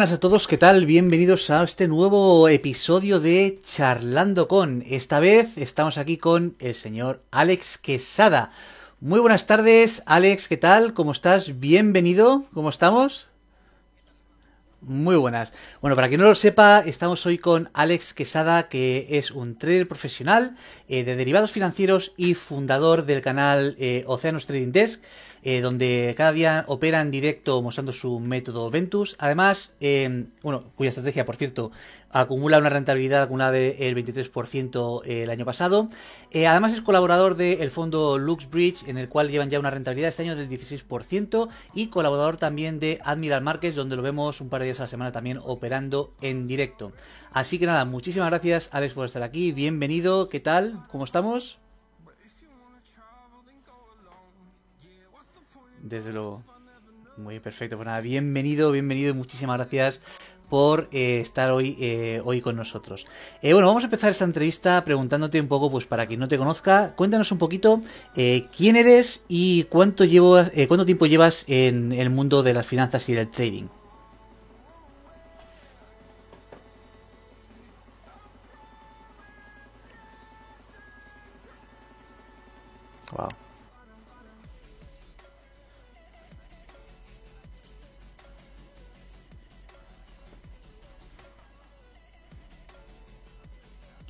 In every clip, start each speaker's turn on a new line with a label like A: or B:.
A: Buenas a todos, ¿qué tal? Bienvenidos a este nuevo episodio de Charlando con. Esta vez estamos aquí con el señor Alex Quesada. Muy buenas tardes, Alex, ¿qué tal? ¿Cómo estás? Bienvenido, ¿cómo estamos? Muy buenas. Bueno, para quien no lo sepa, estamos hoy con Alex Quesada, que es un trader profesional eh, de derivados financieros y fundador del canal eh, Oceanus Trading Desk. Eh, donde cada día opera en directo mostrando su método Ventus. Además, eh, bueno, cuya estrategia, por cierto, acumula una rentabilidad acumulada del 23% el año pasado. Eh, además, es colaborador del fondo LuxBridge, en el cual llevan ya una rentabilidad este año del 16%, y colaborador también de Admiral Markets, donde lo vemos un par de días a la semana también operando en directo. Así que nada, muchísimas gracias, Alex, por estar aquí. Bienvenido, ¿qué tal? ¿Cómo estamos? Desde luego. Muy perfecto. Pues nada, bienvenido, bienvenido y muchísimas gracias por eh, estar hoy, eh, hoy con nosotros. Eh, bueno, vamos a empezar esta entrevista preguntándote un poco, pues para quien no te conozca, cuéntanos un poquito eh, quién eres y cuánto, llevo, eh, cuánto tiempo llevas en el mundo de las finanzas y del trading. Wow.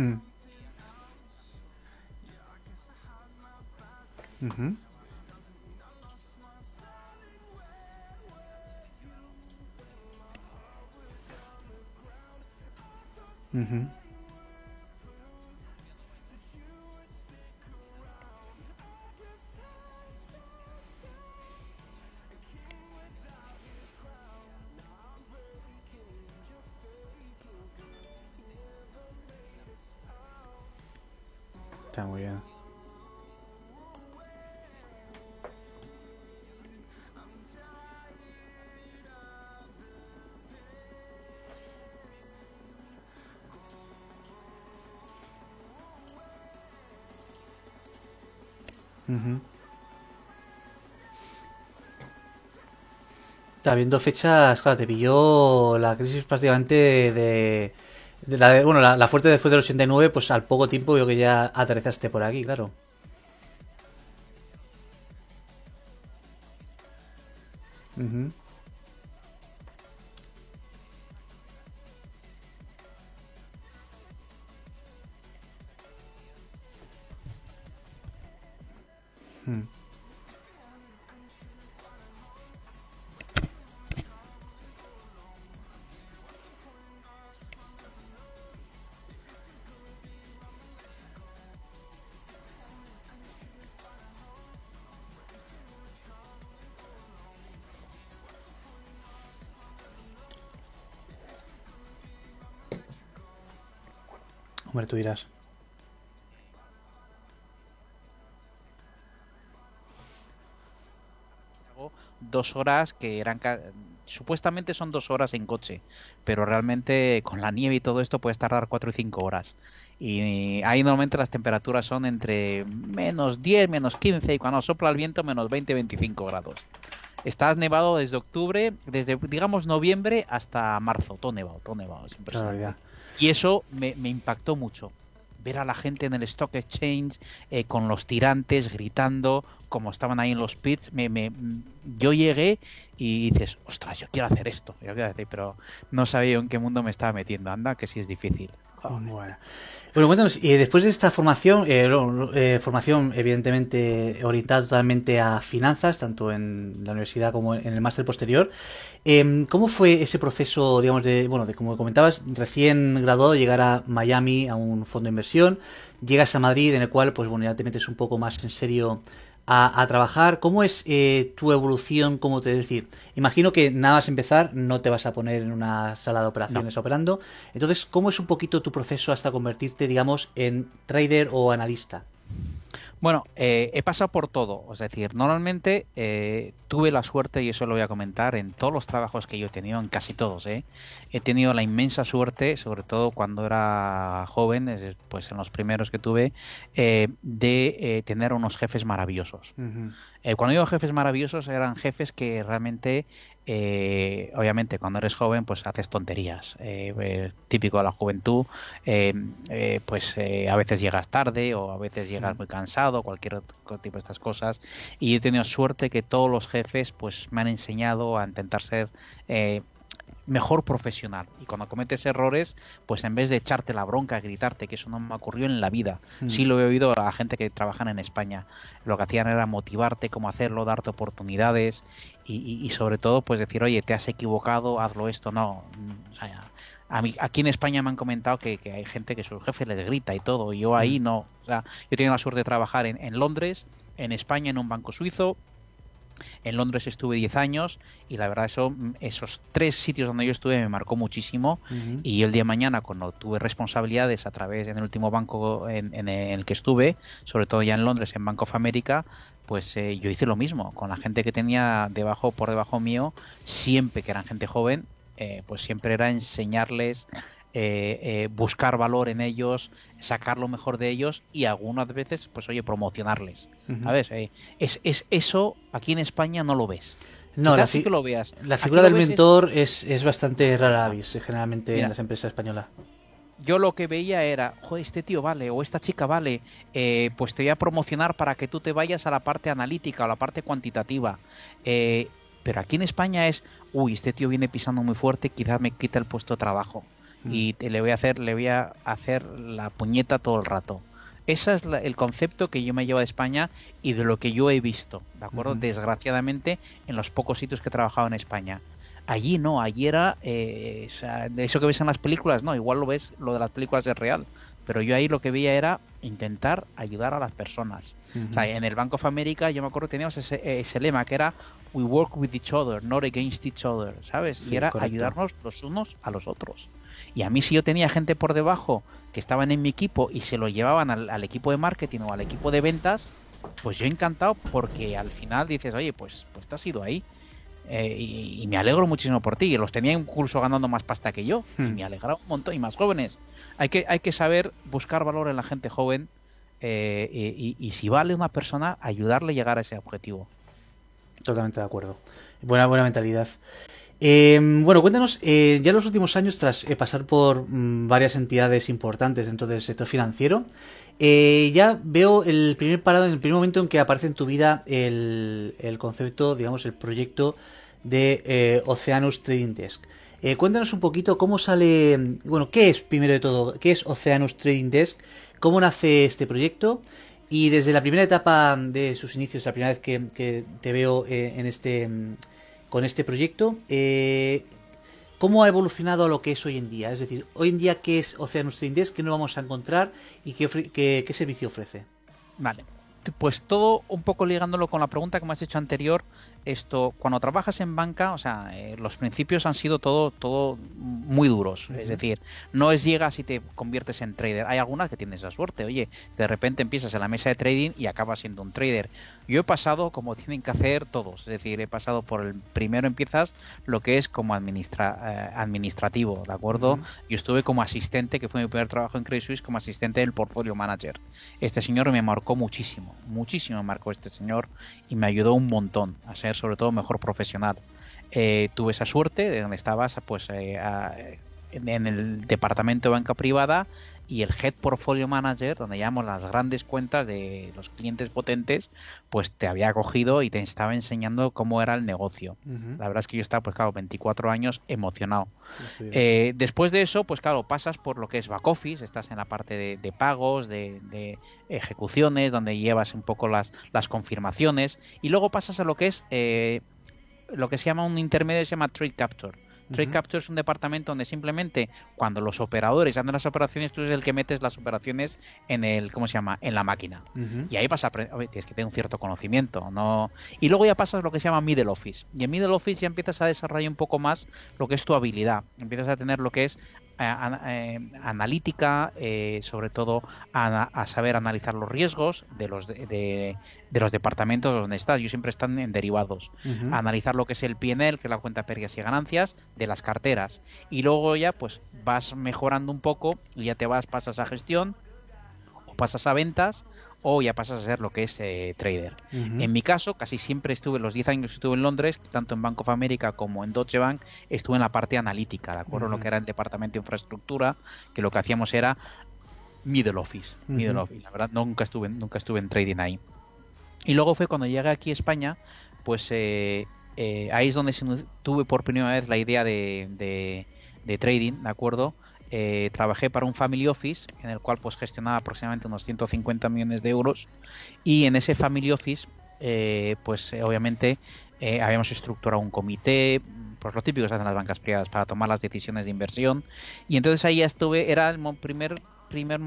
A: Hmm. Mm-hmm. Mm-hmm. Está muy bien. Está viendo fechas, claro, te pilló la crisis prácticamente de la de- bueno, la, la fuerte después del 89, pues al poco tiempo veo que ya aterrizaste por aquí, claro. Tú dirás.
B: Dos horas que eran supuestamente son dos horas en coche, pero realmente con la nieve y todo esto puedes tardar cuatro y cinco horas. Y ahí normalmente las temperaturas son entre menos 10, menos 15 y cuando sopla el viento menos 20, 25 grados. Estás nevado desde octubre, desde digamos noviembre hasta marzo, todo nevado, todo nevado, es impresionante. Y eso me, me impactó mucho. Ver a la gente en el Stock Exchange eh, con los tirantes gritando, como estaban ahí en los pits. Me, me- yo llegué y dices, ostras, yo quiero hacer esto. Yo quiero hacer, pero no sabía en qué mundo me estaba metiendo. Anda, que sí es difícil.
A: Bueno. Bueno, cuéntanos, y después de esta formación, eh, eh, formación evidentemente orientada totalmente a finanzas, tanto en la universidad como en el máster posterior, em, ¿cómo fue ese proceso, digamos, de, bueno, de como comentabas, recién graduado, llegar a Miami a un fondo de inversión, llegas a Madrid, en el cual, pues bueno, ya te metes un poco más en serio a, trabajar? ¿Cómo es eh, tu evolución? ¿Cómo te decir? Imagino que nada más empezar no te vas a poner en una sala de operaciones operando. Entonces, ¿cómo es un poquito tu proceso hasta convertirte, digamos, en trader o analista?
B: Bueno, eh, he pasado por todo. Es decir, normalmente eh, tuve la suerte, y eso lo voy a comentar, en todos los trabajos que yo he tenido, en casi todos, ¿eh? he tenido la inmensa suerte, sobre todo cuando era joven, pues en los primeros que tuve, de tener unos jefes maravillosos. cuando digo jefes maravillosos, eran jefes que realmente eh, obviamente cuando eres joven pues haces tonterías eh, típico de la juventud eh, pues a veces llegas tarde o a veces llegas muy cansado cualquier otro tipo de estas cosas y he tenido suerte que todos los jefes pues me han enseñado a intentar ser mejor profesional. Y cuando cometes errores, pues en vez de echarte la bronca, gritarte, que eso no me ocurrió en la vida, hmm. sí lo he oído a la gente que trabajan en España. Lo que hacían era motivarte, cómo hacerlo, darte oportunidades y, sobre todo, pues decir, oye, te has equivocado, hazlo esto. No, a mí, aquí en España me han comentado que, hay gente que su jefe les grita y todo, y yo ahí hmm. no. O sea, yo tengo la suerte de trabajar en, en Londres, en España, en un banco suizo, en Londres estuve 10 años y la verdad eso, esos tres sitios donde yo estuve me marcó muchísimo y el día de mañana cuando tuve responsabilidades a través en el último banco en, el que estuve, sobre todo ya en Londres, en Bank of America, pues eh, yo hice lo mismo con la gente que tenía debajo por debajo mío, siempre que eran gente joven, eh, pues siempre era enseñarles eh, eh, buscar valor en ellos, sacar lo mejor de ellos y algunas veces, pues oye, promocionarles. Eh, es, es, eso aquí en España no lo ves.
A: No, la, que lo veas. la figura del mentor es... Es, bastante rara avis, generalmente en las empresas españolas.
B: Yo lo que veía era, joder, este tío vale, o esta chica vale, pues te voy a promocionar para que tú te vayas a la parte analítica o la parte cuantitativa. pero aquí en España es, uy, este tío viene pisando muy fuerte, quizás me quita el puesto de trabajo y le voy a hacer le voy a hacer la puñeta todo el rato ese es el concepto que yo me llevo de España y de lo que yo he visto de acuerdo desgraciadamente en los pocos sitios que he trabajado en España allí no allí era eh, de eso que ves en las películas no igual lo ves lo de las películas es real pero yo ahí lo que veía era intentar ayudar a las personas. o sea, en el Bank of America yo me acuerdo que teníamos ese, ese, lema que era We work with each other, not against each other, ¿sabes? y era ayudarnos los unos a los otros. Y a mí si yo tenía gente por debajo que estaban en mi equipo y se lo llevaban al, equipo de marketing o al equipo de ventas, pues yo encantado porque al final dices, oye, pues, pues te has ido ahí. Eh, y, me alegro muchísimo por ti. Y los tenía incluso ganando más pasta que yo. Y hmm. me alegraba un montón. Y más jóvenes. Hay que, hay que saber buscar valor en la gente joven. Eh, y, y, si vale una persona, ayudarle a llegar a ese objetivo.
A: Totalmente de acuerdo. Buena, buena mentalidad. Em, bueno, cuéntanos, eh, ya en los últimos años, tras eh, pasar por mm, varias entidades importantes dentro del sector financiero, eh, ya veo el primer parado, en el primer momento en que aparece en tu vida el, concepto, digamos, el proyecto de Oceanus Trading Desk. cuéntanos un poquito cómo sale, bueno, qué es primero de todo, qué es Oceanus Trading Desk, cómo nace este proyecto y desde la primera etapa de sus inicios, la primera vez que, te veo en este con este proyecto. Eh, ¿Cómo ha evolucionado a lo que es hoy en día? Es decir, hoy en día, ¿qué es Oceanus Trading Desk? ¿Qué nos vamos a encontrar? ¿Y qué, qué, servicio ofrece?
B: Vale. Pues todo un poco ligándolo con la pregunta que me has hecho anterior, esto cuando trabajas en banca, o sea, eh, los principios han sido todo todo muy duros, es decir, no es llegas y te conviertes en trader. Hay algunas que tienes la suerte, oye, de repente empiezas en la mesa de trading y acabas siendo un trader. Yo he pasado como tienen que hacer todos, es decir, he pasado por el primero empiezas lo que es como administra, eh, administrativo, ¿de acuerdo? Yo estuve como asistente, que fue mi primer trabajo en Credit Suisse como asistente del portfolio manager. Este señor me marcó muchísimo, muchísimo me marcó este señor y me ayudó un montón a ser sobre todo mejor profesional. Eh, tuve esa suerte de donde estabas pues eh, en, el departamento de banca privada y el Head Portfolio Manager, donde llamamos las grandes cuentas de los clientes potentes, pues te había cogido y te estaba enseñando cómo era el negocio. La verdad es que yo estaba, pues claro, 24 años emocionado. Eh, después de eso, pues claro, pasas por lo que es back office, estás en la parte de, pagos, de, ejecuciones, donde llevas un poco las, las confirmaciones, y luego pasas a lo que es eh, lo que se llama un intermedio, se llama Trade Capture Trade Capture es un departamento donde simplemente cuando los operadores hacen las operaciones, tú eres el que metes las operaciones en el, ¿cómo se llama? En la máquina. Y ahí vas a aprender, tienes que tener un cierto conocimiento, ¿no? Y luego ya pasas lo que se llama Middle Office. Y en Middle Office ya empiezas a desarrollar un poco más lo que es tu habilidad. Empiezas a tener lo que es analítica, eh, sobre todo a, saber analizar los riesgos de los de, los departamentos donde estás. Yo siempre están en derivados. Analizar lo que es el PNL, que es la cuenta de pérdidas y ganancias, de las carteras. Y luego ya pues vas mejorando un poco y ya te vas, pasas a gestión o pasas a ventas o ya pasas a ser lo que es eh, trader. En mi caso, casi siempre estuve, los 10 años que estuve en Londres, tanto en Bank of America como en Deutsche Bank, estuve en la parte analítica, ¿de acuerdo? Lo que era el departamento de infraestructura, que lo que hacíamos era middle office, middle office. La verdad, nunca estuve, nunca estuve en trading ahí. Y luego fue cuando llegué aquí a España, pues eh, eh, ahí es donde tuve por primera vez la idea de, de, de trading, ¿de acuerdo? Eh, trabajé para un family office en el cual pues gestionaba aproximadamente unos 150 millones de euros y en ese family office eh, pues eh, obviamente habíamos estructurado un comité pues lo típico que hacen las bancas privadas para tomar las decisiones de inversión. Y entonces ahí ya estuve era el primer primer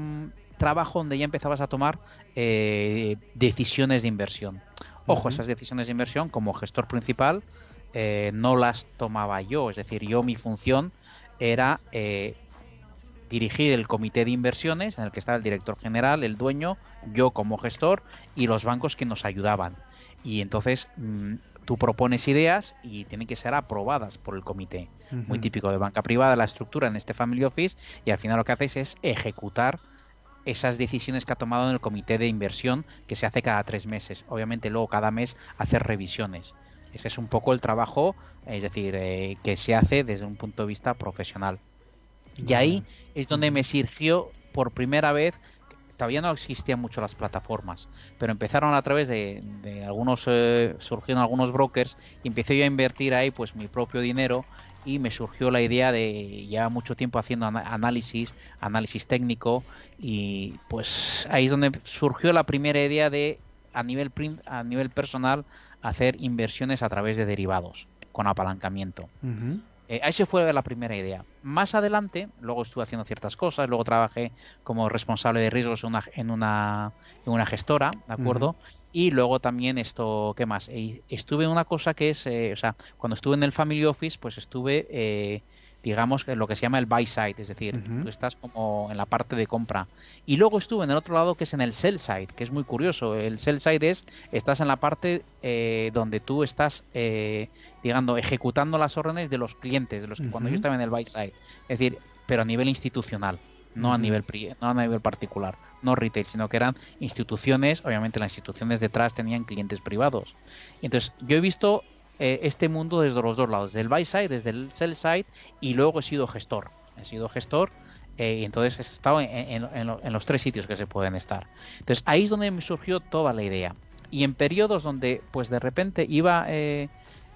B: trabajo donde ya empezabas a tomar decisiones de inversión. Ojo esas decisiones de inversión como gestor principal no las tomaba yo. Es decir yo mi función era dirigir el comité de inversiones en el que estaba el director general, el dueño, yo como gestor y los bancos que nos ayudaban. Y entonces mm, tú propones ideas y tienen que ser aprobadas por el comité. Muy típico de banca privada, la estructura en este Family Office y al final lo que haces es ejecutar esas decisiones que ha tomado en el comité de inversión que se hace cada tres meses. Obviamente luego cada mes hacer revisiones. Ese es un poco el trabajo, es decir, eh, que se hace desde un punto de vista profesional. Y ahí es donde me surgió por primera vez todavía no existían mucho las plataformas, pero empezaron a través de, algunos, eh, surgieron algunos brokers y empecé yo a invertir ahí pues mi propio dinero y me surgió la idea de ya mucho tiempo haciendo análisis, análisis técnico y pues ahí es donde surgió la primera idea de a nivel, a nivel personal hacer inversiones a través de derivados con apalancamiento. Eh, ahí se fue la primera idea. Más adelante, luego estuve haciendo ciertas cosas, luego trabajé como responsable de riesgos en una, en una, en una gestora, ¿de acuerdo? Y luego también esto, ¿qué más? Eh, estuve en una cosa que es, eh, o sea, cuando estuve en el Family Office, pues estuve digamos, lo que se llama el buy side, es decir, tú estás como en la parte de compra. Y luego estuve en el otro lado que es en el sell side, que es muy curioso. El sell side es, estás en la parte eh, donde tú estás, eh, digamos, ejecutando las órdenes de los clientes, de los que cuando yo estaba en el buy side. Es decir, pero a nivel institucional, no a nivel no a nivel particular, no retail, sino que eran instituciones, obviamente las instituciones detrás tenían clientes privados. Entonces, yo he visto eh, este mundo desde los dos lados, del buy side, desde el sell side, y luego he sido gestor. He sido gestor eh, y entonces he estado en, los tres sitios que se pueden estar. Entonces ahí es donde me surgió toda la idea. Y en periodos donde pues de repente iba... Eh,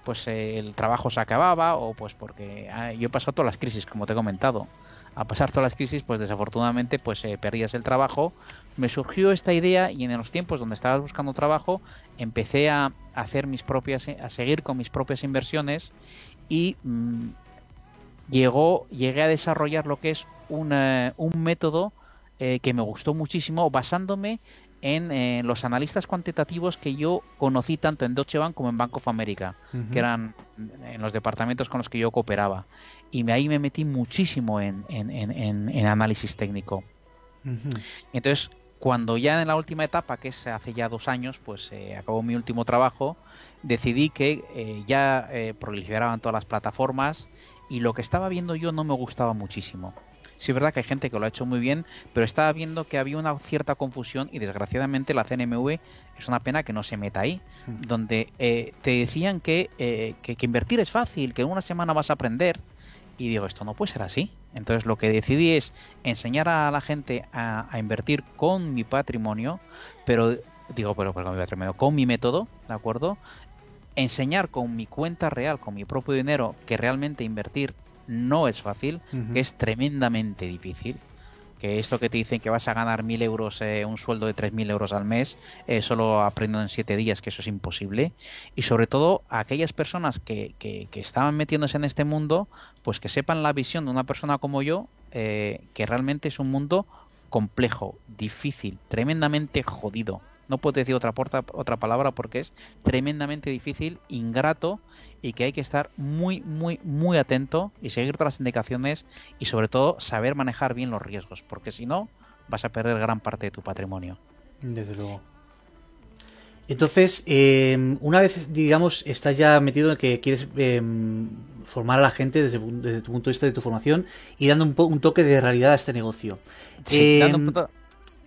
B: pues el trabajo se acababa o pues porque ah, yo he pasado todas las crisis como te he comentado a pasar todas las crisis pues desafortunadamente pues perdías el trabajo me surgió esta idea y en los tiempos donde estabas buscando trabajo empecé a hacer mis propias, a seguir con mis propias inversiones y mm, llegó, llegué a desarrollar lo que es un método eh, que me gustó muchísimo basándome en eh, los analistas cuantitativos que yo conocí tanto en Deutsche Bank como en Bank of America, que eran en los departamentos con los que yo cooperaba. Y ahí me metí muchísimo en, en, análisis técnico. Entonces, cuando ya en la última etapa, que es hace ya dos años, pues eh, acabó mi último trabajo, decidí que eh, ya eh, proliferaban todas las plataformas y lo que estaba viendo yo no me gustaba muchísimo. Sí es verdad que hay gente que lo ha hecho muy bien, pero estaba viendo que había una cierta confusión y desgraciadamente la CNMV es una pena que no se meta ahí, donde te decían que, que, que invertir es fácil, que en una semana vas a aprender y digo, esto no puede ser así. Entonces lo que decidí es enseñar a la gente a, invertir con mi patrimonio, pero digo, pero, con mi patrimonio, con mi método, ¿de acuerdo? Enseñar con mi cuenta real, con mi propio dinero, que realmente invertir no es fácil, que es tremendamente difícil. Que esto que te dicen que vas a ganar mil euros, eh, un sueldo de tres mil euros al mes, eh, solo aprendo en siete días, que eso es imposible. Y sobre todo, a aquellas personas que, que, que, estaban metiéndose en este mundo, pues que sepan la visión de una persona como yo, eh, que realmente es un mundo complejo, difícil, tremendamente jodido. No puedo decir otra, otra palabra porque es tremendamente difícil, ingrato y que hay que estar muy, muy, muy atento y seguir todas las indicaciones y sobre todo saber manejar bien los riesgos, porque si no vas a perder gran parte de tu patrimonio.
A: Desde luego. Entonces, eh, una vez, digamos, estás ya metido en que quieres eh, formar a la gente desde, desde, tu punto de vista de tu formación y dando un, un toque de realidad a este negocio.
B: Sí, eh, dando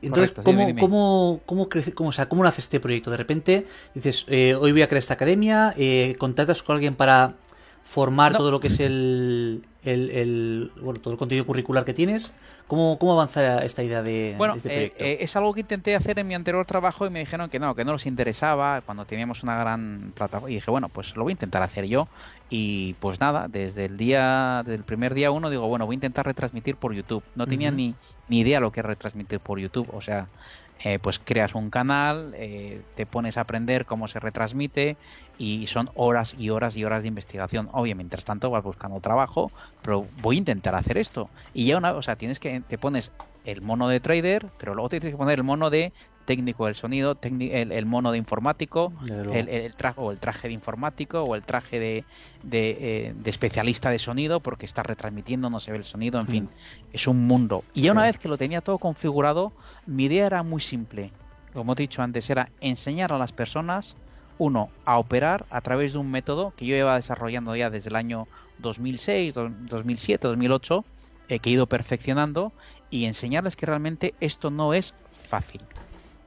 A: entonces, Correcto, ¿cómo. ¿cómo, cómo, crece, cómo, o sea, ¿cómo nace este proyecto? De repente dices, eh, hoy voy a crear esta academia, eh, contactas con alguien para formar no. todo lo que es el, el, el, bueno, todo el contenido curricular que tienes. ¿Cómo, cómo avanza esta idea de,
B: bueno,
A: de este proyecto?
B: Eh, es algo que intenté hacer en mi anterior trabajo y me dijeron que no, que no les interesaba cuando teníamos una gran plataforma. Y dije, bueno, pues lo voy a intentar hacer yo. Y pues nada, desde el día, del primer día uno digo, bueno, voy a intentar retransmitir por YouTube. No tenía uh -huh. ni ni idea lo que es retransmitir por YouTube. O sea, eh, pues creas un canal, eh, te pones a aprender cómo se retransmite y son horas y horas y horas de investigación. Obviamente, mientras tanto vas buscando trabajo, pero voy a intentar hacer esto. Y ya una, o sea, tienes que, te pones el mono de trader, pero luego tienes que poner el mono de técnico del sonido, el, el, mono de informático, el, el, traje o el traje de informático o el traje de, de, eh, de, especialista de sonido porque está retransmitiendo, no se ve el sonido, en fin, es un mundo. Y ya sí. una vez que lo tenía todo configurado, mi idea era muy simple. Como he dicho antes, era enseñar a las personas, uno, a operar a través de un método que yo iba desarrollando ya desde el año 2006, 2007, 2008, eh, que he ido perfeccionando y enseñarles que realmente esto no es fácil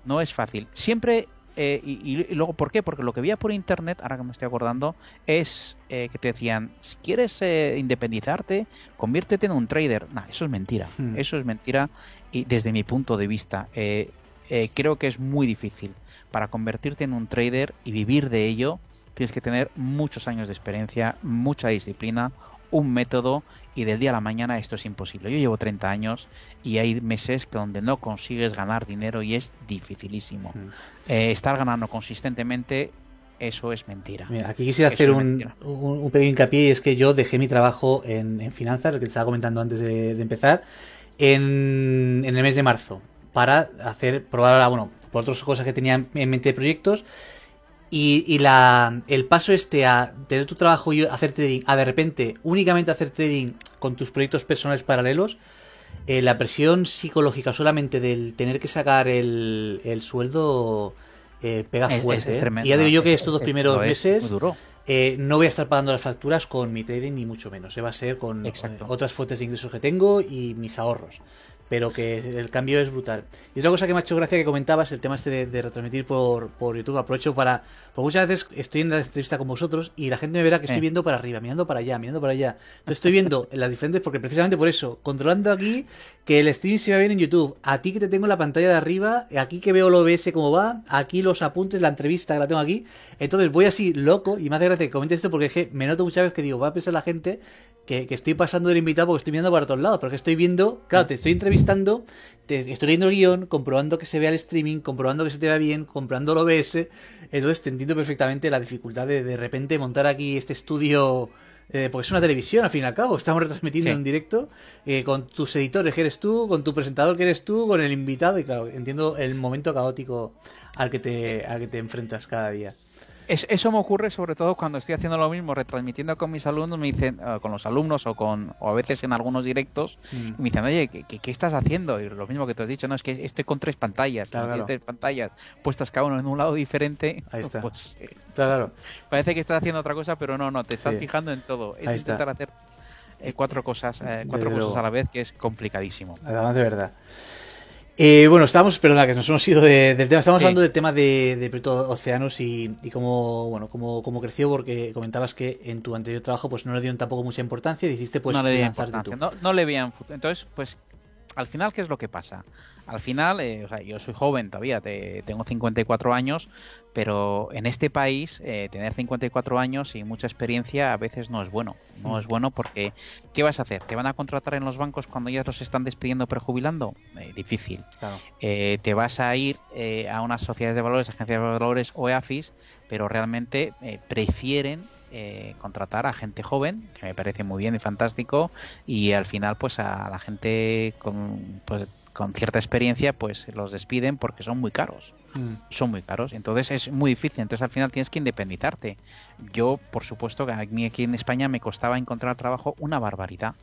B: no es fácil. Siempre, eh, y, y, luego, ¿por qué? Porque lo que veía por internet, ahora que me estoy acordando, es eh, que te decían, si quieres eh, independizarte, conviértete en un trader. No, eso es mentira. Hmm. Eso es mentira y desde mi punto de vista. Creo que es muy difícil. Para convertirte en un trader y vivir de ello, tienes que tener muchos años de experiencia, mucha disciplina, un método y del día a la mañana esto es imposible. Yo llevo 30 años y hay meses donde no consigues ganar dinero y es dificilísimo. Eh, estar ganando consistentemente, eso es mentira.
A: Mira, aquí quisiera eso hacer un, un, un, pequeño hincapié y es que yo dejé mi trabajo en, en finanzas, el que te estaba comentando antes de, de empezar, en, en, el mes de marzo para hacer, probar, bueno, por otras cosas que tenía en mente de proyectos y, y, la, el paso este a tener tu trabajo y hacer trading, a de repente únicamente hacer trading con tus proyectos personales paralelos, eh, la presión psicológica solamente del tener que sacar el, el sueldo eh, pega fuerte. Es, es ¿eh? Y ya digo yo que estos dos primeros meses eh, no voy a estar pagando las facturas con mi trading ni mucho menos. va a ser con otras fuentes de ingresos que tengo y mis ahorros pero que el cambio es brutal. Y otra cosa que me ha hecho gracia que comentabas, el tema este de, de retransmitir por, por, YouTube, aprovecho para... Porque muchas veces estoy en la entrevista con vosotros y la gente me verá que estoy viendo para arriba, mirando para allá, mirando para allá. Entonces estoy viendo las diferentes, porque precisamente por eso, controlando aquí que el stream se va bien en YouTube, a ti que te tengo en la pantalla de arriba, aquí que veo el OBS cómo va, aquí los apuntes, la entrevista que la tengo aquí, entonces voy así loco y me hace gracia que comentes esto porque es que me noto muchas veces que digo, va a pensar la gente que, que, estoy pasando del invitado porque estoy mirando para todos lados, porque estoy viendo, claro, te estoy entrevistando, te estoy leyendo el guion, comprobando que se vea el streaming, comprobando que se te vea bien, comprando el OBS, entonces te entiendo perfectamente la dificultad de de repente montar aquí este estudio, eh, porque es una televisión al fin y al cabo, estamos retransmitiendo sí. en directo, eh, con tus editores que eres tú, con tu presentador que eres tú, con el invitado, y claro, entiendo el momento caótico al que te, al que te enfrentas cada día.
B: Es, eso me ocurre sobre todo cuando estoy haciendo lo mismo, retransmitiendo con mis alumnos, me dicen, uh, con los alumnos o con o a veces en algunos directos, mm. me dicen, oye, ¿qué, ¿qué, estás haciendo? Y lo mismo que te has dicho, no, es que estoy con tres pantallas, claro, claro. tres pantallas puestas cada uno en un lado diferente.
A: Ahí está.
B: Pues,
A: eh, claro.
B: Parece que estás haciendo otra cosa, pero no, no, te estás sí. fijando en todo. Es
A: Ahí
B: intentar
A: está.
B: hacer eh, cuatro cosas, eh, cuatro cosas luego. a la vez, que es complicadísimo.
A: Además, de verdad. Eh, bueno, estábamos, perdona, que nos hemos ido de, del tema. Estamos sí. hablando del tema de, de Proyecto y, y cómo, bueno, cómo, cómo, creció, porque comentabas que en tu anterior trabajo pues no le dieron tampoco mucha importancia y dijiste pues
B: no le lanzarte tú. No, no le veían Entonces, pues al final, ¿qué es lo que pasa? Al final, eh, o sea, yo soy joven todavía, te, tengo 54 años, pero en este país eh, tener 54 años y mucha experiencia a veces no es bueno. No mm. es bueno porque ¿qué vas a hacer? ¿Te van a contratar en los bancos cuando ya los están despidiendo prejubilando? Eh, difícil. ¿Te vas a ir a unas sociedades de valores, agencias de valores o EAFIS, pero realmente prefieren eh, contratar a gente joven, que me parece muy bien y fantástico, y al final pues a la gente con, pues, con cierta experiencia pues los despiden porque son muy caros. Mm. Son muy caros, entonces es muy difícil, entonces al final tienes que independizarte. Yo, por supuesto, que a mí aquí en España me costaba encontrar trabajo una barbaridad.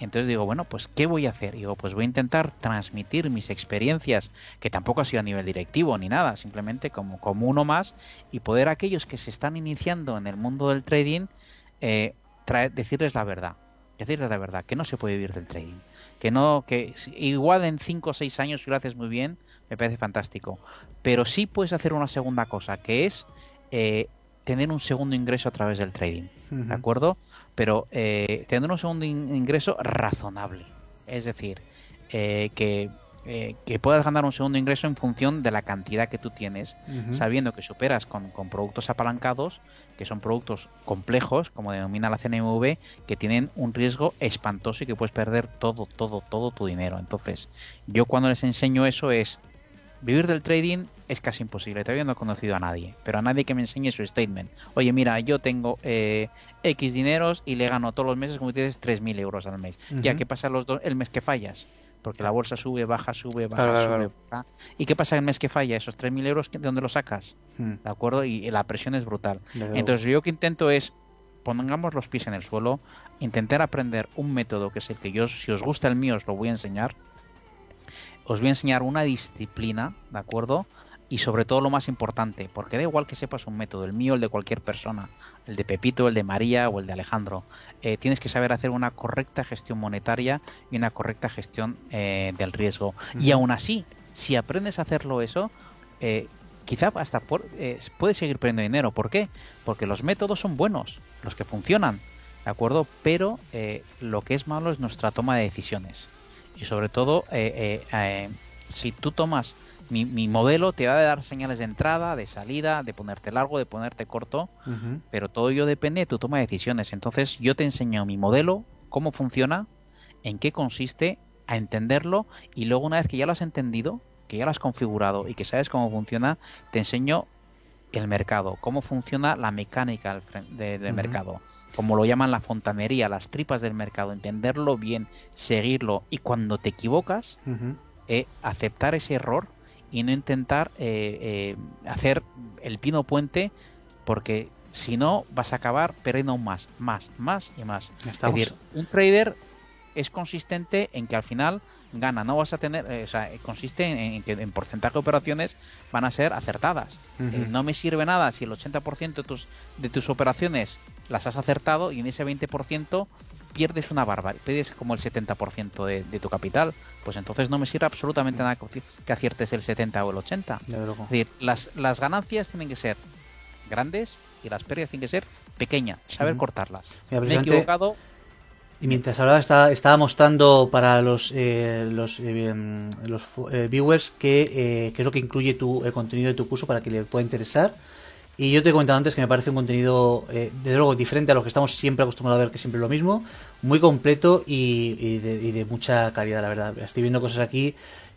B: Entonces digo, bueno, pues ¿qué voy a hacer? Digo, pues voy a intentar transmitir mis experiencias, que tampoco ha sido a nivel directivo ni nada, simplemente como, como uno más, y poder a aquellos que se están iniciando en el mundo del trading, eh, decirles la verdad, decirles la verdad, que no se puede vivir del trading, que no, que igual en 5 o 6 años si lo haces muy bien, me parece fantástico, pero sí puedes hacer una segunda cosa, que es eh, tener un segundo ingreso a través del trading, ¿de acuerdo? pero eh, tener un segundo ingreso razonable. Es decir, eh, que, eh, que, puedas ganar un segundo ingreso en función de la cantidad que tú tienes, sabiendo que superas con, productos apalancados, que son productos complejos, como denomina la CNMV, que tienen un riesgo espantoso y que puedes perder todo, todo, todo tu dinero. Entonces, yo cuando les enseño eso es, vivir del trading es casi imposible. Todavía no he conocido a nadie, pero a nadie que me enseñe su statement. Oye, mira, yo tengo eh, X dineros y le gano todos los meses, como dices, 3.000 euros al mes. Ya que pasa los el mes que fallas, porque la bolsa sube, baja, sube, baja, sube, baja. ¿Y qué pasa el mes que falla? Esos 3.000 euros, ¿de dónde los sacas? Hmm. ¿De acuerdo? Y la presión es brutal. Entonces, yo lo que intento es pongamos los pies en el suelo, intentar aprender un método que es el que yo, si os gusta el mío, os lo voy a enseñar. Os voy a enseñar una disciplina, ¿de acuerdo? y sobre todo lo más importante, porque da igual que sepas un método, el mío, el de cualquier persona, el de Pepito, el de María o el de Alejandro, eh, tienes que saber hacer una correcta gestión monetaria y una correcta gestión eh, del riesgo. Y aún así, si aprendes a hacerlo eso, eh, quizá hasta puedes seguir perdiendo dinero. ¿Por qué? Porque los métodos son buenos, los que funcionan, ¿de acuerdo? Pero lo que es malo es nuestra toma de decisiones. Y sobre todo, si tú tomas mi, modelo te va a dar señales de entrada, de salida, de ponerte largo, de ponerte corto, pero todo ello depende de tu toma de decisiones. Entonces yo te enseño mi modelo, cómo funciona, en qué consiste, a entenderlo y luego una vez que ya lo has entendido, que ya lo has configurado y que sabes cómo funciona, te enseño el mercado, cómo funciona la mecánica del mercado, como lo llaman la fontanería, las tripas del mercado, entenderlo bien, seguirlo y cuando te equivocas, eh, aceptar ese error y no intentar eh, eh, hacer el pino puente porque si no vas a acabar perdiendo aún más, más, más y más. Es decir, un trader es consistente en que al final gana, no vas a tener, eh, o sea, consiste en, que en porcentaje de operaciones van a ser acertadas. no me sirve nada si el 80% de tus, de tus operaciones las has acertado y en ese 20% pierdes una barbaridad, pierdes como el 70% de, de, tu capital, pues entonces no me sirve absolutamente nada que aciertes el 70 o el 80. Es decir, las, las ganancias tienen que ser grandes y las pérdidas tienen que ser pequeñas, saber cortarlas. me he equivocado.
A: Y mientras hablaba estaba, estaba mostrando para los eh, los, eh, los eh, viewers qué, qué es lo que incluye tu, el contenido de tu curso para que le pueda interesar. Y yo te he comentado antes que me parece un contenido, eh, desde luego, diferente a lo que estamos siempre acostumbrados a ver, que siempre es lo mismo, muy completo y, de, mucha calidad, la verdad. Estoy viendo cosas aquí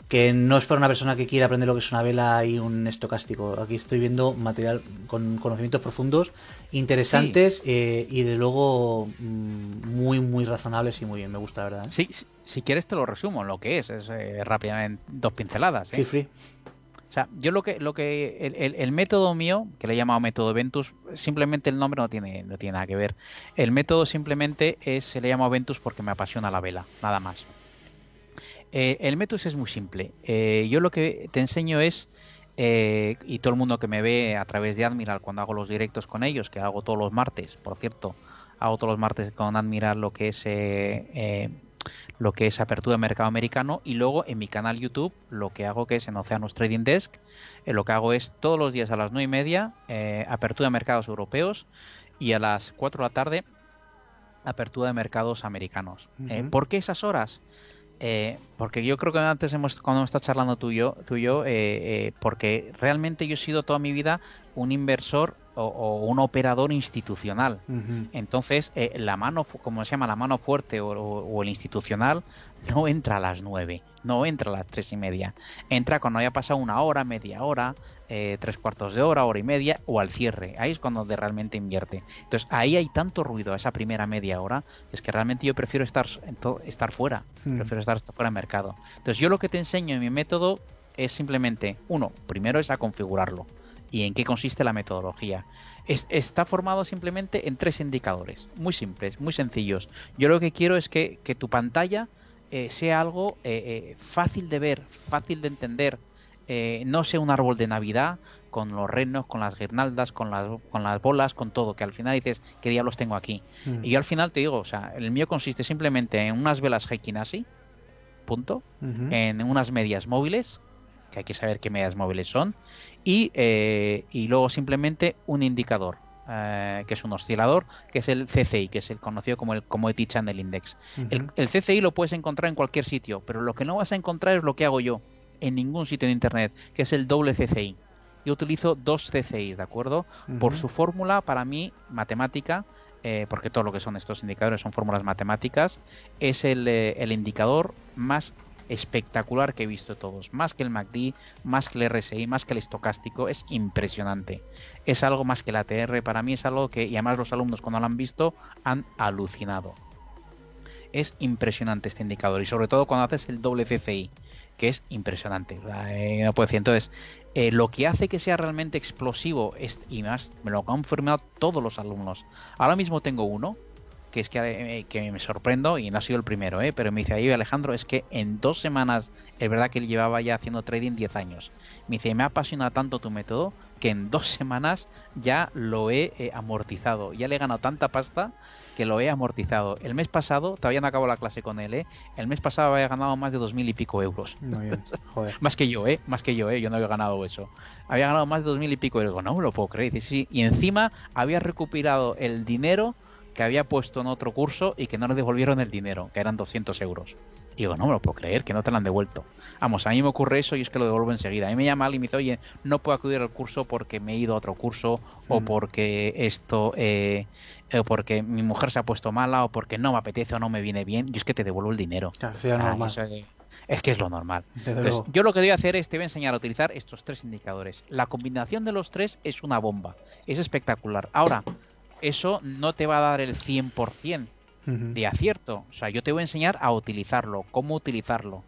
A: que no es para una persona que quiera aprender lo que es una vela y un estocástico. Aquí estoy viendo material con conocimientos profundos, interesantes eh, y de luego mm, muy, muy razonables y muy bien. Me gusta, la verdad.
B: ¿eh? Sí, si quieres te lo resumo, lo que es, es rápidamente dos pinceladas.
A: ¿eh? free.
B: O sea, yo lo que, lo que, el, método mío, que le he llamado método Ventus, simplemente el nombre no tiene, no tiene nada que ver. El método simplemente es, se le llama Ventus porque me apasiona la vela, nada más. Eh, el método es muy simple. Eh, yo lo que te enseño es, eh, y todo el mundo que me ve a través de Admiral cuando hago los directos con ellos, que hago todos los martes, por cierto, hago todos los martes con Admiral lo que es lo que es apertura de mercado americano y luego en mi canal YouTube lo que hago que es en Oceanos Trading Desk, eh, lo que hago es todos los días a las 9 y media eh, apertura de mercados europeos y a las 4 de la tarde apertura de mercados americanos. Eh, ¿Por qué esas horas? eh, porque yo creo que antes hemos, cuando hemos estado charlando tú y yo, tú y yo eh, porque realmente yo he sido toda mi vida un inversor o, un operador institucional. Entonces, la mano, como se llama, la mano fuerte o, el institucional, no entra a las nueve, no entra a las tres y media. Entra cuando haya pasado una hora, media hora, eh, tres cuartos de hora, hora y media o al cierre. Ahí es cuando de realmente invierte. Entonces ahí hay tanto ruido a esa primera media hora, es que realmente yo prefiero estar, estar fuera, prefiero estar fuera del mercado. Entonces yo lo que te enseño en mi método es simplemente, uno, primero es a configurarlo y en qué consiste la metodología. está formado simplemente en tres indicadores, muy simples, muy sencillos. Yo lo que quiero es que, que tu pantalla eh, sea algo eh, eh, fácil de ver, fácil de entender, no sea un árbol de Navidad con los renos, con las guirnaldas, con las, con las bolas, con todo, que al final dices, ¿qué diablos tengo aquí? Mm. Y yo al final te digo, o sea, el mío consiste simplemente en unas velas Heikinasi, punto, en unas medias móviles, que hay que saber qué medias móviles son, y, y luego simplemente un indicador, eh, que es un oscilador, que es el CCI, que es el conocido como el Commodity Channel Index. el, CCI lo puedes encontrar en cualquier sitio, pero lo que no vas a encontrar es lo que hago yo en ningún sitio de Internet, que es el doble CCI. Yo utilizo dos CCI, ¿de acuerdo? Por su fórmula, para mí, matemática, eh, porque todo lo que son estos indicadores son fórmulas matemáticas, es el, eh, el indicador más espectacular que he visto todos. Más que el MACD, más que el RSI, más que el estocástico. Es impresionante. Es algo más que el ATR. Para mí es algo que, y además los alumnos cuando lo han visto, han alucinado. Es impresionante este indicador. Y sobre todo cuando haces el doble CCI, que es impresionante. Eh, no puedo decir. Entonces, eh, lo que hace que sea realmente explosivo, es, y más, me lo han confirmado todos los alumnos. Ahora mismo tengo uno que es eh, que, me sorprendo y no ha sido el primero, ¿eh? pero me dice, ahí Alejandro, es que en dos semanas, es verdad que él llevaba ya haciendo trading 10 años, me dice, me apasiona tanto tu método que en dos semanas ya lo he eh, amortizado, ya le he ganado tanta pasta que lo he amortizado. El mes pasado, todavía no acabo la clase con él, ¿eh? el mes pasado había ganado más de dos mil y pico euros. más que yo, ¿eh? más que yo, ¿eh? yo no había ganado eso. Había ganado más de dos mil y pico euros, no me lo puedo creer. Sí, y encima había recuperado el dinero que había puesto en otro curso y que no le devolvieron el dinero, que eran 200 euros. Y digo, no me lo puedo creer, que no te lo han devuelto. Vamos, a mí me ocurre eso y es que lo devuelvo enseguida. A mí me llama alguien y me dice, oye, no puedo acudir al curso porque me he ido a otro curso o mm. porque esto, eh, o porque mi mujer se ha puesto mala o porque no me apetece o no me viene bien. Y es que te devuelvo el dinero.
A: Claro, ah, normal.
B: es, que es lo normal. Entonces, yo lo que voy a hacer es, te voy a enseñar a utilizar estos tres indicadores. La combinación de los tres es una bomba. Es espectacular. Ahora, eso no te va a dar el 100% de acierto. O sea, yo te voy a enseñar a utilizarlo, cómo utilizarlo,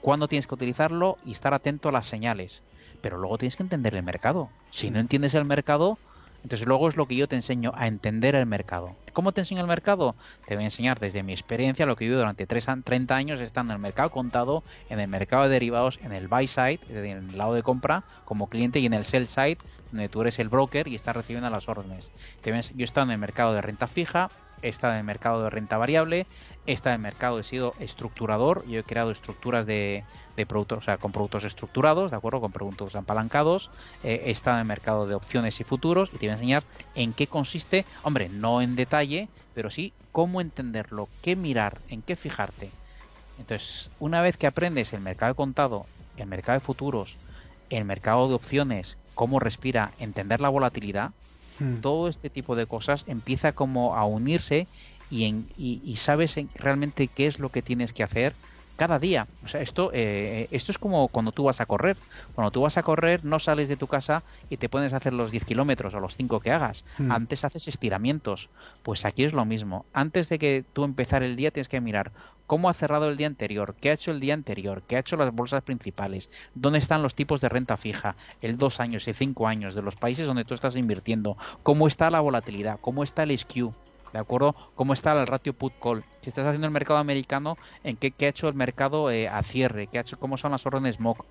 B: cuándo tienes que utilizarlo y estar atento a las señales. Pero luego tienes que entender el mercado. Si no entiendes el mercado, entonces luego es lo que yo te enseño a entender el mercado. ¿Cómo te enseño el mercado? Te voy a enseñar desde mi experiencia lo que vivido durante 30 años estando en el mercado contado, en el mercado de derivados, en el buy side, en el lado de compra como cliente y en el sell side, donde tú eres el broker y estás recibiendo las órdenes. yo he estado en el mercado de renta fija, he estado en el mercado de renta variable, he estado en el mercado, he sido estructurador, yo he creado estructuras de, de productos, o sea, con productos estructurados, ¿de acuerdo? Con productos apalancados, eh, estado en el mercado de opciones y futuros y te voy a enseñar en qué consiste, hombre, no en detalle, pero sí cómo entenderlo, qué mirar, en qué fijarte. Entonces, una vez que aprendes el mercado de contado, el mercado de futuros, el mercado de opciones, cómo respira, entender la volatilidad, hmm. todo este tipo de cosas empieza como a unirse y, en, y, sabes realmente qué es lo que tienes que hacer cada día. O sea, esto, eh, esto es como cuando tú vas a correr. Cuando tú vas a correr, no sales de tu casa y te pones a hacer los 10 kilómetros o los 5 que hagas. Hmm. Antes haces estiramientos. Pues aquí es lo mismo. Antes de que tú empezar el día, tienes que mirar cómo ha cerrado el día anterior, qué ha hecho el día anterior, qué ha hecho las bolsas principales, dónde están los tipos de renta fija, el 2 años, el 5 años de los países donde tú estás invirtiendo, cómo está la volatilidad, cómo está el SQ, ¿de acuerdo? ¿Cómo está el ratio put-call? Si estás haciendo el mercado americano, ¿en qué, ha hecho el mercado eh, a cierre? ¿Qué ha hecho, ¿Cómo son las órdenes MOC?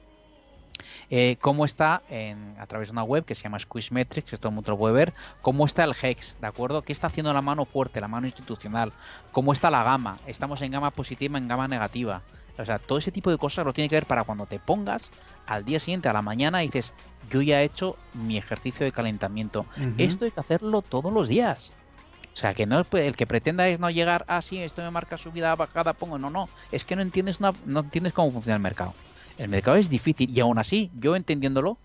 B: Eh, cómo está en, a través de una web que se llama Squishmetrics, que todo el mundo puede ver, cómo está el HEX, ¿de acuerdo? ¿Qué está haciendo la mano fuerte, la mano institucional? ¿Cómo está la gama? ¿Estamos en gama positiva, en gama negativa? O sea, todo ese tipo de cosas lo tiene que ver para cuando te pongas al día siguiente, a la mañana, y dices, yo ya he hecho mi ejercicio de calentamiento. Esto hay que hacerlo todos los días. O sea, que no el que pretenda es no llegar, ah, sí, esto me marca subida, bajada, pongo. No, no. Es que no entiendes, una, no entiendes cómo funciona el mercado. El mercado es difícil y aún así, yo entendiéndolo,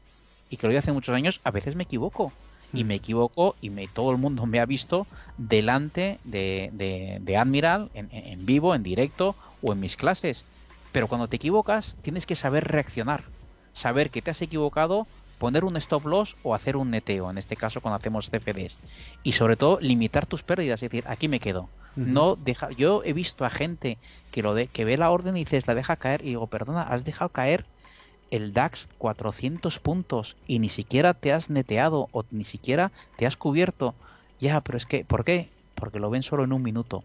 B: y que lo hace muchos años, a veces me equivoco. Y mm. me equivoco y me, todo el mundo me ha visto delante de, de, Admiral, en, en vivo, en directo o en mis clases. Pero cuando te equivocas, tienes que saber reaccionar. Saber que te has equivocado poner un stop loss o hacer un neteo, en este caso cuando hacemos CFDs. Y sobre todo limitar tus pérdidas, es decir, aquí me quedo. No deja, yo he visto a gente que lo de, que ve la orden y dices, la deja caer y digo, perdona, has dejado caer el DAX 400 puntos y ni siquiera te has neteado o ni siquiera te has cubierto. Ya, pero es que, ¿por qué? Porque lo ven solo en un minuto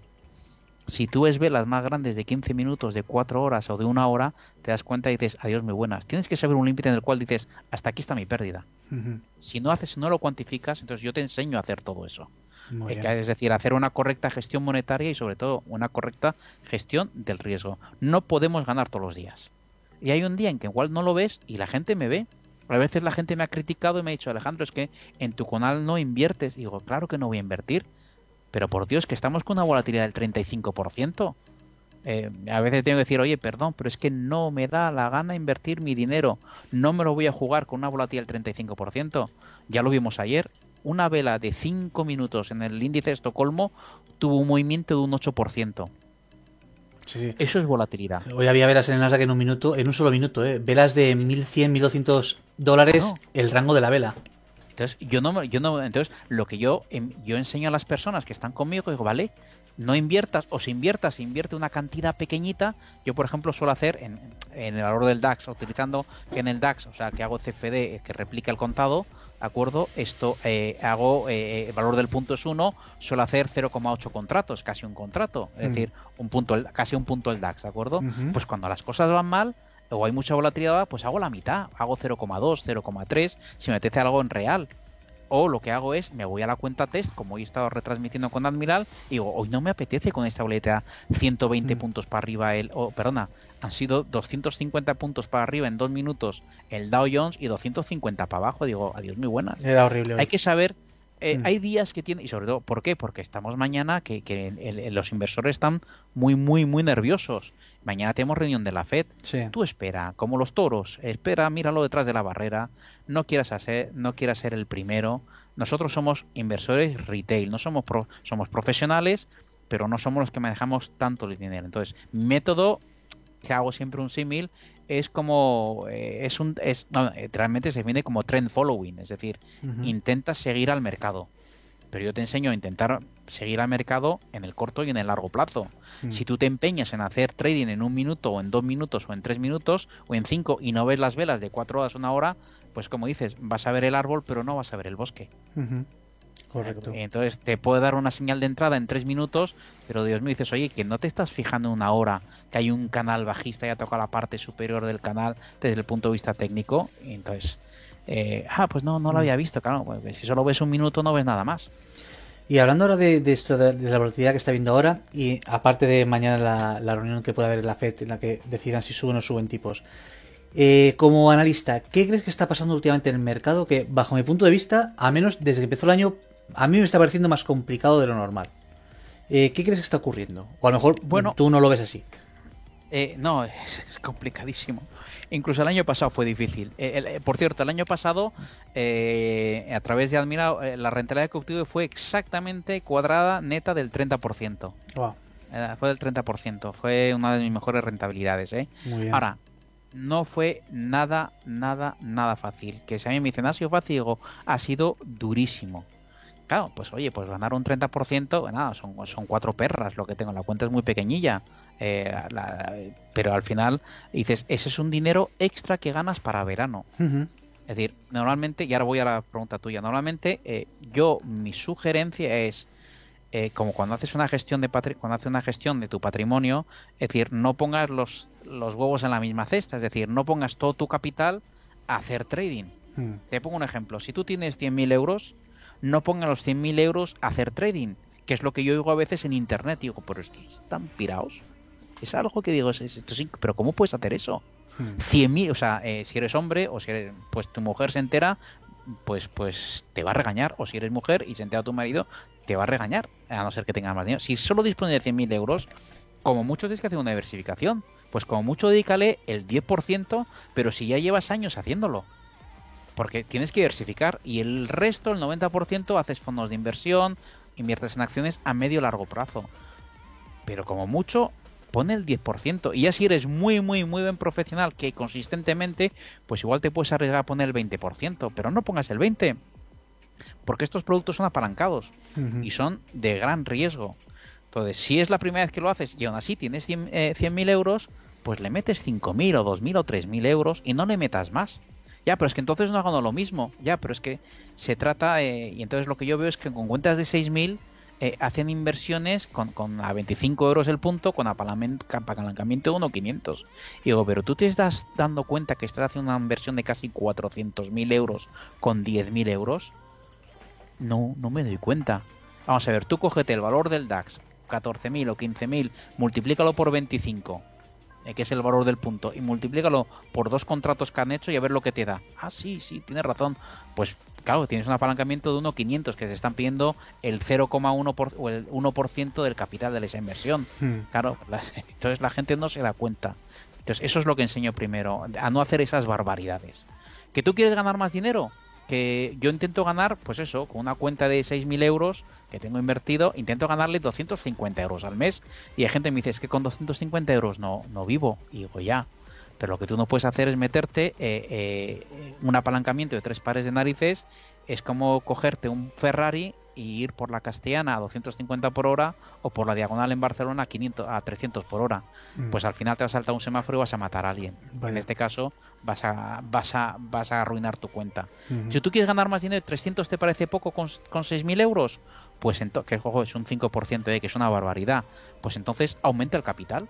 B: si tú ves velas más grandes de 15 minutos, de 4 horas o de una hora, te das cuenta y dices, adiós, muy buenas. Tienes que saber un límite en el cual dices, hasta aquí está mi pérdida. Si no haces, no lo cuantificas, entonces yo te enseño a hacer todo eso. Eh, es decir, hacer una correcta gestión monetaria y sobre todo una correcta gestión del riesgo. No podemos ganar todos los días. Y hay un día en que igual no lo ves y la gente me ve. A veces la gente me ha criticado y me ha dicho, Alejandro, es que en tu canal no inviertes. Y digo, claro que no voy a invertir pero por Dios, que estamos con una volatilidad del 35%. Eh, a veces tengo que decir, oye, perdón, pero es que no me da la gana invertir mi dinero. No me lo voy a jugar con una volatilidad del 35%. Ya lo vimos ayer. Una vela de 5 minutos en el índice de Estocolmo tuvo un movimiento de un 8%. Sí, Eso es volatilidad.
A: Hoy había velas en el Nasdaq en un minuto, en un solo minuto, ¿eh? velas de 1.100, 1.200 dólares el rango de la vela.
B: Entonces, yo no, yo no, entonces, lo que yo, em, yo enseño a las personas que están conmigo, digo, vale, no inviertas, o si inviertas, invierte una cantidad pequeñita. Yo, por ejemplo, suelo hacer en, el valor del DAX, utilizando en el DAX, o sea, que hago CFD, eh, que replica el contado, ¿de acuerdo? Esto eh, hago, eh, el valor del punto es 1, suelo hacer 0,8 contratos, casi un contrato, es mm. decir, un punto, casi un punto el DAX, ¿de acuerdo? Pues cuando las cosas van mal, o hay mucha volatilidad, pues hago la mitad, hago 0,2, 0,3, si me apetece algo en real. O lo que hago es, me voy a la cuenta test, como hoy he estado retransmitiendo con Admiral, y digo, hoy no me apetece con esta volatilidad 120 mm. puntos para arriba, el, o perdona, han sido 250 puntos para arriba en dos minutos el Dow Jones y 250 para abajo. Digo, adiós, muy buenas.
A: Era horrible.
B: Hay que saber eh, mm. Hay días que tienen, y sobre todo, ¿por qué? Porque estamos mañana que, que los inversores están muy, muy, muy nerviosos. Mañana tenemos reunión de la FED. Tú espera, como los toros, espera, míralo detrás de la barrera. No quieras hacer, no quieras ser el primero. Nosotros somos inversores retail, no somos somos profesionales, pero no somos los que manejamos tanto el dinero. Entonces, método, que hago siempre un símil, es como eh, es un es eh, realmente se define como trend following, es decir, intenta seguir al mercado pero yo te enseño a intentar seguir al mercado en el corto y en el largo plazo. Mm. Si tú te empeñas en hacer trading en un minuto o en dos minutos o en tres minutos o en cinco y no ves las velas de cuatro horas, una hora, pues como dices, vas a ver el árbol pero no vas a ver el bosque.
A: Correcto.
B: Entonces te puede dar una señal de entrada en tres minutos, pero Dios me dices, oye, que no te estás fijando en una hora, que hay un canal bajista y ya toca la parte superior del canal desde el punto de vista técnico. Y entonces, eh, ah, pues no, no lo mm. había visto, claro, pues si solo ves un minuto no ves nada más.
A: Y hablando ahora de, esto, de, la volatilidad que está viendo ahora, y aparte de mañana la, reunión que puede haber en la FED en la que decidan si suben o suben tipos, eh, como analista, ¿qué crees que está pasando últimamente en el mercado? Que bajo mi punto de vista, a menos desde que empezó el año, a mí me está pareciendo más complicado de lo normal. Eh, ¿Qué crees que está ocurriendo? O a lo mejor bueno, tú no lo ves así.
B: Eh, no, es, complicadísimo. Incluso el año pasado fue difícil. Eh, eh, por cierto, el año pasado, eh, a través de Admirado, la rentabilidad que obtuve fue exactamente cuadrada neta del 30%. fue del 30%. Fue una de mis mejores rentabilidades. Ahora, no fue nada, nada, nada fácil. Que si a mí me dicen, ¿ha sido fácil? Digo, ha sido durísimo. Claro, pues oye, pues ganar un 30%, nada, son, son cuatro perras lo que tengo. La cuenta es muy pequeñilla. Eh, pero al final dices, ese es un dinero extra que ganas para verano. Es decir, normalmente, y ahora voy a la pregunta tuya, normalmente eh, yo, mi sugerencia es, eh, como cuando haces una gestión de cuando haces una gestión de tu patrimonio, es decir, no pongas los, los huevos en la misma cesta, es decir, no pongas todo tu capital a hacer trading. Te pongo un ejemplo, si tú tienes 100.000 euros, no pongas los 100.000 euros a hacer trading, que es lo que yo oigo a veces en internet, digo, pero estos están pirados es algo que digo, es, pero ¿cómo puedes hacer eso? Hmm. Cien mil, o sea, eh, si eres hombre o si eres, pues tu mujer se entera, pues, pues te va a regañar. O si eres mujer y se entera tu marido, te va a regañar, a no ser que tengas más dinero. Si solo dispone de 100.000 euros, como mucho tienes que hacer una diversificación. Pues como mucho dedícale el 10%, pero si ya llevas años haciéndolo. Porque tienes que diversificar y el resto, el 90%, haces fondos de inversión, inviertes en acciones a medio largo plazo. Pero como mucho, pone el 10%. Y ya si eres muy, muy, muy buen profesional, que consistentemente, pues igual te puedes arriesgar a poner el 20%, pero no pongas el 20%. Porque estos productos son apalancados y son de gran riesgo. Entonces, si es la primera vez que lo haces y aún así tienes 100.000 eh, euros, pues le metes 5.000 o 2.000 o 3.000 euros y no le metas más. Ya, pero es que entonces no hago lo mismo. Ya, pero es que se trata, eh, y entonces lo que yo veo es que con cuentas de 6.000 eh, hacen inversiones con, con, a 25 euros el punto, con apalancamiento de 1.500. Y digo, pero tú te estás dando cuenta que estás haciendo una inversión de casi 400.000 euros con 10.000 euros. No, no me doy cuenta. Vamos a ver, tú cógete el valor del DAX, 14.000 o 15.000, multiplícalo por 25 eh, que es el valor del punto, y multiplícalo por dos contratos que han hecho y a ver lo que te da. Ah, sí, sí, tienes razón. Pues claro, tienes un apalancamiento de 1.500 que se están pidiendo el 0,1% o el 1% del capital de esa inversión. Hmm. Claro, entonces la gente no se da cuenta. Entonces eso es lo que enseño primero, a no hacer esas barbaridades. ¿Que tú quieres ganar más dinero? Que yo intento ganar, pues eso, con una cuenta de 6.000 euros, que tengo invertido, intento ganarle 250 euros al mes. Y hay gente que me dice, es que con 250 euros no, no vivo. Y digo, ya. Pero lo que tú no puedes hacer es meterte eh, eh, un apalancamiento de tres pares de narices. Es como cogerte un Ferrari y ir por la Castellana a 250 por hora o por la diagonal en Barcelona a, 500, a 300 por hora. Mm. Pues al final te vas a saltar un semáforo y vas a matar a alguien. En este caso vas a, vas a, vas a arruinar tu cuenta. Si tú quieres ganar más dinero, 300 te parece poco con, con 6.000 euros, pues entonces, que es un 5%, de que es una barbaridad, pues entonces aumenta el capital.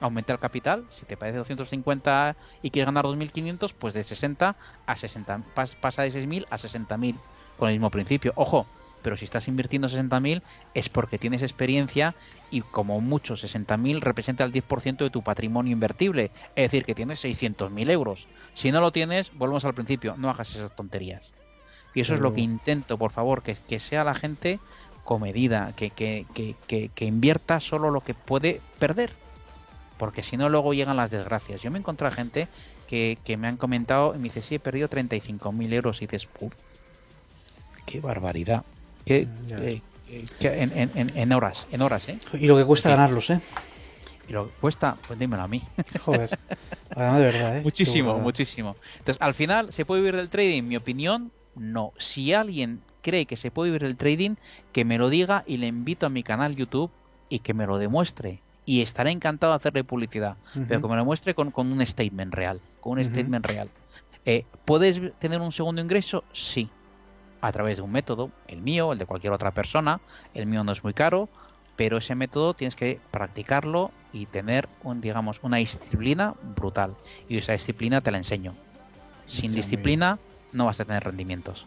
B: Aumenta el capital, si te parece 250 y quieres ganar 2.500, pues de 60 a 60, pasa de 6.000 a 60.000 con el mismo principio. Ojo, pero si estás invirtiendo 60.000 es porque tienes experiencia y como mucho 60.000 representa el 10% de tu patrimonio invertible, es decir, que tienes 600.000 euros. Si no lo tienes, volvemos al principio, no hagas esas tonterías. Y eso es lo que intento, por favor, que, que sea la gente comedida, que, que, que, que, invierta solo lo que puede perder. Porque si no, luego llegan las desgracias. Yo me encontré a gente que, me han comentado y me dice, sí, he perdido 35.000 euros. Y dices, qué barbaridad. Mm, eh, en, horas, en horas, ¿eh?
A: Y lo que cuesta ganarlos, ¿eh?
B: Y lo que cuesta, pues dímelo a mí.
A: Joder, de verdad, ¿eh?
B: Muchísimo, muchísimo. Entonces, al final, ¿se puede vivir del trading? Mi opinión, no. Si alguien cree que se puede vivir del trading, que me lo diga y le invito a mi canal YouTube y que me lo demuestre. Y estaré encantado de hacerle publicidad, pero que me lo muestre con, un statement real, con un statement real. Eh, ¿Puedes tener un segundo ingreso? Sí, a través de un método, el mío, el de cualquier otra persona. El mío no es muy caro, pero ese método tienes que practicarlo y tener, un, digamos, una disciplina brutal. Y esa disciplina te la enseño. Sin disciplina no vas a tener rendimientos.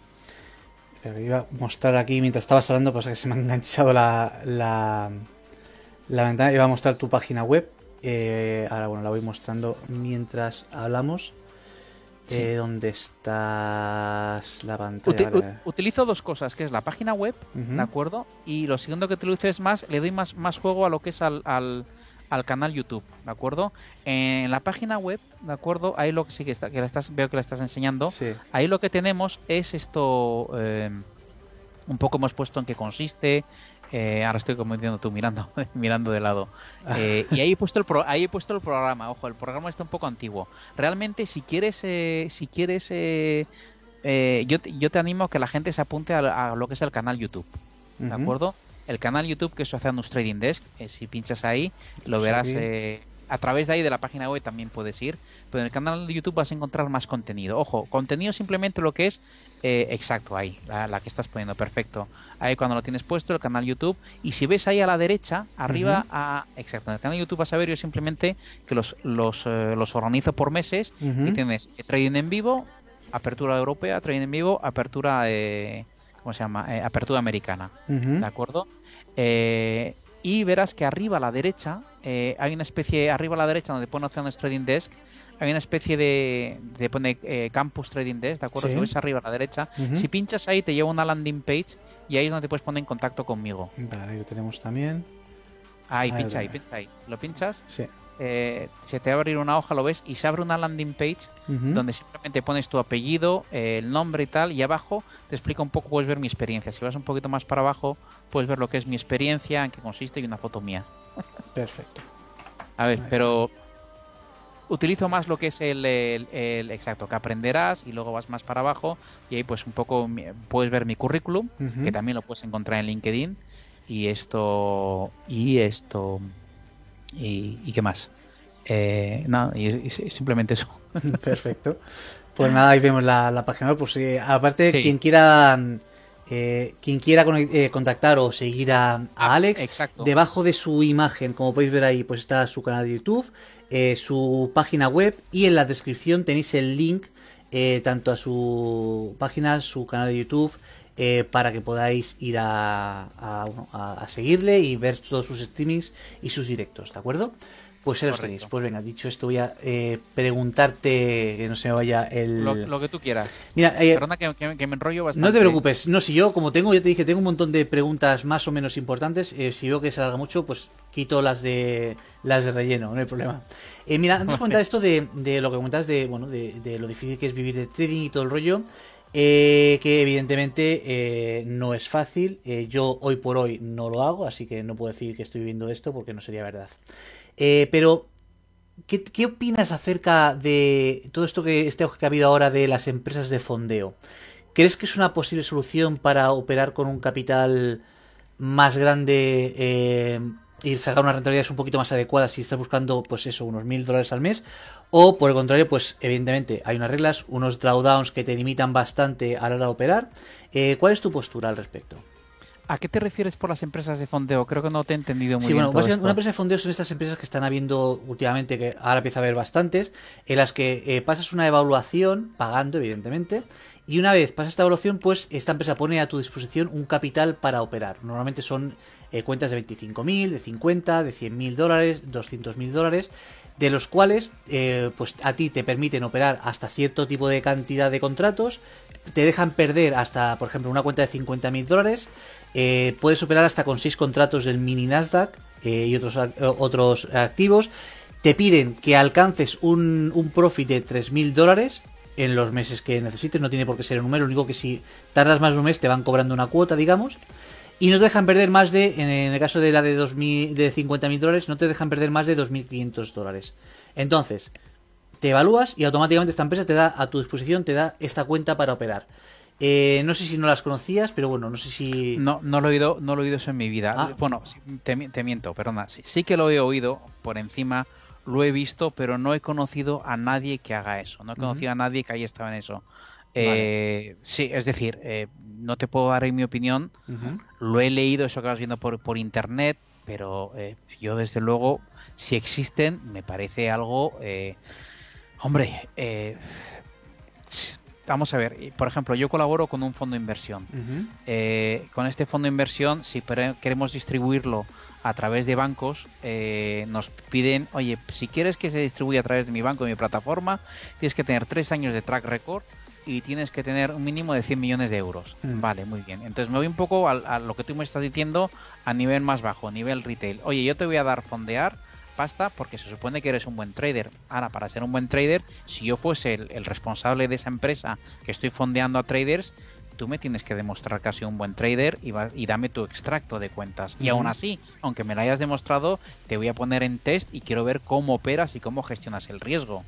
A: Pero iba a mostrar aquí, mientras estabas hablando, pues que se me ha enganchado la, la, la ventana. Iba a mostrar tu página web. Eh, ahora, bueno, la voy mostrando mientras hablamos. Eh, ¿Dónde estás la pantalla?
B: utilizo dos cosas, que es la página web, ¿de acuerdo? Y lo segundo que utilizo es más, le doy más, más juego a lo que es al, al, canal YouTube, ¿de acuerdo? En la página web, ¿de acuerdo? Ahí lo que sí que, está, que estás, veo que la estás enseñando. Ahí lo que tenemos es esto, eh, un poco hemos puesto en qué consiste, eh, ahora estoy como diciendo tú mirando, mirando de lado. Eh, y ahí he puesto el ahí he puesto el programa. Ojo, el programa está un poco antiguo. Realmente, si quieres, eh, si quieres, yo, te, yo te animo a que la gente se apunte a, lo que es el canal YouTube, ¿de acuerdo? El canal YouTube que es Oceanus Trading Desk. si pinchas ahí, lo verás a través de ahí de la página web también puedes ir, pero en el canal de YouTube vas a encontrar más contenido. Ojo, contenido simplemente lo que es eh, exacto, ahí, la, que estás poniendo, perfecto. Ahí cuando lo tienes puesto, el canal YouTube, y si ves ahí a la derecha, arriba, a, exacto, en el canal YouTube vas a ver yo simplemente que los, los, eh, los organizo por meses y tienes trading en vivo, apertura europea, trading en vivo, apertura, eh, ¿cómo se llama? Eh, apertura americana, ¿de acuerdo? y verás que arriba a la derecha, hay una especie, arriba a la derecha donde pone Oceanus Trading Desk, hay una especie de, de pone eh, Campus Trading Desk, ¿de acuerdo?
A: Sí.
B: Que ves arriba a la derecha. Si pinchas ahí te lleva a una landing page y ahí es donde te puedes poner en contacto conmigo.
A: Vale, ahí lo tenemos también.
B: Ahí,
A: Ahí
B: pincha ahí, pincha ahí. Lo pinchas,
A: Sí.
B: eh, se te va a abrir una hoja, lo ves, y se abre una landing page donde simplemente pones tu apellido, eh, el nombre y tal, y abajo te explica un poco, puedes ver mi experiencia. Si vas un poquito más para abajo, puedes ver lo que es mi experiencia, en qué consiste y una foto mía.
A: Perfecto.
B: A ver, pero utilizo más lo que es el, el- el- exacto, que aprenderás y luego vas más para abajo y ahí pues un poco puedes ver mi currículum, que también lo puedes encontrar en LinkedIn y esto y esto y, y qué más. Eh, nada, y, y simplemente eso.
A: Perfecto. Pues nada, ahí vemos la, la página web. Pues eh, aparte,
B: Sí.
A: quien quiera eh, quien quiera eh, contactar o seguir a, a
B: Ah,
A: Alex,
B: exacto.
A: debajo de su imagen, como podéis ver ahí, pues está su canal de YouTube, eh, su página web y en la descripción tenéis el link tanto a su página, su canal de YouTube, para que podáis ir a- a seguirle y ver todos sus streamings y sus directos, ¿de acuerdo? Pues ahí los
B: Correcto.
A: tenéis. Pues venga, dicho esto, voy a eh, preguntarte que no se me vaya el.
B: Lo, lo que tú quieras.
A: Mira, eh,
B: Perdona que, que- que me enrollo bastante.
A: no te preocupes. No, si yo, como tengo, ya te dije, tengo un montón de preguntas más o menos importantes. eh, si veo que se alarga mucho, pues quito las de las de relleno, no hay problema. Eh, mira, antes de comentar esto de, de lo que comentas de, bueno, de, de lo difícil que es vivir de trading y todo el rollo. eh, que evidentemente eh, no es fácil. eh, yo hoy por hoy no lo hago, así que no puedo decir que estoy viviendo esto porque no sería verdad. Eh, pero ¿Qué, opinas acerca de todo esto que este auge ha habido ahora de las empresas de fondeo? ¿Crees que es una posible solución para operar con un capital más grande eh, y sacar unas rentabilidades un poquito más adecuadas si estás buscando, pues eso, unos mil dólares al mes? O por el contrario, pues evidentemente hay unas reglas, unos drawdowns que te limitan bastante a la hora de operar. Eh, ¿Cuál es tu postura al respecto?
B: ¿A qué te refieres por las empresas de fondeo? Creo que no te he entendido muy
A: Sí,
B: bien.
A: bueno,
B: todo
A: básicamente,
B: esto.
A: una empresa de fondeo son estas empresas que están habiendo últimamente, que ahora empieza a haber bastantes, en las que eh, pasas una evaluación, pagando evidentemente, y una vez pasas esta evaluación, pues esta empresa pone a tu disposición un capital para operar. Normalmente son eh, cuentas de 25.000, de 50, de 100.000 dólares, 200.000 dólares, de los cuales eh, pues a ti te permiten operar hasta cierto tipo de cantidad de contratos, te dejan perder hasta, por ejemplo, una cuenta de 50.000 dólares, eh, puedes operar hasta con 6 contratos del mini Nasdaq eh, y otros, eh, otros activos, te piden que alcances un, un profit de 3.000 dólares en los meses que necesites, no tiene por qué ser un número, único que si tardas más de un mes te van cobrando una cuota, digamos, y no te dejan perder más de, en el caso de la de, 2000, de 50.000 dólares, no te dejan perder más de 2.500 dólares. Entonces, te evalúas y automáticamente esta empresa te da a tu disposición, te da esta cuenta para operar. Eh, no sé si no las conocías, pero bueno, no sé si...
B: No, no lo he oído, no lo he oído eso en mi vida.
A: Ah.
B: Bueno, te, mi- te miento, perdona. Sí, sí que lo he oído por encima, lo he visto, pero no he conocido a nadie que haga eso. No he conocido a nadie que haya estado en eso.
A: Vale.
B: Eh, sí, es decir, eh, no te puedo dar mi opinión. Lo he leído, eso que vas viendo por, por internet, pero eh, yo desde luego, si existen, me parece algo... eh, hombre, eh, vamos a ver, por ejemplo, yo colaboro con un fondo de inversión. Eh, con este fondo de inversión, si queremos distribuirlo a través de bancos, eh, nos piden, oye, si quieres que se distribuya a través de mi banco, de mi plataforma, tienes que tener tres años de track record y tienes que tener un mínimo de 100 millones de euros.
A: Mm.
B: Vale, muy bien. Entonces me voy un poco al- a, lo que tú me estás diciendo a nivel más bajo, a nivel retail. Oye, yo te voy a dar fondear pasta porque se supone que eres un buen trader. Ahora, para ser un buen trader, si yo fuese el, el responsable de esa empresa que estoy fondeando a traders, tú me tienes que demostrar que has sido un buen trader y, va- y dame tu extracto de cuentas. Y
A: Ujú.
B: aún así, aunque me lo hayas demostrado, te voy a poner en test y quiero ver cómo operas y cómo gestionas el riesgo.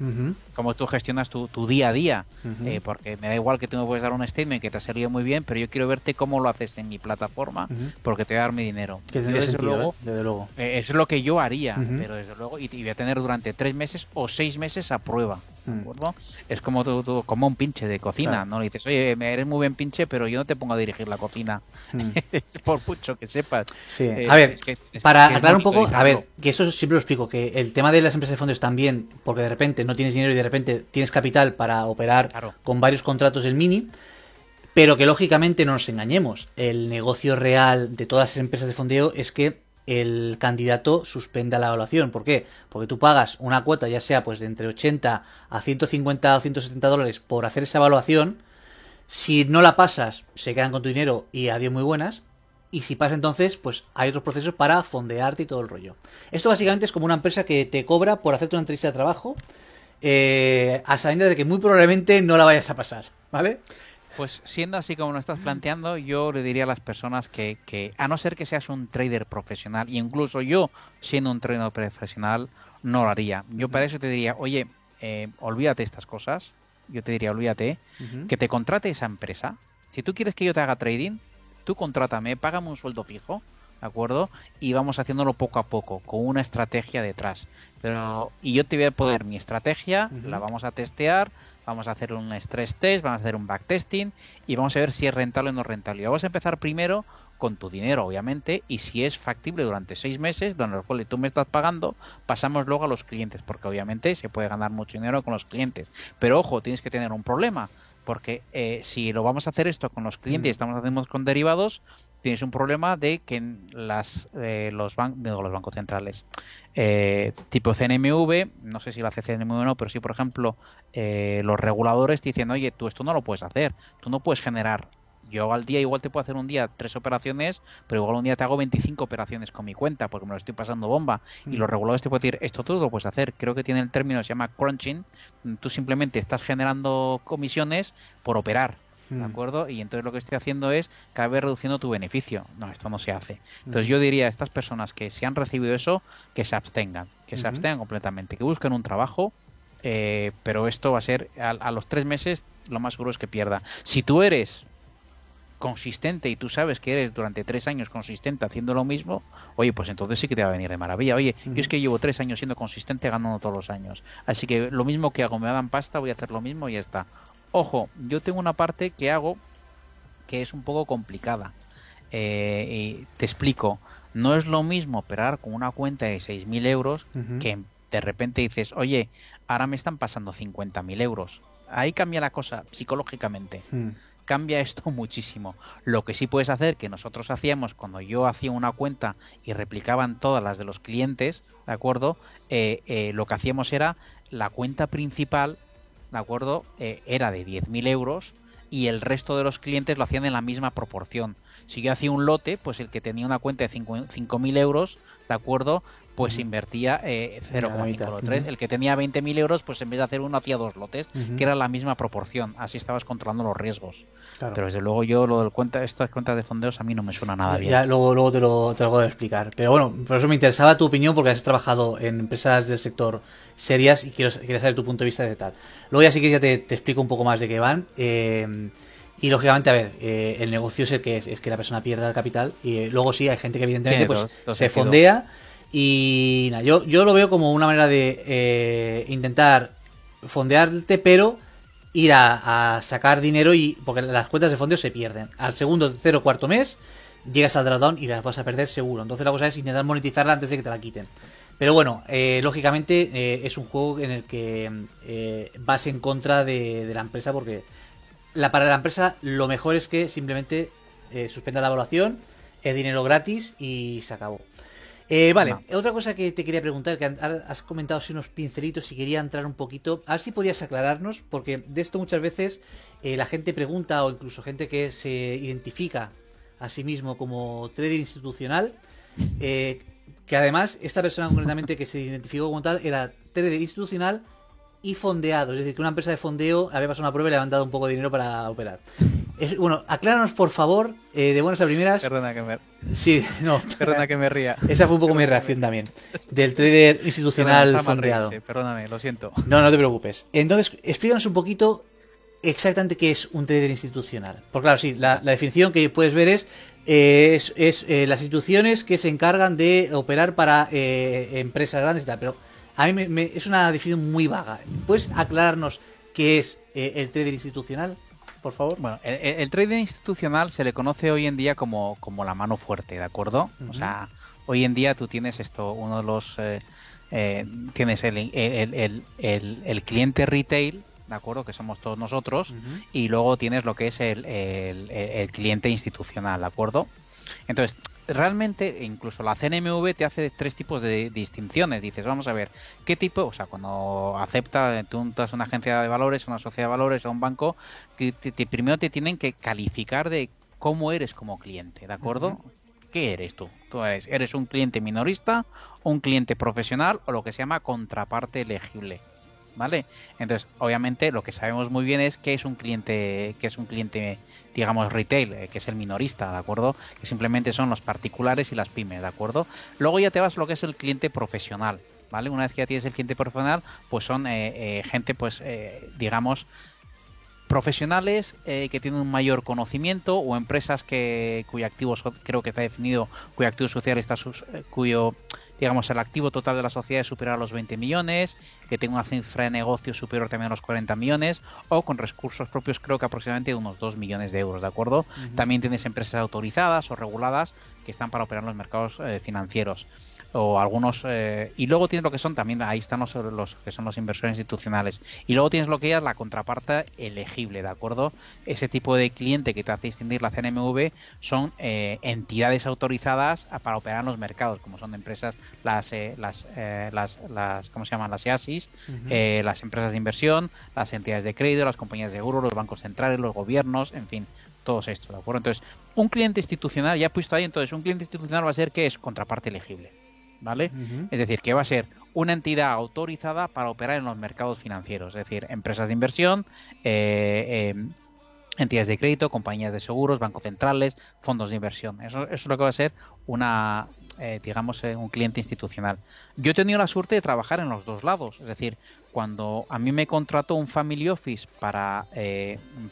B: Cómo tú gestionas tu, tu día a día. Eh, porque me da igual que tú me puedes dar un statement que te ha salido muy bien, pero yo quiero verte cómo lo haces en mi plataforma porque te voy a dar mi dinero.
A: Que tendría
B: desde
A: sentido,
B: luego,
A: ¿eh? desde luego.
B: eh, eso es lo que yo haría, pero desde luego, y, y voy a tener durante tres meses o seis meses a prueba. ¿De
A: Mm.
B: acuerdo? Es como tú, tú- como un pinche de cocina,
A: Claro.
B: ¿no? Le dices, oye, me eres muy buen pinche, pero yo no te pongo a dirigir la cocina.
A: Mm.
B: Por mucho que sepas.
A: Sí,
B: Eh,
A: a ver,
B: es que- es
A: para aclarar un poco, a ver, que eso siempre lo explico, que el tema de las empresas de fondos también, porque de repente no tienes dinero y de repente tienes capital para operar
B: Claro.
A: con varios contratos del mini, pero que lógicamente no nos engañemos, el negocio real de todas las empresas de fondeo es que el candidato suspenda la evaluación. ¿Por qué? Porque tú pagas una cuota, ya sea pues de entre 80 a 150 o 170 dólares por hacer esa evaluación. Si no la pasas, se quedan con tu dinero y adiós muy buenas. Y si pasa entonces, pues hay otros procesos para fondearte y todo el rollo. Esto básicamente es como una empresa que te cobra por hacerte una entrevista de trabajo eh, a sabiendas de que muy probablemente no la vayas a pasar, ¿vale?
B: Pues siendo así como lo estás planteando, yo le diría a las personas que, que, a no ser que seas un trader profesional, y incluso yo siendo un trader profesional, no lo haría. Yo para eso te diría, oye, eh, olvídate estas cosas, yo te diría, olvídate, que te contrate esa empresa. Si tú quieres que yo te haga trading, tú contrátame, págame un sueldo fijo, ¿de acuerdo? Y vamos haciéndolo poco a poco, con una estrategia detrás. Pero, y yo te voy a poner mi estrategia, la vamos a testear, vamos a hacer un stress test, vamos a hacer un backtesting y vamos a ver si es rentable o no rentable. Y vamos a empezar primero con tu dinero, obviamente, y si es factible durante seis meses, donde los cuales tú me estás pagando, pasamos luego a los clientes, porque obviamente se puede ganar mucho dinero con los clientes. Pero ojo, tienes que tener un problema, porque eh, si lo vamos a hacer esto con los clientes y estamos haciendo con derivados, tienes un problema de que las, eh, los, los bancos centrales eh, tipo CNMV, no sé si lo hace CNMV o no, pero sí, por ejemplo, eh, los reguladores te dicen, oye, tú esto no lo puedes hacer, tú no puedes generar. Yo al día igual te puedo hacer un día tres operaciones, pero igual un día te hago 25 operaciones con mi cuenta porque me lo estoy pasando bomba. Y los reguladores te pueden decir, esto tú lo puedes hacer. Creo que tiene el término, se llama crunching. Tú simplemente estás generando comisiones por operar. ¿De hmm. acuerdo? Y entonces lo que estoy haciendo es cada vez reduciendo tu beneficio. No, esto no se hace. Entonces yo diría a estas personas que si han recibido eso, que se abstengan. Que se abstengan completamente. Que busquen un trabajo. Eh, pero esto va a ser a, los tres meses lo más seguro es que pierda. Si tú eres consistente y tú sabes que eres durante tres años consistente haciendo lo mismo, oye, pues entonces sí que te va a venir de maravilla. Oye, yo es que llevo tres años siendo consistente ganando todos los años. Así que lo mismo que hago, me dan pasta, voy a hacer lo mismo y ya está. Ojo, yo tengo una parte que hago que es un poco complicada. Eh, y te explico. No es lo mismo operar con una cuenta de 6.000 euros que de repente dices, oye, ahora me están pasando 50.000 euros. Ahí cambia la cosa psicológicamente. Hmm. Cambia esto muchísimo. Lo que sí puedes hacer, que nosotros hacíamos cuando yo hacía una cuenta y replicaban todas las de los clientes, ¿de acuerdo? Eh, eh, lo que hacíamos era la cuenta principal ¿de acuerdo? Eh, era de 10.000 euros y el resto de los clientes lo hacían en la misma proporción. Si yo hacía un lote, pues el que tenía una cuenta de 5.000 euros, ¿de acuerdo? Pues invertía eh, 0,53. El que tenía 20.000 euros, pues en vez de hacer uno, hacía dos lotes, que era la misma proporción. Así estabas controlando los riesgos. Pero desde luego yo lo del cuenta, estas cuentas de fondeos a mí no me suena nada bien.
A: Ya, luego, luego te, lo, te lo voy a explicar. Pero bueno, por eso me interesaba tu opinión, porque has trabajado en empresas del sector serias y quiero, quería saber tu punto de vista de tal. Luego ya sí que ya te, explico un poco más de qué van. Eh, y lógicamente, a ver, eh, el negocio es el que es, que la persona pierda el capital. Y eh, luego sí, hay gente que evidentemente pues se fondea. Y nada, yo, yo lo veo como una manera de eh, intentar fondearte, pero ir a, sacar dinero y. Porque las cuentas de fondeo se pierden. Al segundo, tercero, cuarto mes, llegas al drawdown y las vas a perder seguro. Entonces la cosa es intentar monetizarla antes de que te la quiten. Pero bueno, lógicamente es un juego en el que vas en contra de, de la empresa porque la, para la empresa lo mejor es que simplemente eh, suspenda la evaluación, es dinero gratis y se acabó. Eh, vale, otra cosa que te quería preguntar, que has comentado así unos pincelitos y quería entrar un poquito, a ver si podías aclararnos, porque de esto muchas veces eh, la gente pregunta o incluso gente que se identifica a sí mismo como trader institucional, que además esta persona concretamente que se identificó como tal era trader institucional y fondeado. Es decir, que una empresa de fondeo había pasado una prueba y le habían dado un poco de dinero para operar. Bueno, acláranos por favor, eh, de buenas a primeras.
B: Perdona que me.
A: Sí, no.
B: Perdona que me ría.
A: Esa fue un poco mi reacción también. Del trader institucional fondeado.
B: perdóname, lo siento.
A: No, no te preocupes. Entonces, explícanos un poquito exactamente qué es un trader institucional. Porque claro, sí, la, definición que puedes ver es, eh, es, eh, las instituciones que se encargan de operar para empresas grandes y tal, pero a mí me, es una definición muy vaga. ¿Puedes aclararnos qué es eh, el trader institucional? Por favor.
B: Bueno, el, trader institucional se le conoce hoy en día como, como la mano fuerte, ¿de acuerdo? O sea, hoy en día tú tienes esto, uno de los... Eh, eh, tienes el, el, el, cliente retail, ¿de acuerdo? Que somos todos nosotros, y luego tienes lo que es el, cliente institucional, ¿de acuerdo? Entonces, realmente, incluso la CNMV te hace tres tipos de, distinciones. Dices, vamos a ver, ¿qué tipo? O sea, cuando acepta, tú entras una agencia de valores, una sociedad de valores o un banco, que primero te tienen que calificar de cómo eres como cliente, ¿de acuerdo? ¿Qué eres tú? Tú eres, eres un cliente minorista, un cliente profesional o lo que se llama contraparte elegible. ¿Vale? Entonces, obviamente, lo que sabemos muy bien es que es un cliente, que es un cliente digamos, retail, eh, que es el minorista, ¿de acuerdo? Que simplemente son los particulares y las pymes, ¿de acuerdo? Luego ya te vas a lo que es el cliente profesional, ¿vale? Una vez que ya tienes el cliente profesional, pues son eh, eh, gente, pues, digamos, profesionales que tienen un mayor conocimiento o empresas que cuyo activo creo que está definido cuyo activo social está cuyo digamos, el activo total de la sociedad es superior a los 20 millones, que tenga una cifra de negocio superior también a los 40 millones, o con recursos propios creo que aproximadamente unos 2 millones de euros, ¿de acuerdo? También tienes empresas autorizadas o reguladas que están para operar en los mercados eh, financieros o algunos eh, y luego tienes lo que son también ahí están los, los, que son los inversores institucionales y luego tienes lo que es la contraparte elegible de acuerdo ese tipo de cliente que te hace distinguir la CNMV son eh, entidades autorizadas para operar en los mercados como son empresas las eh, las, las, las cómo se llaman las IASIS las empresas de inversión las entidades de crédito las compañías de seguro los bancos centrales los gobiernos en fin todos estos de acuerdo entonces un cliente institucional ya puesto ahí entonces un cliente institucional va a ser que es contraparte elegible ¿vale? Es decir, que va a ser una entidad autorizada para operar en los mercados financieros, es decir, empresas de inversión, eh, eh, entidades de crédito, compañías de seguros, bancos centrales, fondos de inversión. Eso, es lo que va a ser una, eh, digamos, un cliente institucional. Yo he tenido la suerte de trabajar en los dos lados, es decir, cuando a mí me contrató un family office para,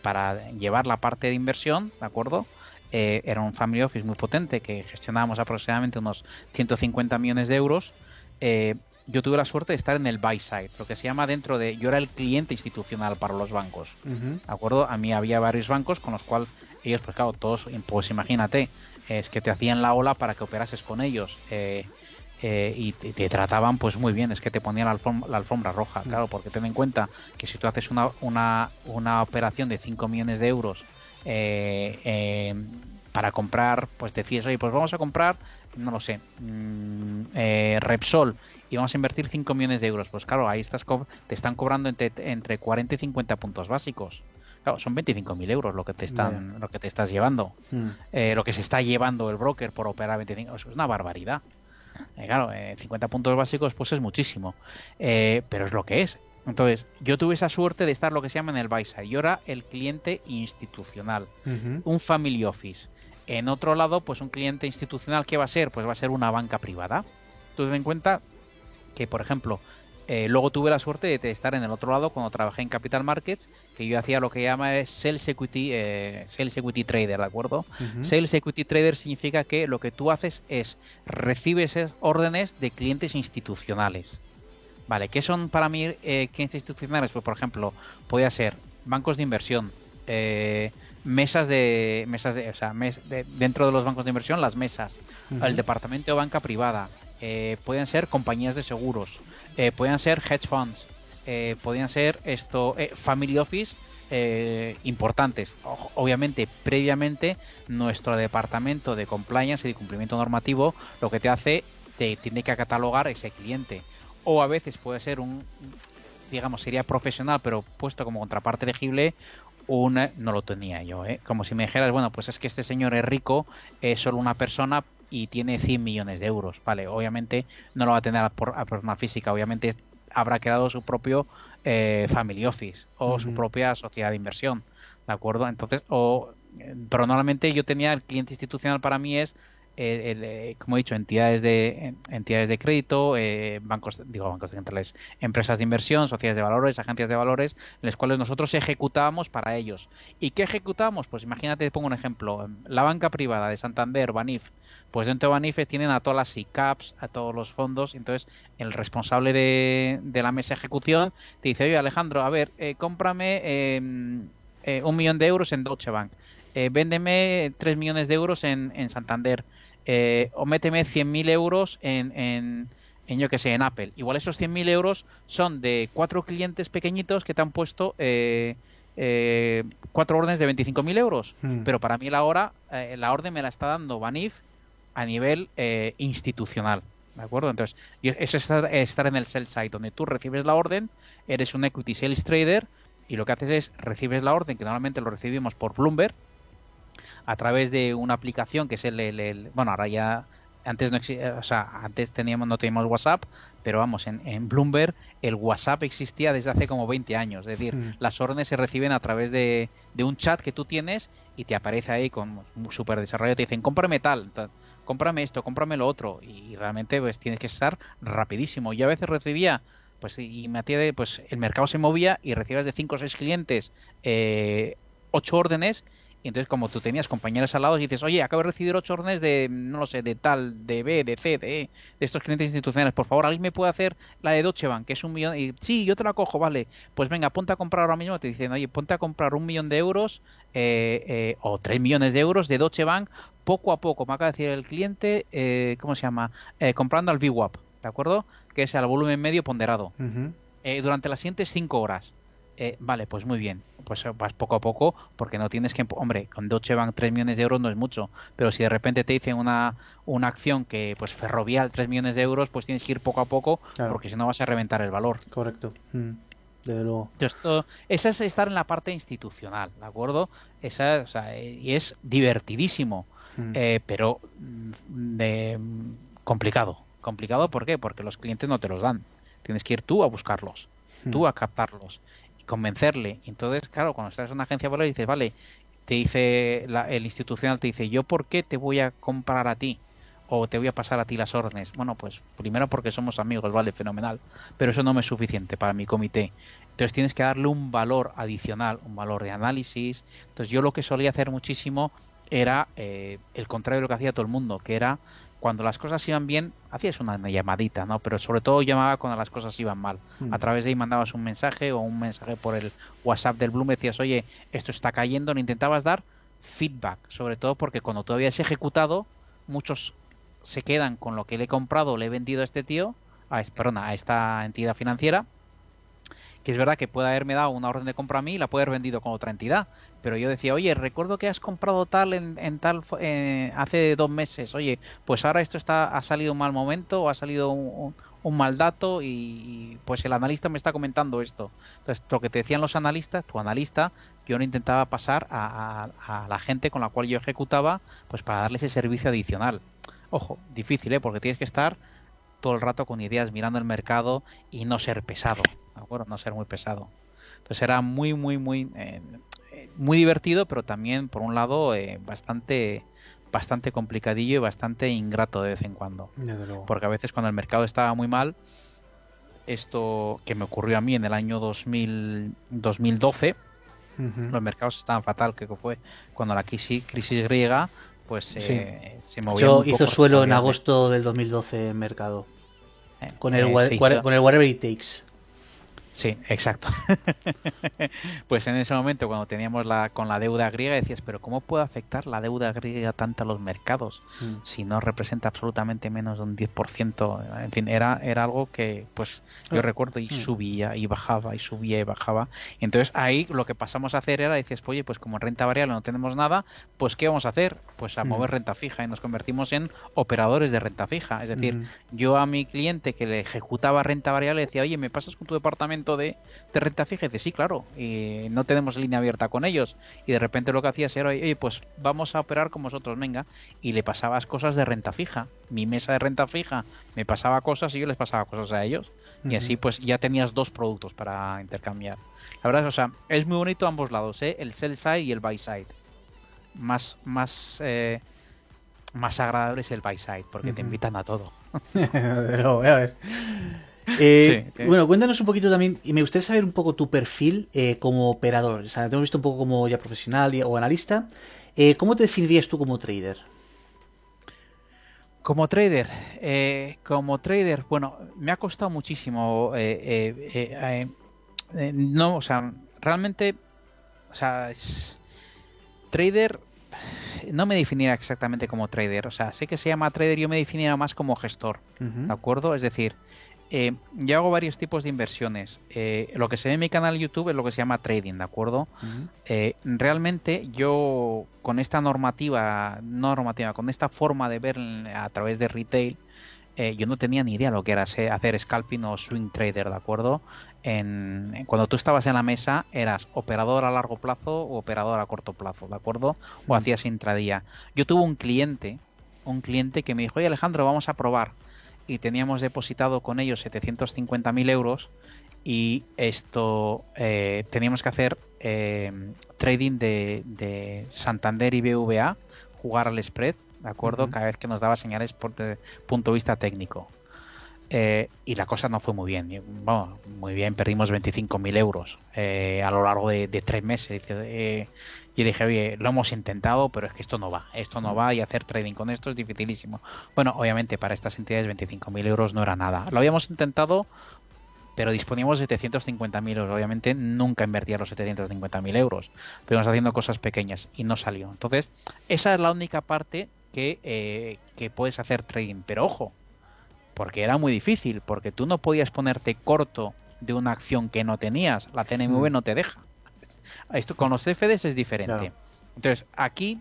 B: para llevar la parte de inversión, ¿de acuerdo? Eh, era un family office muy potente que gestionábamos aproximadamente unos 150 millones de euros. Eh, yo tuve la suerte de estar en el buy side, lo que se llama dentro de. Yo era el cliente institucional para los bancos. ¿De acuerdo? A mí había varios bancos con los cuales ellos, pues claro, todos, pues imagínate, es que te hacían la ola para que operases con ellos. Eh, y te, trataban pues muy bien, es que te ponían la, alfombra, roja, claro, porque ten en cuenta que si tú haces una, una, una operación de 5 millones de euros eh, eh, para comprar, pues decías, oye, pues vamos a comprar, no lo sé, mm, eh, Repsol y vamos a invertir 5 millones de euros. Pues claro, ahí estás te están cobrando entre, entre 40 y 50 puntos básicos. Claro, son 25.000 euros lo que te están, lo que te estás llevando, hmm. lo que se está llevando el broker por operar 25, es una barbaridad. claro, 50 puntos básicos pues es muchísimo, pero es lo que es. Entonces, yo tuve esa suerte de estar lo que se llama en el buy Yo era el cliente institucional, un family office. En otro lado, pues un cliente institucional, ¿qué va a ser? Pues va a ser una banca privada. Tú en cuenta que, por ejemplo, eh, luego tuve la suerte de estar en el otro lado cuando trabajé en Capital Markets, que yo hacía lo que llama Sales Equity, eh, Sales Equity Trader, ¿de acuerdo? Sales Equity Trader significa que lo que tú haces es recibes órdenes de clientes institucionales. Vale, ¿qué son para mí eh, clientes institucionales? Pues por ejemplo, puede ser bancos de inversión, eh, mesas de mesas de, o sea, dentro de los bancos de inversión las mesas, el departamento de banca privada, eh, pueden ser compañías de seguros, eh, pueden ser hedge funds, eh, podrían ser esto family office importantes. obviamente, previamente nuestro departamento de compliance y de cumplimiento normativo lo que te hace te tiene que catalogar ese cliente o a veces puede ser un, digamos, sería profesional, pero puesto como contraparte elegible, un, no lo tenía yo, ¿eh? como si me dijeras, bueno, pues es que este señor es rico, es solo una persona y tiene 100 millones de euros, vale, obviamente no lo va a tener a, por, forma física, obviamente habrá creado su propio eh, family office o su propia sociedad de inversión, ¿de acuerdo? Entonces, o, eh, pero normalmente yo tenía el cliente institucional para mí es eh, eh, como he dicho, entidades de entidades de crédito, eh, bancos, digo bancos centrales, empresas de inversión, sociedades de valores, agencias de valores, las cuales nosotros ejecutábamos para ellos. ¿Y qué ejecutamos? Pues imagínate, te pongo un ejemplo, la banca privada de Santander, Banif, pues dentro de Banif tienen a todas las ICAPs, a todos los fondos, entonces el responsable de, la mesa de ejecución te dice, oye Alejandro, a ver, cómprame em, un millón de euros en Deutsche Bank, véndeme tres millones de euros en, en Santander, eh, o méteme 100.000 euros en, en, en, yo que sé, en Apple. Igual esos 100.000 euros son de cuatro clientes pequeñitos que te han puesto eh, eh, cuatro órdenes de 25.000 euros. Hmm. Pero para mí la hora, la orden me la está dando Banif a nivel eh, institucional. ¿De acuerdo? Entonces, eso es estar, estar en el sell side, donde tú recibes la orden, eres un equity sales trader y lo que haces es recibes la orden, que normalmente lo recibimos por Bloomberg, a través de una aplicación que es el, bueno, ahora ya antes no o sea, antes teníamos no teníamos WhatsApp, pero vamos, en, en, Bloomberg el WhatsApp existía desde hace como 20 años, es decir, hmm. las órdenes se reciben a través de, de, un chat que tú tienes y te aparece ahí con un súper desarrollo, te dicen, cómprame tal, cómprame esto, cómprame lo otro, y realmente pues tienes que estar rapidísimo. Yo a veces recibía pues y me atiende, pues el mercado se movía y recibías de 5 o 6 clientes eh, 8 órdenes y entonces como tú tenías compañeros al lado y dices, oye, acabo de recibir 8 órdenes de, no lo sé, de tal, de B, de C, de E, de estos clientes institucionales, por favor, ¿alguien me puede hacer la de Deutsche Bank, que es un millón? Y sí, yo te la cojo, vale, pues venga, ponte a comprar ahora mismo, te dicen, oye, ponte a comprar un millón de euros eh, eh, o 3 millones de euros de Deutsche Bank poco a poco, me acaba de decir el cliente, eh, ¿cómo se llama? Eh, comprando al VWAP, ¿de acuerdo? que es al volumen medio ponderado. Eh, durante las siguientes 5 horas. Eh, vale, pues muy bien. Pues eh, vas poco a poco porque no tienes que... Hombre, con Deutsche Bank 3 millones de euros no es mucho, pero si de repente te dicen una, una acción que, pues ferrovial 3 millones de euros, pues tienes que ir poco a poco porque si no vas a reventar el valor.
A: Correcto. Mm, desde luego.
B: Esto, esa es estar en la parte institucional, ¿de acuerdo? Esa, o sea, y es divertidísimo, mm. pero mm, de, complicado Complicado, ¿por qué? Porque los clientes no te los dan. Tienes que ir tú a buscarlos, tú a captarlos convencerle. Entonces, claro, cuando estás en una agencia de valores dices, vale, te dice el institucional te dice, "¿Yo por qué te voy a comprar a ti?" o te voy a pasar a ti las órdenes. Bueno, pues primero porque somos amigos, vale, fenomenal, pero eso no me es suficiente para mi comité. Entonces tienes que darle un valor adicional, un valor de análisis. Entonces yo lo que solía hacer muchísimo era eh, el contrario de lo que hacía todo el mundo, que era cuando las cosas iban bien, hacías una llamadita, ¿no? Pero sobre todo llamaba cuando las cosas iban mal. Hmm. A través de ahí mandabas un mensaje o un mensaje por el WhatsApp del Bloom, decías, oye, esto está cayendo, no intentabas dar feedback, sobre todo porque cuando tú habías ejecutado, muchos se quedan con lo que le he comprado o le he vendido a este tío, a, perdona, a esta entidad financiera, que es verdad que puede haberme dado una orden de compra a mí y la puede haber vendido con otra entidad, pero yo decía, oye, recuerdo que has comprado tal en, tal eh, hace dos meses, oye, pues ahora esto está ha salido un mal momento o ha salido un, mal dato y, pues el analista me está comentando esto. Entonces, lo que te decían los analistas, tu analista, yo no intentaba pasar a, la gente con la cual yo ejecutaba, pues para darle ese servicio adicional. Ojo, difícil, ¿eh? Porque tienes que estar todo el rato con ideas mirando el mercado y no ser pesado, ¿de acuerdo? No ser muy pesado. Entonces era muy, muy, muy... Eh, muy divertido, pero también, por un lado, eh, bastante bastante complicadillo y bastante ingrato de vez en cuando. Porque a veces cuando el mercado estaba muy mal, esto que me ocurrió a mí en el año 2000, 2012, los mercados estaban fatal, que fue cuando la crisis, crisis griega, pues eh, se movió.
A: hizo suelo en agosto del 2012 en mercado. Eh, con, el, con el Whatever It Takes.
B: Sí, exacto. pues en ese momento, cuando teníamos la con la deuda griega, decías, pero ¿cómo puede afectar la deuda griega tanto a los mercados mm. si no representa absolutamente menos de un 10%? En fin, era, era algo que, pues, yo ah. recuerdo y mm. subía y bajaba y subía y bajaba. Entonces ahí lo que pasamos a hacer era, decías, oye, pues como en renta variable no tenemos nada, pues ¿qué vamos a hacer? Pues a mm. mover renta fija y nos convertimos en operadores de renta fija. Es decir, yo a mi cliente que le ejecutaba renta variable decía, oye, ¿me pasas con tu departamento? De, renta fija y sí, claro, y no tenemos línea abierta con ellos. Y de repente lo que hacías era, oye, pues vamos a operar con vosotros, venga. Y le pasabas cosas de renta fija. Mi mesa de renta fija me pasaba cosas y yo les pasaba cosas a ellos. Y así pues ya tenías dos productos para intercambiar. La verdad es, o sea, es muy bonito ambos lados, ¿eh? el sell side y el buy side. Más, más, eh, más agradable es el buy side, porque te invitan a todo.
A: A ver. Eh, bueno, cuéntanos un poquito también, y me gustaría saber un poco tu perfil eh, como operador. O sea, te hemos visto un poco como ya profesional o analista. Eh, ¿Cómo te definirías tú como trader?
B: Como trader, como trader, bueno, me ha costado muchísimo. no, o sea, realmente, o sea, trader no me definiría exactamente como trader. O sea, sé que se llama trader, yo me definiría más como gestor. ¿De acuerdo? Es decir, eh, yo hago varios tipos de inversiones. Eh, lo que se ve en mi canal YouTube es lo que se llama trading, ¿de acuerdo? Eh, realmente yo con esta normativa, normativa, con esta forma de ver a través de retail, yo no tenía ni idea lo que era hacer scalping o swing trader, ¿de acuerdo? En, cuando tú estabas en la mesa eras operador a largo plazo o operador a corto plazo, ¿de acuerdo? O hacías intradía. Yo tuve un cliente, un cliente que me dijo, oye Alejandro, vamos a probar y teníamos depositado con ellos 750.000 euros y esto eh, teníamos que hacer eh, trading de, Santander y BVA, jugar al spread, ¿de acuerdo? Cada vez que nos daba señales por punto de vista técnico. Eh, y la cosa no fue muy bien. Bueno, muy bien, perdimos 25.000 euros a lo largo de, de tres meses. Y dije, oye, lo hemos intentado, pero es que esto no va, esto no va y hacer trading con esto es dificilísimo. Bueno, obviamente para estas entidades 25.000 euros no era nada. Lo habíamos intentado, pero disponíamos de 750.000 euros. Obviamente nunca invertía los 750.000 euros, pero haciendo cosas pequeñas y no salió. Entonces, esa es la única parte que, eh, que puedes hacer trading. Pero ojo, porque era muy difícil, porque tú no podías ponerte corto de una acción que no tenías. La TNMV mm. no te deja. Esto con los CFDs es diferente. Entonces, aquí,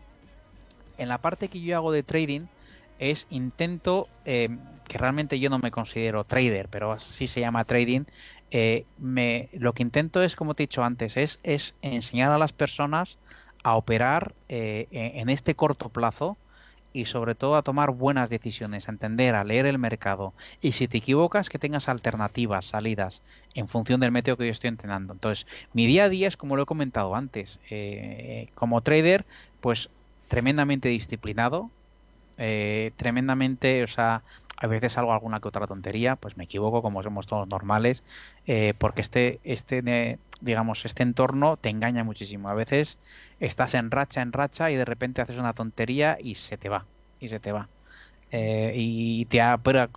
B: en la parte que yo hago de trading, es intento, eh, que realmente yo no me considero trader, pero así se llama trading, eh, me, lo que intento es, como te he dicho antes, es, es enseñar a las personas a operar eh, en este corto plazo y sobre todo a tomar buenas decisiones, a entender, a leer el mercado. Y si te equivocas, que tengas alternativas, salidas, en función del método que yo estoy entrenando. Entonces, mi día a día es como lo he comentado antes. Eh, como trader, pues tremendamente disciplinado, eh, tremendamente, o sea, a veces hago alguna que otra tontería, pues me equivoco, como somos todos normales, eh, porque este, este, digamos, este entorno te engaña muchísimo. A veces estás en racha, en racha y de repente haces una tontería y se te va, y se te va. Eh, y te,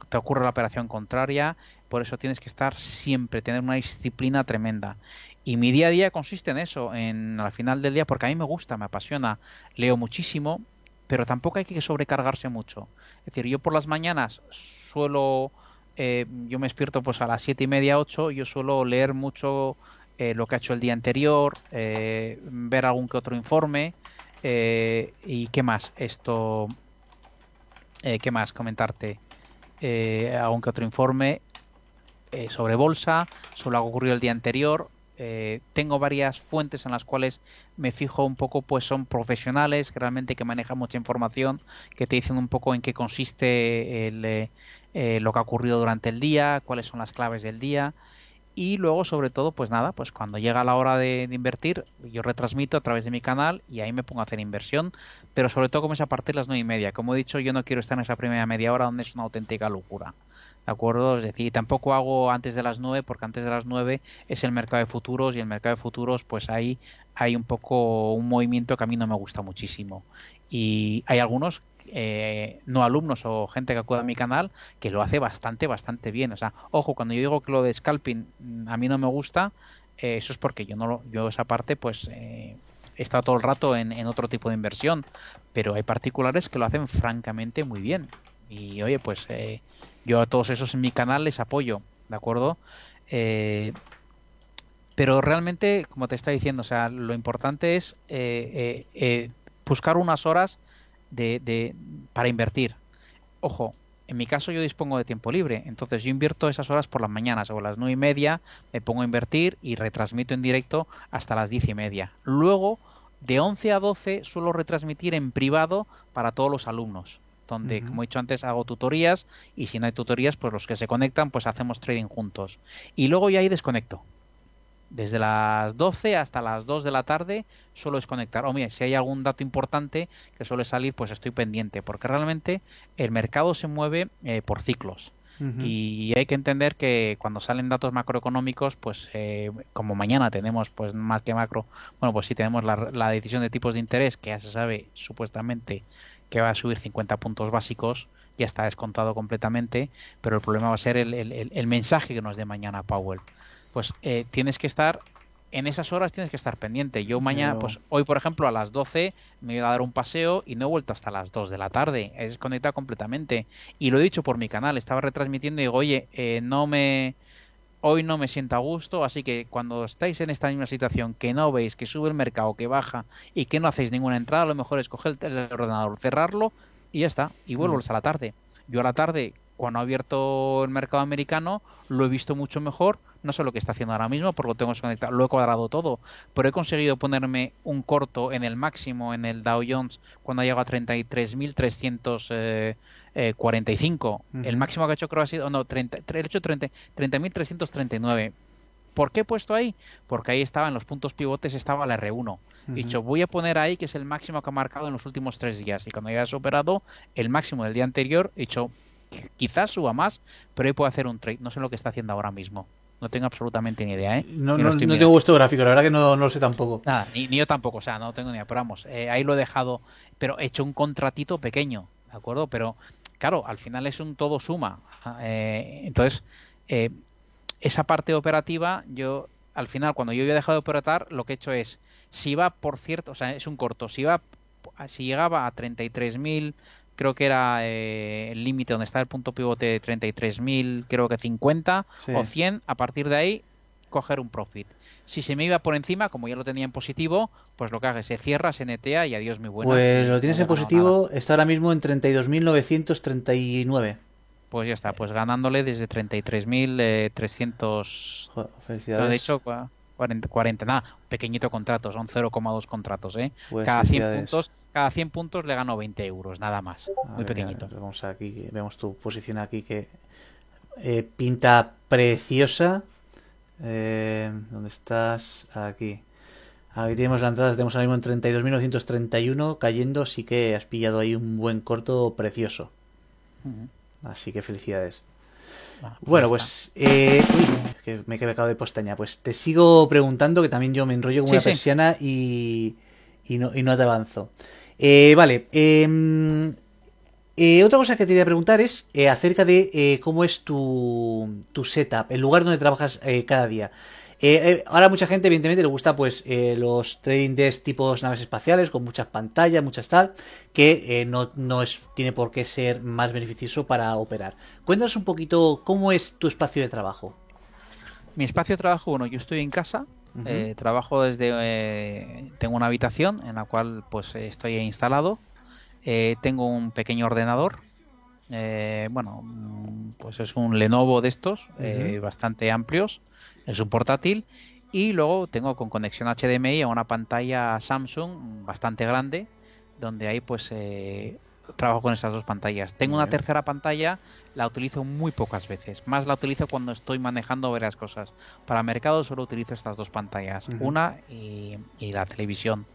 B: te ocurre la operación contraria, por eso tienes que estar siempre, tener una disciplina tremenda. Y mi día a día consiste en eso, en al final del día, porque a mí me gusta, me apasiona, leo muchísimo, pero tampoco hay que sobrecargarse mucho. Es decir, yo por las mañanas suelo, eh, yo me despierto pues a las siete y media, ocho, yo suelo leer mucho eh, lo que ha hecho el día anterior, eh, ver algún que otro informe y qué más, esto, qué más comentarte, algún que otro informe sobre bolsa, sobre lo que ocurrió el día anterior, eh, tengo varias fuentes en las cuales me fijo un poco, pues son profesionales que realmente que manejan mucha información, que te dicen un poco en qué consiste eh, eh, lo que ha ocurrido durante el día, cuáles son las claves del día. Y luego sobre todo pues nada pues cuando llega la hora de, invertir yo retransmito a través de mi canal y ahí me pongo a hacer inversión pero sobre todo como es a partir de las nueve y media. Como he dicho yo no quiero estar en esa primera media hora donde es una auténtica locura ¿De acuerdo? Es decir, tampoco hago antes de las 9 porque antes de las 9 es el mercado de futuros y el mercado de futuros pues ahí hay un poco un movimiento que a mí no me gusta muchísimo. Y hay algunos eh, no alumnos o gente que acude a mi canal que lo hace bastante, bastante bien. O sea, ojo, cuando yo digo que lo de scalping mm, a mí no me gusta, eh, eso es porque yo no lo, yo esa parte pues eh, he estado todo el rato en, en otro tipo de inversión, pero hay particulares que lo hacen francamente muy bien. Y oye, pues eh, yo a todos esos en mi canal les apoyo, ¿de acuerdo? Eh, pero realmente, como te está diciendo, o sea, lo importante es eh, buscar unas horas de, para invertir. Ojo, en mi caso yo dispongo de tiempo libre, entonces yo invierto esas horas por las mañanas o las nueve y media me pongo a invertir y retransmito en directo hasta las diez y media. Luego, de 11 a 12 suelo retransmitir en privado para todos los alumnos donde, como he dicho antes, hago tutorías y si no hay tutorías, pues los que se conectan, pues hacemos trading juntos. Y luego ya ahí desconecto. Desde las 12 hasta las 2 de la tarde suelo desconectar. O mira, si hay algún dato importante que suele salir, pues estoy pendiente, porque realmente el mercado se mueve eh, por ciclos. Y hay que entender que cuando salen datos macroeconómicos, pues eh, como mañana tenemos pues más que macro, bueno, pues sí tenemos la, la, decisión de tipos de interés, que ya se sabe supuestamente que va a subir 50 puntos básicos, ya está descontado completamente, pero el problema va a ser el, el, mensaje que nos dé mañana Powell. Pues eh, tienes que estar en esas horas tienes que estar pendiente. Yo mañana, pues hoy por ejemplo a las 12 me voy a dar un paseo y no he vuelto hasta las 2 de la tarde. He desconectado completamente. Y lo he dicho por mi canal, estaba retransmitiendo y digo, oye, eh, no me... Hoy no me siento a gusto, así que cuando estáis en esta misma situación, que no veis que sube el mercado, que baja y que no hacéis ninguna entrada, a lo mejor es coger el ordenador, cerrarlo y ya está, y vuelvo hasta la tarde. Yo a la tarde cuando ha abierto el mercado americano lo he visto mucho mejor. No sé lo que está haciendo ahora mismo porque lo tengo desconectado. Lo he cuadrado todo. Pero he conseguido ponerme un corto en el máximo en el Dow Jones cuando ha llegado a 33.345. El máximo que ha hecho creo ha sido... No, 30, he hecho 30.339. ¿Por qué he puesto ahí? Porque ahí estaba en los puntos pivotes, estaba la R1. He dicho, voy a poner ahí que es el máximo que ha marcado en los últimos tres días. Y cuando haya superado el máximo del día anterior, he dicho, quizás suba más, pero ahí puedo hacer un trade. No sé lo que está haciendo ahora mismo. No tengo absolutamente ni idea, ¿eh?
A: No, no, tengo vuestro gráfico, la verdad que no, lo sé tampoco.
B: Nada, ni, yo tampoco, o sea, no tengo ni idea. Pero vamos, eh, ahí lo he dejado, pero he hecho un contratito pequeño, ¿de acuerdo? Pero claro, al final es un todo suma. Eh, entonces, eh, esa parte operativa, yo al final, cuando yo había dejado de operatar, lo que he hecho es, si va por cierto, o sea, es un corto, si va, si llegaba a 33.000 creo que era eh, el límite donde está el punto pivote de 33.000, creo que 50 o 100, a partir de ahí coger un profit. Si se me iba por encima, como ya lo tenía en positivo, pues lo que haga se cierra, se netea y adiós mi buena.
A: Pues lo tienes en positivo, está ahora mismo en 32.939.
B: Pues ya está, pues ganándole desde 33.300.
A: Eh, felicidades.
B: de hecho, 40, 40, nada, pequeñito contrato, son 0,2 contratos, ¿eh? Pues Cada 100 puntos cada 100 puntos le gano 20 euros, nada más. Muy pequeñito.
A: Vamos aquí, vemos tu posición aquí que eh, pinta preciosa. Eh, ¿Dónde estás? Aquí. Aquí tenemos la entrada, tenemos ahora mismo en 32.931 cayendo, sí que has pillado ahí un buen corto precioso. Así que felicidades. Ah, pues bueno, pues eh, uy, que me he quedado de postaña. Pues te sigo preguntando, que también yo me enrollo con una persiana y, y, no, y no te avanzo. Eh, vale. Em, eh, otra cosa que te quería preguntar es eh, acerca de cómo es tu, tu, setup, el lugar donde trabajas cada día. ahora mucha gente evidentemente le gusta pues los trading desks tipos naves espaciales con muchas pantallas, muchas tal, que no, no es, tiene por qué ser más beneficioso para operar. Cuéntanos un poquito cómo es tu espacio de trabajo.
B: Mi espacio de trabajo, bueno, yo estoy en casa, eh, trabajo desde. Eh, tengo una habitación en la cual pues estoy instalado. Eh, tengo un pequeño ordenador. bueno, mm, pues es un Lenovo de estos, bastante amplios. Es un portátil. Y luego tengo con conexión HDMI a una pantalla Samsung bastante grande, donde ahí pues trabajo con esas dos pantallas. Tengo una tercera pantalla la utilizo muy pocas veces. Más la utilizo cuando estoy manejando varias cosas. Para mercado solo utilizo estas dos pantallas, una y, la televisión.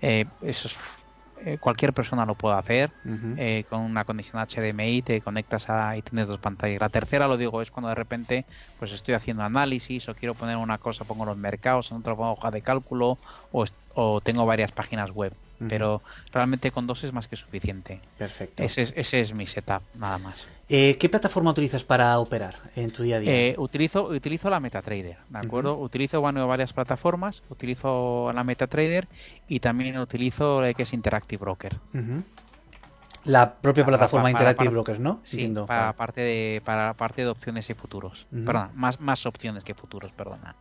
B: Eh, eso eh, cualquier persona lo puede hacer eh, con una conexión HDMI te conectas a, y tienes dos pantallas. La tercera lo digo es cuando de repente pues estoy haciendo análisis o quiero poner una cosa pongo los mercados en otra pongo hoja de cálculo o, o tengo varias páginas web pero realmente con dos es más que suficiente.
A: Perfecto.
B: Ese es, ese es mi setup, nada más.
A: Eh, ¿Qué plataforma utilizas para operar en tu día a día?
B: Eh, utilizo, utilizo la MetaTrader, ¿de acuerdo? Utilizo varias plataformas, utilizo la MetaTrader y también utilizo la que es Interactive Broker.
A: La propia plataforma Interactive Broker, ¿no?
B: Sí, para, parte de, para parte de opciones y futuros. Perdón, más, más opciones que futuros, perdona.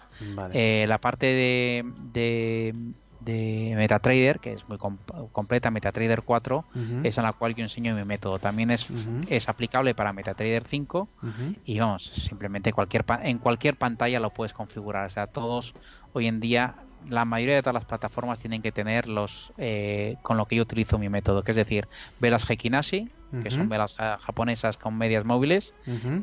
B: Eh, la parte de de MetaTrader, que es muy completa, MetaTrader 4, es en la cual yo enseño mi método. También es, es aplicable para MetaTrader 5 y vamos, simplemente cualquier en cualquier pantalla lo puedes configurar. O sea, todos hoy en día la mayoría de todas las plataformas tienen que tener los eh, con lo que yo utilizo mi método, que es decir, velas Hekinashi, que son velas japonesas con medias móviles.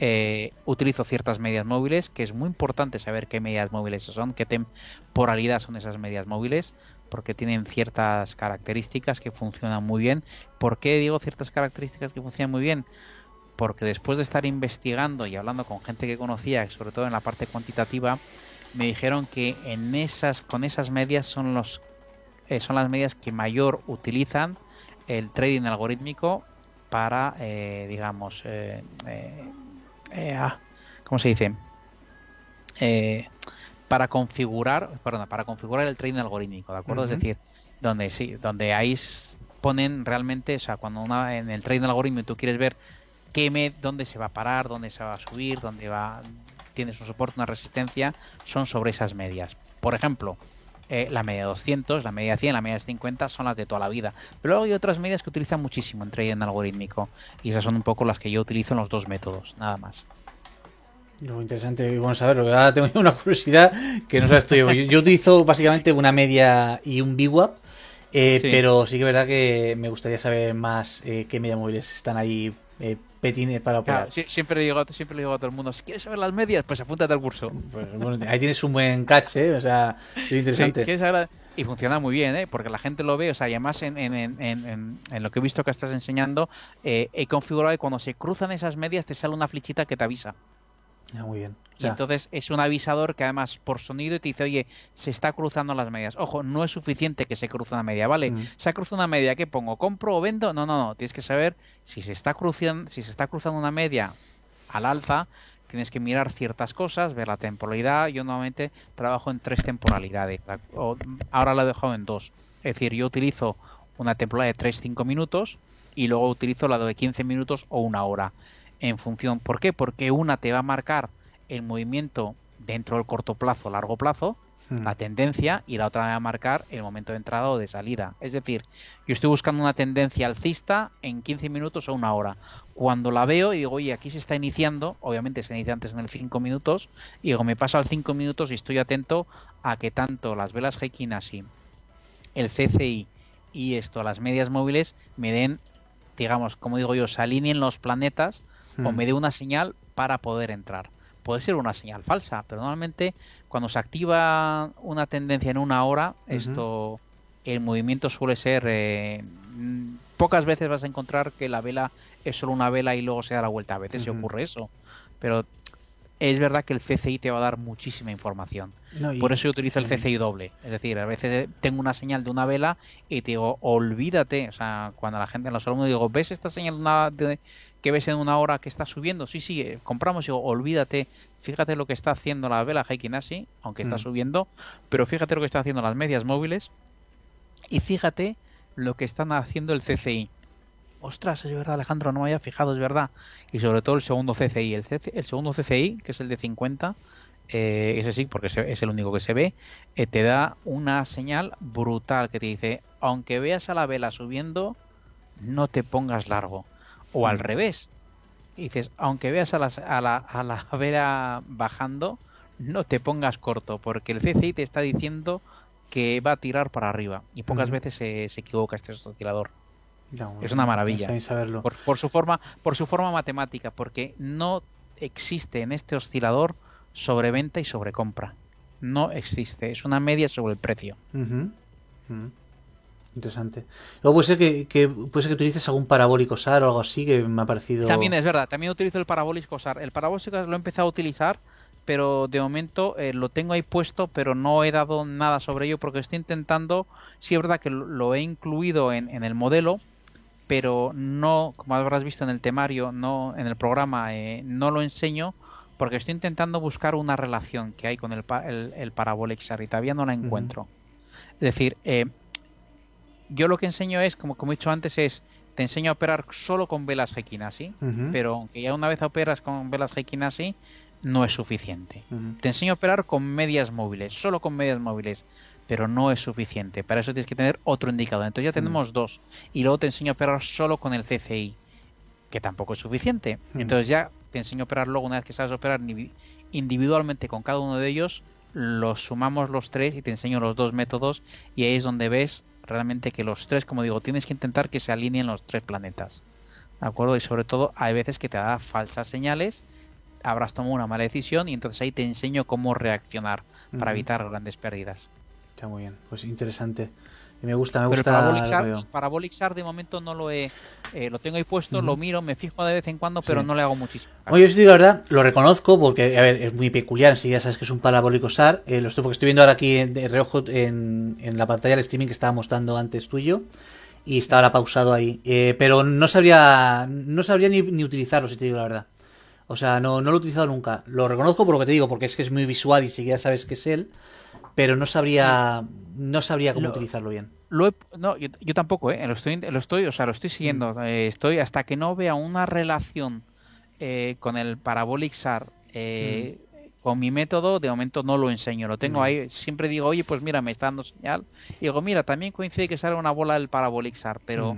B: Eh, utilizo ciertas medias móviles, que es muy importante saber qué medias móviles son, qué temporalidad son esas medias móviles, porque tienen ciertas características que funcionan muy bien. ¿Por qué digo ciertas características que funcionan muy bien? Porque después de estar investigando y hablando con gente que conocía, sobre todo en la parte cuantitativa, me dijeron que en esas, con esas medias son los eh, son las medias que mayor utilizan el trading algorítmico para, eh, digamos, eh, ah, ¿cómo se dice? para configurar, perdón, para configurar el trading algorítmico, ¿de acuerdo? Es decir, donde sí, donde ahí ponen realmente, o sea, cuando una, en el trading algorítmico tú quieres ver qué me, dónde se va a parar, dónde se va a subir, dónde va, tienes un soporte, una resistencia, son sobre esas medias. Por ejemplo, eh, la media 200, la media 100, la media 50 son las de toda la vida. Pero luego hay otras medias que utilizan muchísimo en trading algorítmico y esas son un poco las que yo utilizo en los dos métodos, nada más.
A: Lo interesante, y bueno saberlo. Ahora tengo una curiosidad que no sabes tú. Yo, yo utilizo básicamente una media y un VWAP, eh, pero sí que es verdad que me gustaría saber más eh, qué media móviles están ahí petines para operar.
B: siempre, digo, siempre digo a todo el mundo, si quieres saber las medias, pues apúntate al curso.
A: Pues, ahí tienes un buen catch, ¿eh? O sea, es interesante.
B: y funciona muy bien, ¿eh? porque la gente lo ve, o sea, y además en, en, en, en lo que he visto que estás enseñando, eh, he configurado que cuando se cruzan esas medias te sale una flechita que te avisa.
A: Ah, muy bien.
B: y entonces es un avisador que además por sonido te dice, oye, se está cruzando las medias. Ojo, no es suficiente que se cruce una media, ¿vale? Mm. Se ha cruzado una media, ¿qué pongo? ¿Compro o vendo? No, no, no. Tienes que saber si se está cruzando, si se está cruzando una media al alza, tienes que mirar ciertas cosas, ver la temporalidad. Yo normalmente trabajo en tres temporalidades. ahora la he dejado en dos. Es decir, yo utilizo una temporalidad de 3-5 minutos y luego utilizo la de 15 minutos o una hora en función. ¿Por qué? Porque una te va a marcar el movimiento dentro del corto plazo, largo plazo, hmm. la tendencia, y la otra me va a marcar el momento de entrada o de salida. Es decir, yo estoy buscando una tendencia alcista en 15 minutos o una hora. Cuando la veo y digo, oye, aquí se está iniciando, obviamente se inicia antes en el 5 minutos, y digo, me paso al 5 minutos y estoy atento a que tanto las velas Heikin así, el CCI y esto, las medias móviles, me den, digamos, como digo yo, se alineen los planetas o hmm. me dé una señal para poder entrar. Puede ser una señal falsa, pero normalmente cuando se activa una tendencia en una hora, esto el movimiento suele ser eh, pocas veces vas a encontrar que la vela es solo una vela y luego se da la vuelta. A veces se ocurre eso, pero es verdad que el CCI te va a dar muchísima información. Por eso yo utilizo el CCI doble. Es decir, a veces tengo una señal de una vela y te digo, olvídate. O sea, cuando la gente en los alumnos digo, ¿ves esta señal de, una, de, que ves en una hora que está subiendo, sí, sí, eh, compramos y olvídate, fíjate lo que está haciendo la vela Heikinasi, aunque está mm. subiendo, pero fíjate lo que está haciendo las medias móviles y fíjate lo que están haciendo el CCI. Ostras, es verdad, Alejandro, no me había fijado, es verdad. Y sobre todo el segundo CCI, el, el segundo CCI, que es el de 50, eh, ese sí, porque es el único que se ve, eh, te da una señal brutal que te dice, aunque veas a la vela subiendo, no te pongas largo o al revés. dices, aunque veas a, a, la, a la vera bajando, no te pongas corto, porque el CCI te está diciendo que va a tirar para arriba. Y pocas veces se, se, equivoca este oscilador. es una maravilla. Por, su forma, por su forma matemática, porque no existe en este oscilador sobreventa y sobrecompra. No existe. Es una media sobre el precio.
A: Interesante. Luego puede ser que, que, puede ser que utilices algún parabólico SAR o algo así que me ha parecido.
B: También es verdad, también utilizo el parabólico SAR. El parabólico SAR lo he empezado a utilizar, pero de momento eh, lo tengo ahí puesto, pero no he dado nada sobre ello porque estoy intentando. Sí, es verdad que lo, he incluido en, en, el modelo, pero no, como habrás visto en el temario, no en el programa, eh, no lo enseño porque estoy intentando buscar una relación que hay con el, el, el parabólico SAR y todavía no la encuentro. Es decir, eh, yo lo que enseño es, como, como he dicho antes, es te enseño a operar solo con velas Heikinasi, pero aunque ya una vez operas con velas Heikinasi, no es suficiente. Te enseño a operar con medias móviles, solo con medias móviles, pero no es suficiente. Para eso tienes que tener otro indicador. Entonces ya tenemos dos. Y luego te enseño a operar solo con el CCI, que tampoco es suficiente. Entonces ya te enseño a operar luego, una vez que sabes operar individualmente con cada uno de ellos, los sumamos los tres y te enseño los dos métodos y ahí es donde ves realmente que los tres, como digo, tienes que intentar que se alineen los tres planetas. ¿De acuerdo? Y sobre todo hay veces que te da falsas señales, habrás tomado una mala decisión y entonces ahí te enseño cómo reaccionar para evitar grandes pérdidas.
A: Está muy bien, pues interesante. Me gusta, me gusta.
B: El Parabolic, SAR, de momento no lo he. Eh, lo tengo ahí puesto, lo miro, me fijo de vez en cuando, pero no le hago muchísimo.
A: Oye, yo sí, la verdad, lo reconozco porque, a ver, es muy peculiar. Si ya sabes que es un parabólico SAR, eh, lo estoy, porque estoy viendo ahora aquí de reojo en, en la pantalla del streaming que estaba mostrando antes tuyo y está ahora pausado ahí. Eh, pero no sabría, no sabría ni, ni utilizarlo, si te digo la verdad. O sea, no, no lo he utilizado nunca. Lo reconozco por lo que te digo, porque es que es muy visual y ya sabes que es él, pero no sabría, no sabría cómo utilizarlo bien.
B: Lo no, yo, tampoco, ¿eh? Lo estoy, lo estoy, o sea, lo estoy siguiendo. Mm. Eh, estoy hasta que no vea una relación eh, con el Parabolic SAR eh, mm. con mi método, de momento no lo enseño. Lo tengo mm. ahí. Siempre digo, oye, pues mira, me está dando señal. Y digo, mira, también coincide que sale una bola del Parabolic SAR, pero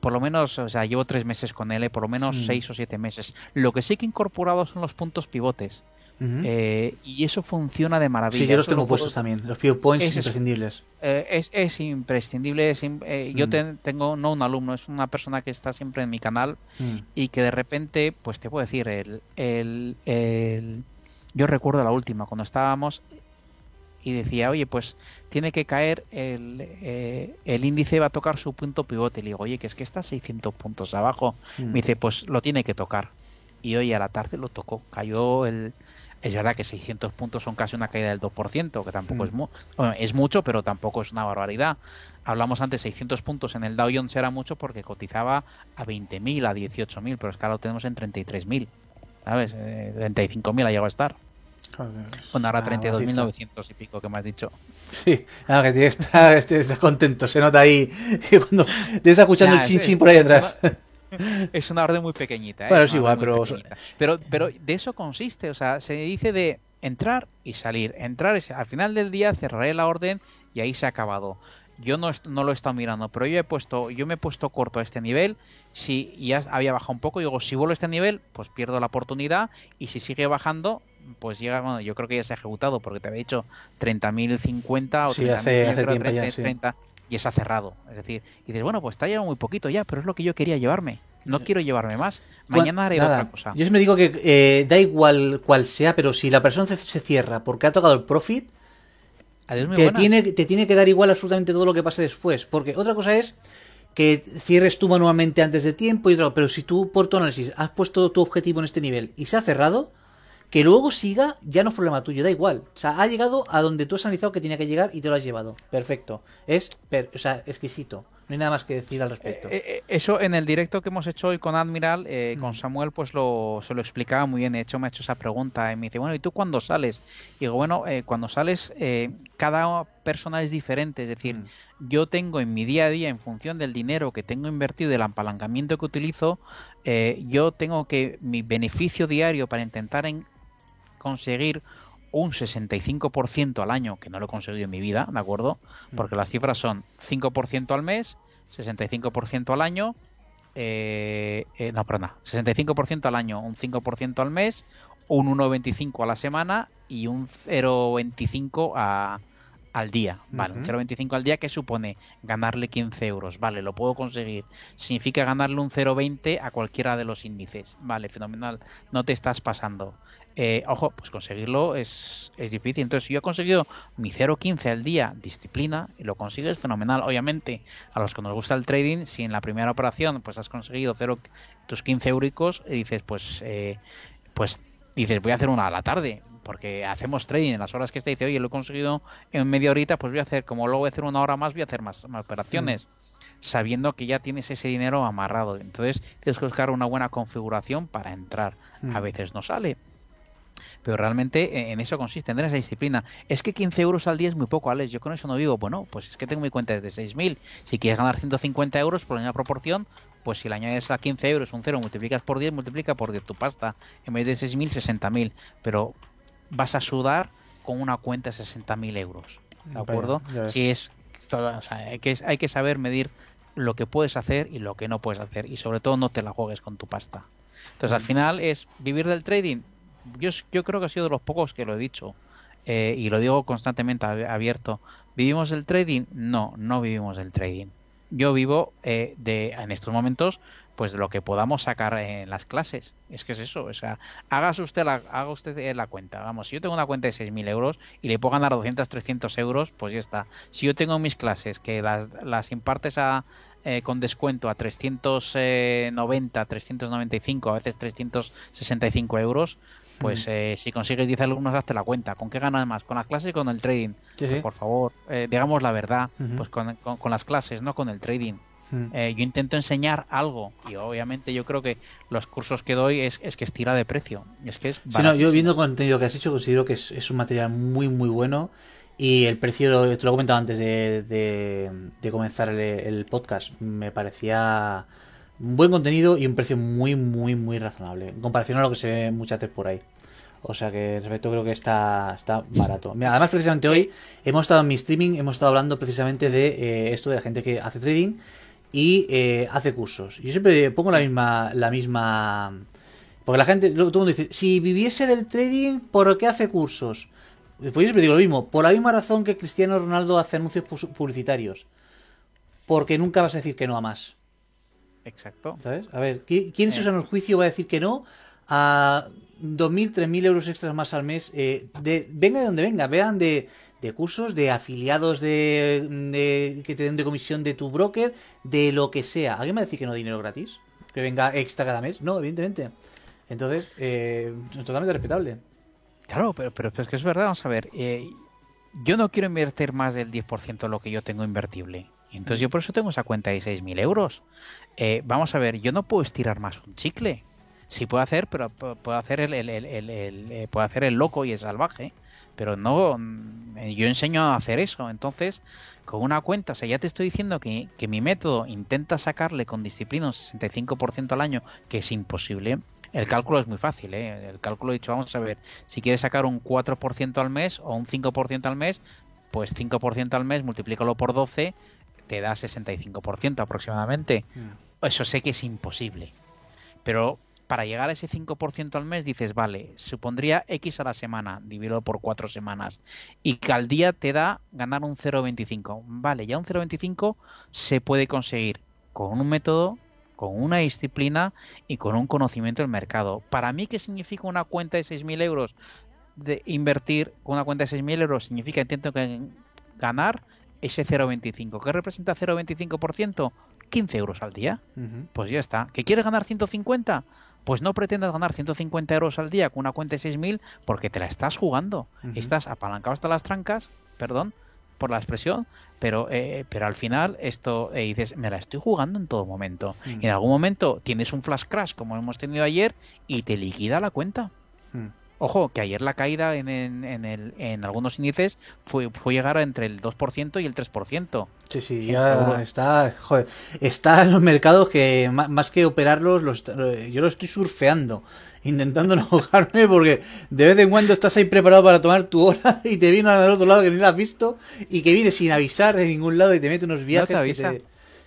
B: por lo menos, o sea, llevo tres meses con él, por lo menos seis o siete meses. Lo que sí que he incorporado son los puntos pivotes. Eh, y eso funciona de maravilla.
A: Sí, yo los tengo puestos también, los pivot points imprescindibles.
B: Eh, es, es, imprescindible. Eh, yo mm. tengo, no un alumno, es una persona que está siempre en mi canal mm. y que de repente, pues te puedo decir, el, el, el, yo recuerdo la última, cuando estábamos y decía, oye, pues tiene que caer el, el índice va a tocar su punto pivote. Y le digo, oye, que es que está 600 puntos abajo. Mm. Me dice, pues lo tiene que tocar. Y hoy a la tarde lo tocó. Cayó el, es verdad que 600 puntos son casi una caída del 2%, que tampoco es, mm. es mucho, pero tampoco es una barbaridad. Hablamos antes, 600 puntos en el Dow Jones era mucho porque cotizaba a 20.000, a 18.000, pero es que ahora lo tenemos en 33.000, ¿sabes? 35.000 eh, ha llegado a estar. Bueno, ahora 32.900 ah, y pico que me has dicho.
A: Sí, claro, que tienes que estar, contento, se nota ahí cuando te está escuchando el chin chin por ahí atrás.
B: es una orden muy pequeñita.
A: ¿eh? es igual, pero...
B: pero... pero... de eso consiste, o sea, se dice de entrar y salir. Entrar, al final del día cerraré la orden y ahí se ha acabado. Yo no, no lo he estado mirando, pero yo he puesto, yo me he puesto corto a este nivel. Si ya había bajado un poco, digo, si vuelvo a este nivel, pues pierdo la oportunidad. Y si sigue bajando, pues llega, bueno, yo creo que ya se ha ejecutado porque te había dicho 30.050 o
A: sí, hace, hace tiempo ya, 30,
B: y ha cerrado. Es decir, y dices, bueno, pues está llevando muy poquito ya, pero es lo que yo quería llevarme. No quiero llevarme más. Mañana haré otra cosa.
A: Yo me digo que eh, da igual cuál sea, pero si la persona se, cierra porque ha tocado el profit, te tiene, te tiene que dar igual absolutamente todo lo que pase después. Porque otra cosa es que cierres tú manualmente antes de tiempo y otro, pero si tú por tu análisis has puesto tu objetivo en este nivel y se ha cerrado, que luego siga ya no es problema tuyo, da igual. O sea, ha llegado a donde tú has analizado que tenía que llegar y te lo has llevado. Perfecto. Es o sea, exquisito. No hay nada más que decir al respecto.
B: Eh, eh, eso en el directo que hemos hecho hoy con Admiral, eh, con mm. Samuel, pues lo, se lo explicaba muy bien. De hecho, me ha hecho esa pregunta y me dice, bueno, ¿y tú cuándo sales? Y digo, bueno, cuando sales, cada persona es diferente. Es decir, mm. yo tengo en mi día a día, en función del dinero que tengo invertido, del apalancamiento que utilizo, yo tengo que mi beneficio diario para intentar en, conseguir un 65% al año, que no lo he conseguido en mi vida, ¿de acuerdo? Porque las cifras son 5% al mes, 65% al año, eh, eh, no, perdón, 65% al año, un 5% al mes, un 1,25 a la semana y un 0,25 a, al día. Vale, un 0,25 al día que supone ganarle 15 euros. Vale, lo puedo conseguir. Significa ganarle un 0,20 a cualquiera de los índices. Vale, fenomenal. No te estás pasando. Eh, ojo, pues conseguirlo es, es difícil. Entonces, si yo he conseguido mi 0.15 al día, disciplina, y lo consigues fenomenal. Obviamente, a los que nos gusta el trading, si en la primera operación pues has conseguido 0, tus 15 euricos, y dices, pues, eh, pues dices, voy a hacer una a la tarde, porque hacemos trading en las horas que está, dice, oye, lo he conseguido en media horita, pues voy a hacer, como luego voy a hacer una hora más, voy a hacer más, operaciones. Mm. sabiendo que ya tienes ese dinero amarrado. Entonces tienes que buscar una buena configuración para entrar. A mm. veces no sale, pero realmente eh, en eso consiste, en esa disciplina. Es que 15 euros al día es muy poco, Alex, yo con eso no vivo. Bueno, pues es que tengo mi cuenta de 6.000. Si quieres ganar 150 euros por la misma proporción, pues si le añades a 15 euros un cero, multiplicas por 10, multiplica por 10 tu pasta. En vez de 6.000, 60.000. Pero vas a sudar con una cuenta de 60.000 euros. ¿De acuerdo? si es todo, o sea, hay, que, hay que saber medir lo que puedes hacer y lo que no puedes hacer. Y sobre todo no te la juegues con tu pasta. Entonces al final es vivir del trading yo, yo creo que ha sido de los pocos que lo he dicho. Eh, y lo digo constantemente abierto. ¿Vivimos el trading? No, no vivimos el trading. Yo vivo eh, de, en estos momentos pues de lo que podamos sacar en las clases. Es que es eso, o sea, hágase usted la, haga usted la cuenta. Vamos, si yo tengo una cuenta de 6.000 euros y le puedo ganar 200, 300 euros, pues ya está. Si yo tengo mis clases que las, las impartes a, eh, con descuento a 390, 395, a veces 365 euros, pues eh, si consigues 10 alumnos, hazte la cuenta. ¿Con qué ganas más? ¿Con las clases y con el trading? Pues, por favor, eh, digamos la verdad, pues con, las clases, no con el trading. Eh, yo intento enseñar algo y obviamente yo creo que los cursos que doy es, que estira de precio. Es que es
A: sí, no, yo viendo el contenido que has hecho considero que es, un material muy muy bueno y el precio, te lo he comentado antes de, comenzar el, podcast, me parecía buen contenido y un precio muy muy muy razonable en comparación a lo que se ve muchas veces por ahí. O sea que respecto creo que está, está barato. además, precisamente hoy hemos estado en mi streaming, hemos estado hablando precisamente de eh, esto de la gente que hace trading y eh, hace cursos. Yo siempre pongo la misma, la misma. Porque la gente, todo el mundo dice, si viviese del trading, ¿por qué hace cursos? Pues yo siempre digo lo mismo, por la misma razón que Cristiano Ronaldo hace anuncios publicitarios. Porque nunca vas a decir que no a más.
B: Exacto.
A: ¿Sabes? A ver, ¿quién en su sano juicio va a decir que no a 2.000, 3.000 euros extras más al mes, eh, de, venga de donde venga, vean de, de cursos, de afiliados de, que te den de comisión de tu broker, de lo que sea. ¿Alguien va a decir que no dinero gratis? Que venga extra cada mes. No, evidentemente. Entonces, eh, totalmente respetable.
B: Claro, pero, pero, es que es verdad, vamos a ver. Eh, yo no quiero invertir más del 10% de lo que yo tengo invertible. Entonces yo por eso tengo esa cuenta de 6.000 euros. Eh, vamos a ver, yo no puedo estirar más un chicle. Sí puedo hacer, pero puedo hacer el, el, el, puedo hacer el loco y el salvaje pero no mm, yo enseño a hacer eso entonces con una cuenta o sea ya te estoy diciendo que, que mi método intenta sacarle con disciplina un 65% al año que es imposible el cálculo es muy fácil ¿eh? el cálculo dicho vamos a ver si quieres sacar un 4% al mes o un 5% al mes pues 5% al mes multiplícalo por 12 te da 65% aproximadamente mm. eso sé que es imposible pero para llegar a ese 5% al mes dices, vale, supondría X a la semana, dividido por cuatro semanas, y que al día te da ganar un 0,25. Vale, ya un 0,25 se puede conseguir con un método, con una disciplina y con un conocimiento del mercado. Para mí, ¿qué significa una cuenta de 6.000 euros? De invertir con una cuenta de 6.000 euros significa intento ganar ese 0,25. ¿Qué representa 0,25%? 15 euros al día. Pues ya está. ¿Que quieres ganar 150? pues no pretendas ganar 150 euros al día con una cuenta de 6.000 porque te la estás jugando. Estás apalancado hasta las trancas, perdón por la expresión, pero, eh, pero al final esto eh, dices, me la estoy jugando en todo momento. Y en algún momento tienes un flash crash como hemos tenido ayer y te liquida la cuenta. Ojo, que ayer la caída en, en, el, en algunos índices fue, fue llegar entre el 2% y el 3%.
A: Sí, sí, ya está, joder, está en los mercados que más que operarlos, los, yo lo estoy surfeando, intentando no porque de vez en cuando estás ahí preparado para tomar tu hora y te viene al otro lado que ni la has visto y que viene sin avisar de ningún lado y te mete unos viajes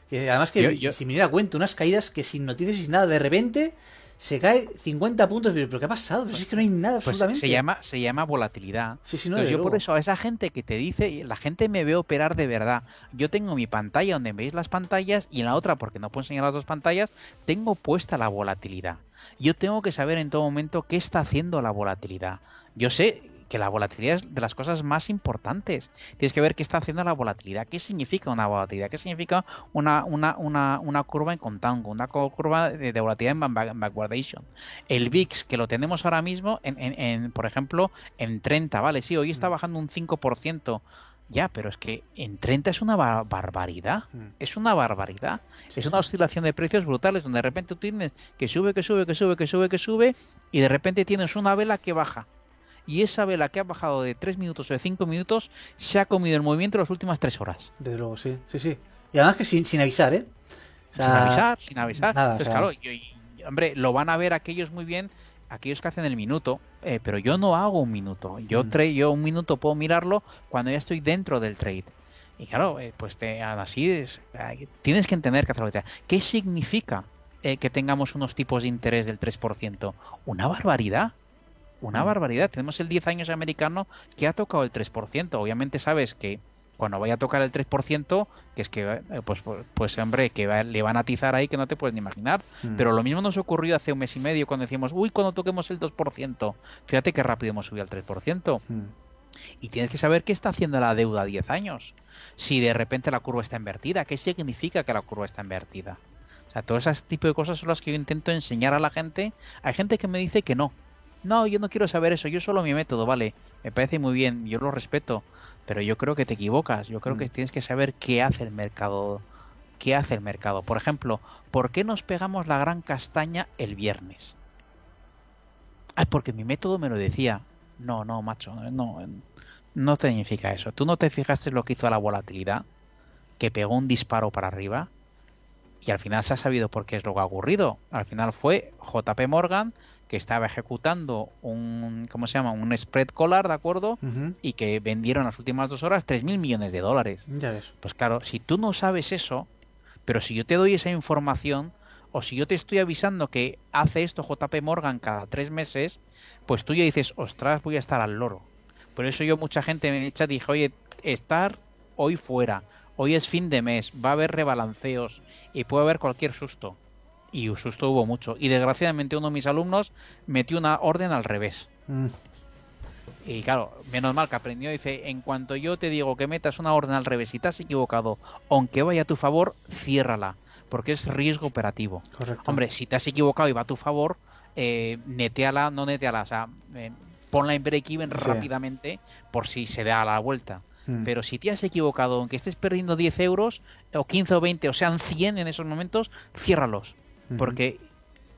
A: que, además que si me diera cuenta, unas caídas que sin noticias y sin nada, de repente se cae 50 puntos, pero ¿qué ha pasado? Pues es que no hay nada pues absolutamente.
B: Se llama, se llama volatilidad. Sí, sí, no, yo por eso a esa gente que te dice, la gente me ve operar de verdad. Yo tengo mi pantalla donde veis las pantallas y en la otra, porque no puedo enseñar las dos pantallas, tengo puesta la volatilidad. Yo tengo que saber en todo momento qué está haciendo la volatilidad. Yo sé que la volatilidad es de las cosas más importantes. Tienes que ver qué está haciendo la volatilidad, qué significa una volatilidad, qué significa una, una, una, una curva en contango, una curva de, volatilidad en backwardation. El VIX, que lo tenemos ahora mismo, en, en, por ejemplo, en 30, ¿vale? Sí, hoy está mm. bajando un 5%. Ya, pero es que en 30 es una barbaridad. Mm. Es una barbaridad. es una oscilación de precios brutales donde de repente tú tienes que sube, que sube, que sube, que sube, que sube y de repente tienes una vela que baja y esa vela que ha bajado de 3 minutos o de 5 minutos se ha comido el movimiento las últimas 3 horas.
A: Desde luego, sí, sí, sí. Y además que sin, sin avisar, ¿eh?
B: sin avisar, sin avisar. Entonces, claro, hombre, lo van a ver aquellos muy bien, aquellos que hacen el minuto, eh, pero yo no hago un minuto. Yo, mm. yo un minuto puedo mirarlo cuando ya estoy dentro del trade. Y claro, eh, pues te, así es, tienes que entender que ¿Qué significa eh, que tengamos unos tipos de interés del 3%? Una barbaridad una mm. barbaridad. Tenemos el 10 años americano que ha tocado el 3%. Obviamente sabes que cuando vaya a tocar el 3%, que es que, eh, pues, pues, pues, hombre, que le van a atizar ahí que no te puedes ni imaginar. Mm. Pero lo mismo nos ocurrió hace un mes y medio cuando decíamos, uy, cuando toquemos el 2%. Fíjate qué rápido hemos subido al 3%. Mm. Y tienes que saber qué está haciendo la deuda a 10 años. Si de repente la curva está invertida, ¿qué significa que la curva está invertida? O sea, todo ese tipo de cosas son las que yo intento enseñar a la gente. Hay gente que me dice que no, no, yo no quiero saber eso, yo solo mi método, vale, me parece muy bien, yo lo respeto, pero yo creo que te equivocas, yo creo que mm. tienes que saber qué hace el mercado qué hace el mercado. Por ejemplo, ¿por qué nos pegamos la gran castaña el viernes? Ay, porque mi método me lo decía. No, no, macho, no, no significa eso. ¿Tú no te fijaste lo que hizo la volatilidad? Que pegó un disparo para arriba. Y al final se ha sabido por qué es lo que ha ocurrido. Al final fue JP Morgan que estaba ejecutando un, ¿cómo se llama? Un spread collar, ¿de acuerdo? Y que vendieron las últimas dos horas 3.000 millones de dólares.
A: Ya ves.
B: Pues claro, si tú no sabes eso, pero si yo te doy esa información, o si yo te estoy avisando que hace esto JP Morgan cada tres meses, pues tú ya dices, ostras, voy a estar al loro. Por eso yo mucha gente me echa dije, oye, estar hoy fuera, hoy es fin de mes, va a haber rebalanceos y puede haber cualquier susto y un susto hubo mucho. Y desgraciadamente uno de mis alumnos metió una orden al revés. Mm. Y claro, menos mal que aprendió, dice, en cuanto yo te digo que metas una orden al revés y te has equivocado, aunque vaya a tu favor, ciérrala, porque es riesgo operativo. Hombre, si te has equivocado y va a tu favor, eh, neteala, no neteala, o sea, eh, ponla en break-even rápidamente por si se da la vuelta. Mm. Pero si te has equivocado, aunque estés perdiendo 10 euros, o 15 o 20, o sean 100 en esos momentos, ciérralos porque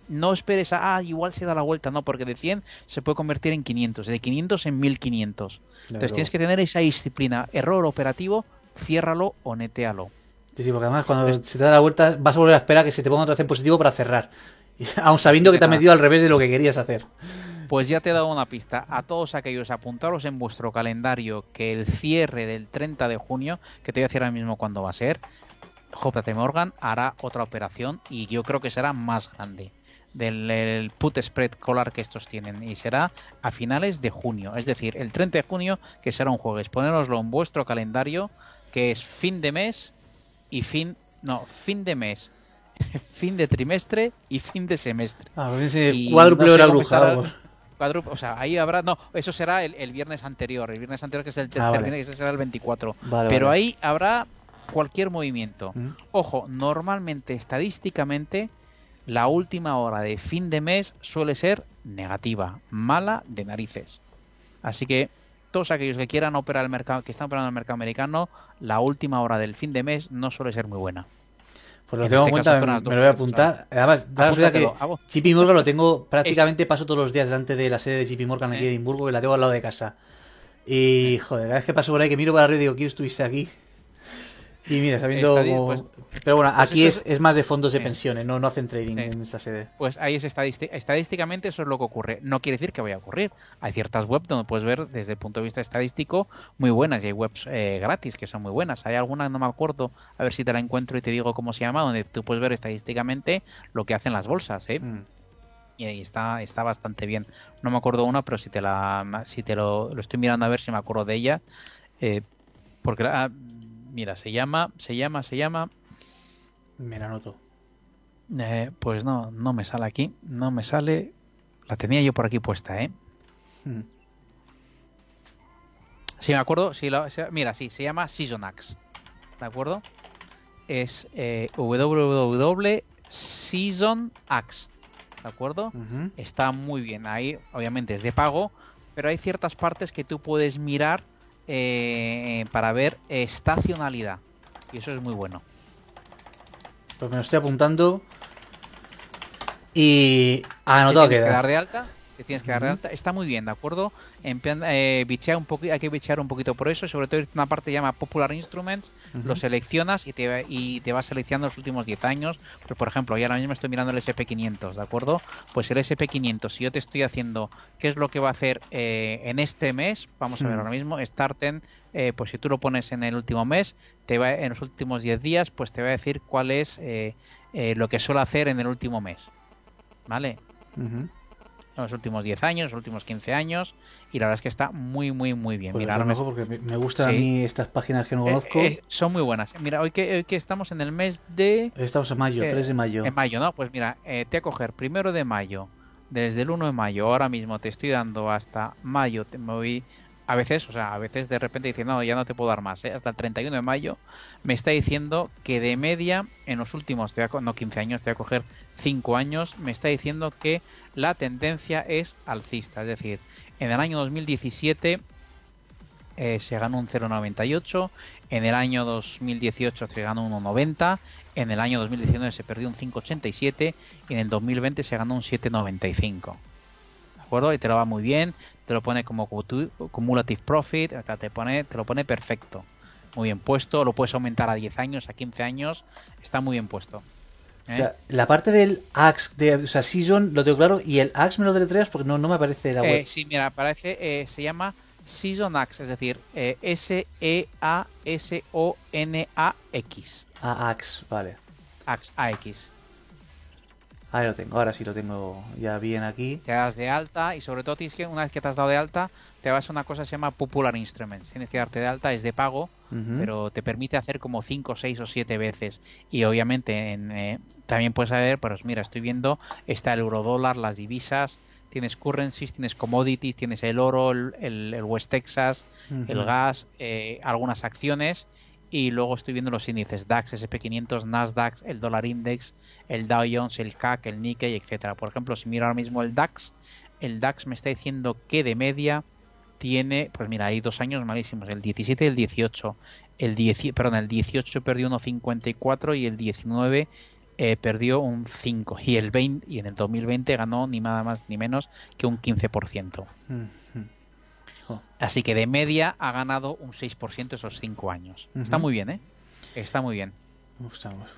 B: no esperes a, ah, igual se da la vuelta, no, porque de 100 se puede convertir en 500, de 500 en 1500. Entonces tienes que tener esa disciplina. Error operativo, ciérralo o netealo.
A: Sí, sí, porque además cuando se te da la vuelta vas a volver a esperar que se te ponga otra vez en positivo para cerrar. Aún sabiendo que te has metido al revés de lo que querías hacer.
B: Pues ya te he dado una pista. A todos aquellos, apuntaros en vuestro calendario que el cierre del 30 de junio, que te voy a decir ahora mismo cuándo va a ser, JP Morgan hará otra operación y yo creo que será más grande del put spread collar que estos tienen y será a finales de junio, es decir, el 30 de junio que será un jueves. Ponéroslo en vuestro calendario que es fin de mes y fin no, fin de mes, fin de trimestre y fin de semestre.
A: Ah, ese cuádruple hora bruja.
B: o sea, ahí habrá, no, eso será el, viernes anterior, el viernes anterior que es el tercer ah, viernes, ese será el 24. Pero ahí habrá cualquier movimiento. Ojo, normalmente estadísticamente la última hora de fin de mes suele ser negativa, mala de narices. Así que todos aquellos que quieran operar el mercado, que están operando el mercado americano, la última hora del fin de mes no suele ser muy buena.
A: Pues lo tengo en este cuenta, me, lo voy a apuntar. Además, da que JP Morgan lo tengo prácticamente, paso todos los días delante de la sede de JP Morgan aquí de Edimburgo, que la tengo al lado de casa. Y, joder, cada vez que paso por ahí, que miro para arriba y digo, quiero estuviste aquí. Y mira, sabiendo pues, Pero bueno, pues aquí es, es, más de fondos de pensiones, no, no hacen trading en esta sede.
B: Pues ahí es estadísticamente eso es lo que ocurre. No quiere decir que vaya a ocurrir. Hay ciertas webs donde puedes ver desde el punto de vista estadístico muy buenas y hay webs eh, gratis que son muy buenas. Hay alguna, no me acuerdo, a ver si te la encuentro y te digo cómo se llama, donde tú puedes ver estadísticamente lo que hacen las bolsas, ¿eh? Mm. Y ahí está, está bastante bien. No me acuerdo una, pero si te la si te lo, lo estoy mirando a ver si me acuerdo de ella. Eh, porque la, Mira, se llama, se llama, se llama.
A: Me la noto.
B: Eh, pues no, no me sale aquí. No me sale. La tenía yo por aquí puesta, ¿eh? Hmm. Sí, me acuerdo. Sí, mira, sí, se llama Seasonax. ¿De acuerdo? Es eh, www Seasonax. ¿De acuerdo? Está muy bien. Ahí, obviamente, es de pago. Pero hay ciertas partes que tú puedes mirar eh, para ver estacionalidad. Y eso es muy bueno.
A: Pues me lo estoy apuntando. Y anotado
B: que dar de alta tienes que dar de alta. Está muy bien, ¿de acuerdo? En eh, un poquito, hay que bichear un poquito por eso. Sobre todo una parte llama Popular Instruments. Lo seleccionas y te, y te vas seleccionando los últimos 10 años. Pues, por ejemplo, yo ahora mismo estoy mirando el SP500, ¿de acuerdo? Pues el SP500, si yo te estoy haciendo qué es lo que va a hacer eh, en este mes, vamos a ver ahora mismo, Starten. Eh, pues si tú lo pones en el último mes, te va en los últimos 10 días, pues te va a decir cuál es eh, lo que suele hacer en el último mes. ¿Vale? En los últimos 10 años, los últimos 15 años, y la verdad es que está muy, muy, muy bien.
A: Pues Mira, porque me gustan a mí estas páginas que no eh, conozco. Eh,
B: son muy buenas. Mira, hoy que, que, estamos en el mes de...
A: Estamos en mayo, 3 de mayo.
B: En mayo, ¿no? Pues mira, te voy a coger primero de mayo, desde el 1 de mayo, ahora mismo te estoy dando hasta mayo, te me voy... A veces, o sea, a veces de repente dice, no, ya no te puedo dar más, ¿eh? hasta el 31 de mayo me está diciendo que de media en los últimos, te no 15 años, te voy a coger 5 años, me está diciendo que la tendencia es alcista. Es decir, en el año 2017 eh, se ganó un 0,98, en el año 2018 se ganó un 1,90, en el año 2019 se perdió un 5,87 y en el 2020 se ganó un 7,95. ¿De acuerdo? Y te lo va muy bien, te lo pone como cumulative profit, te, pone, te lo pone perfecto. Muy bien puesto, lo puedes aumentar a 10 años, a 15 años, está muy bien puesto.
A: ¿Eh? la parte del Axe, de, o sea, Season, lo tengo claro, y el Axe me lo deletreas porque no, no me aparece la web.
B: Eh, sí, mira, aparece, eh, se llama Season Axe, es decir, S-E-A-S-O-N-A-X.
A: A-Axe, vale.
B: Axe, A-X.
A: Ahí lo tengo, ahora sí lo tengo ya bien aquí.
B: Te das de alta y sobre todo tienes que, una vez que te has dado de alta, te vas a una cosa que se llama Popular Instruments. Tienes que darte de alta, es de pago, pero te permite hacer como 5, 6 o 7 veces. Y obviamente en, eh, también puedes saber, pues mira, estoy viendo, está el eurodólar, las divisas, tienes currencies, tienes commodities, tienes el oro, el, West Texas, el gas, eh, algunas acciones y luego estoy viendo los índices DAX, SP500, Nasdaq, el dólar index, el Dow Jones, el CAC, el Nikkei, etcétera. Por ejemplo, si miro ahora mismo el DAX, el DAX me está diciendo que de media tiene, pues mira, hay dos años malísimos, el 17 y el 18. El 10, perdón, el 18 perdió 1.54 y el 19 eh, perdió un 5 y el 20 y en el 2020 ganó ni nada más ni menos que un 15%. Así que de media ha ganado un 6% esos 5 años. Está muy bien, ¿eh? Está muy bien.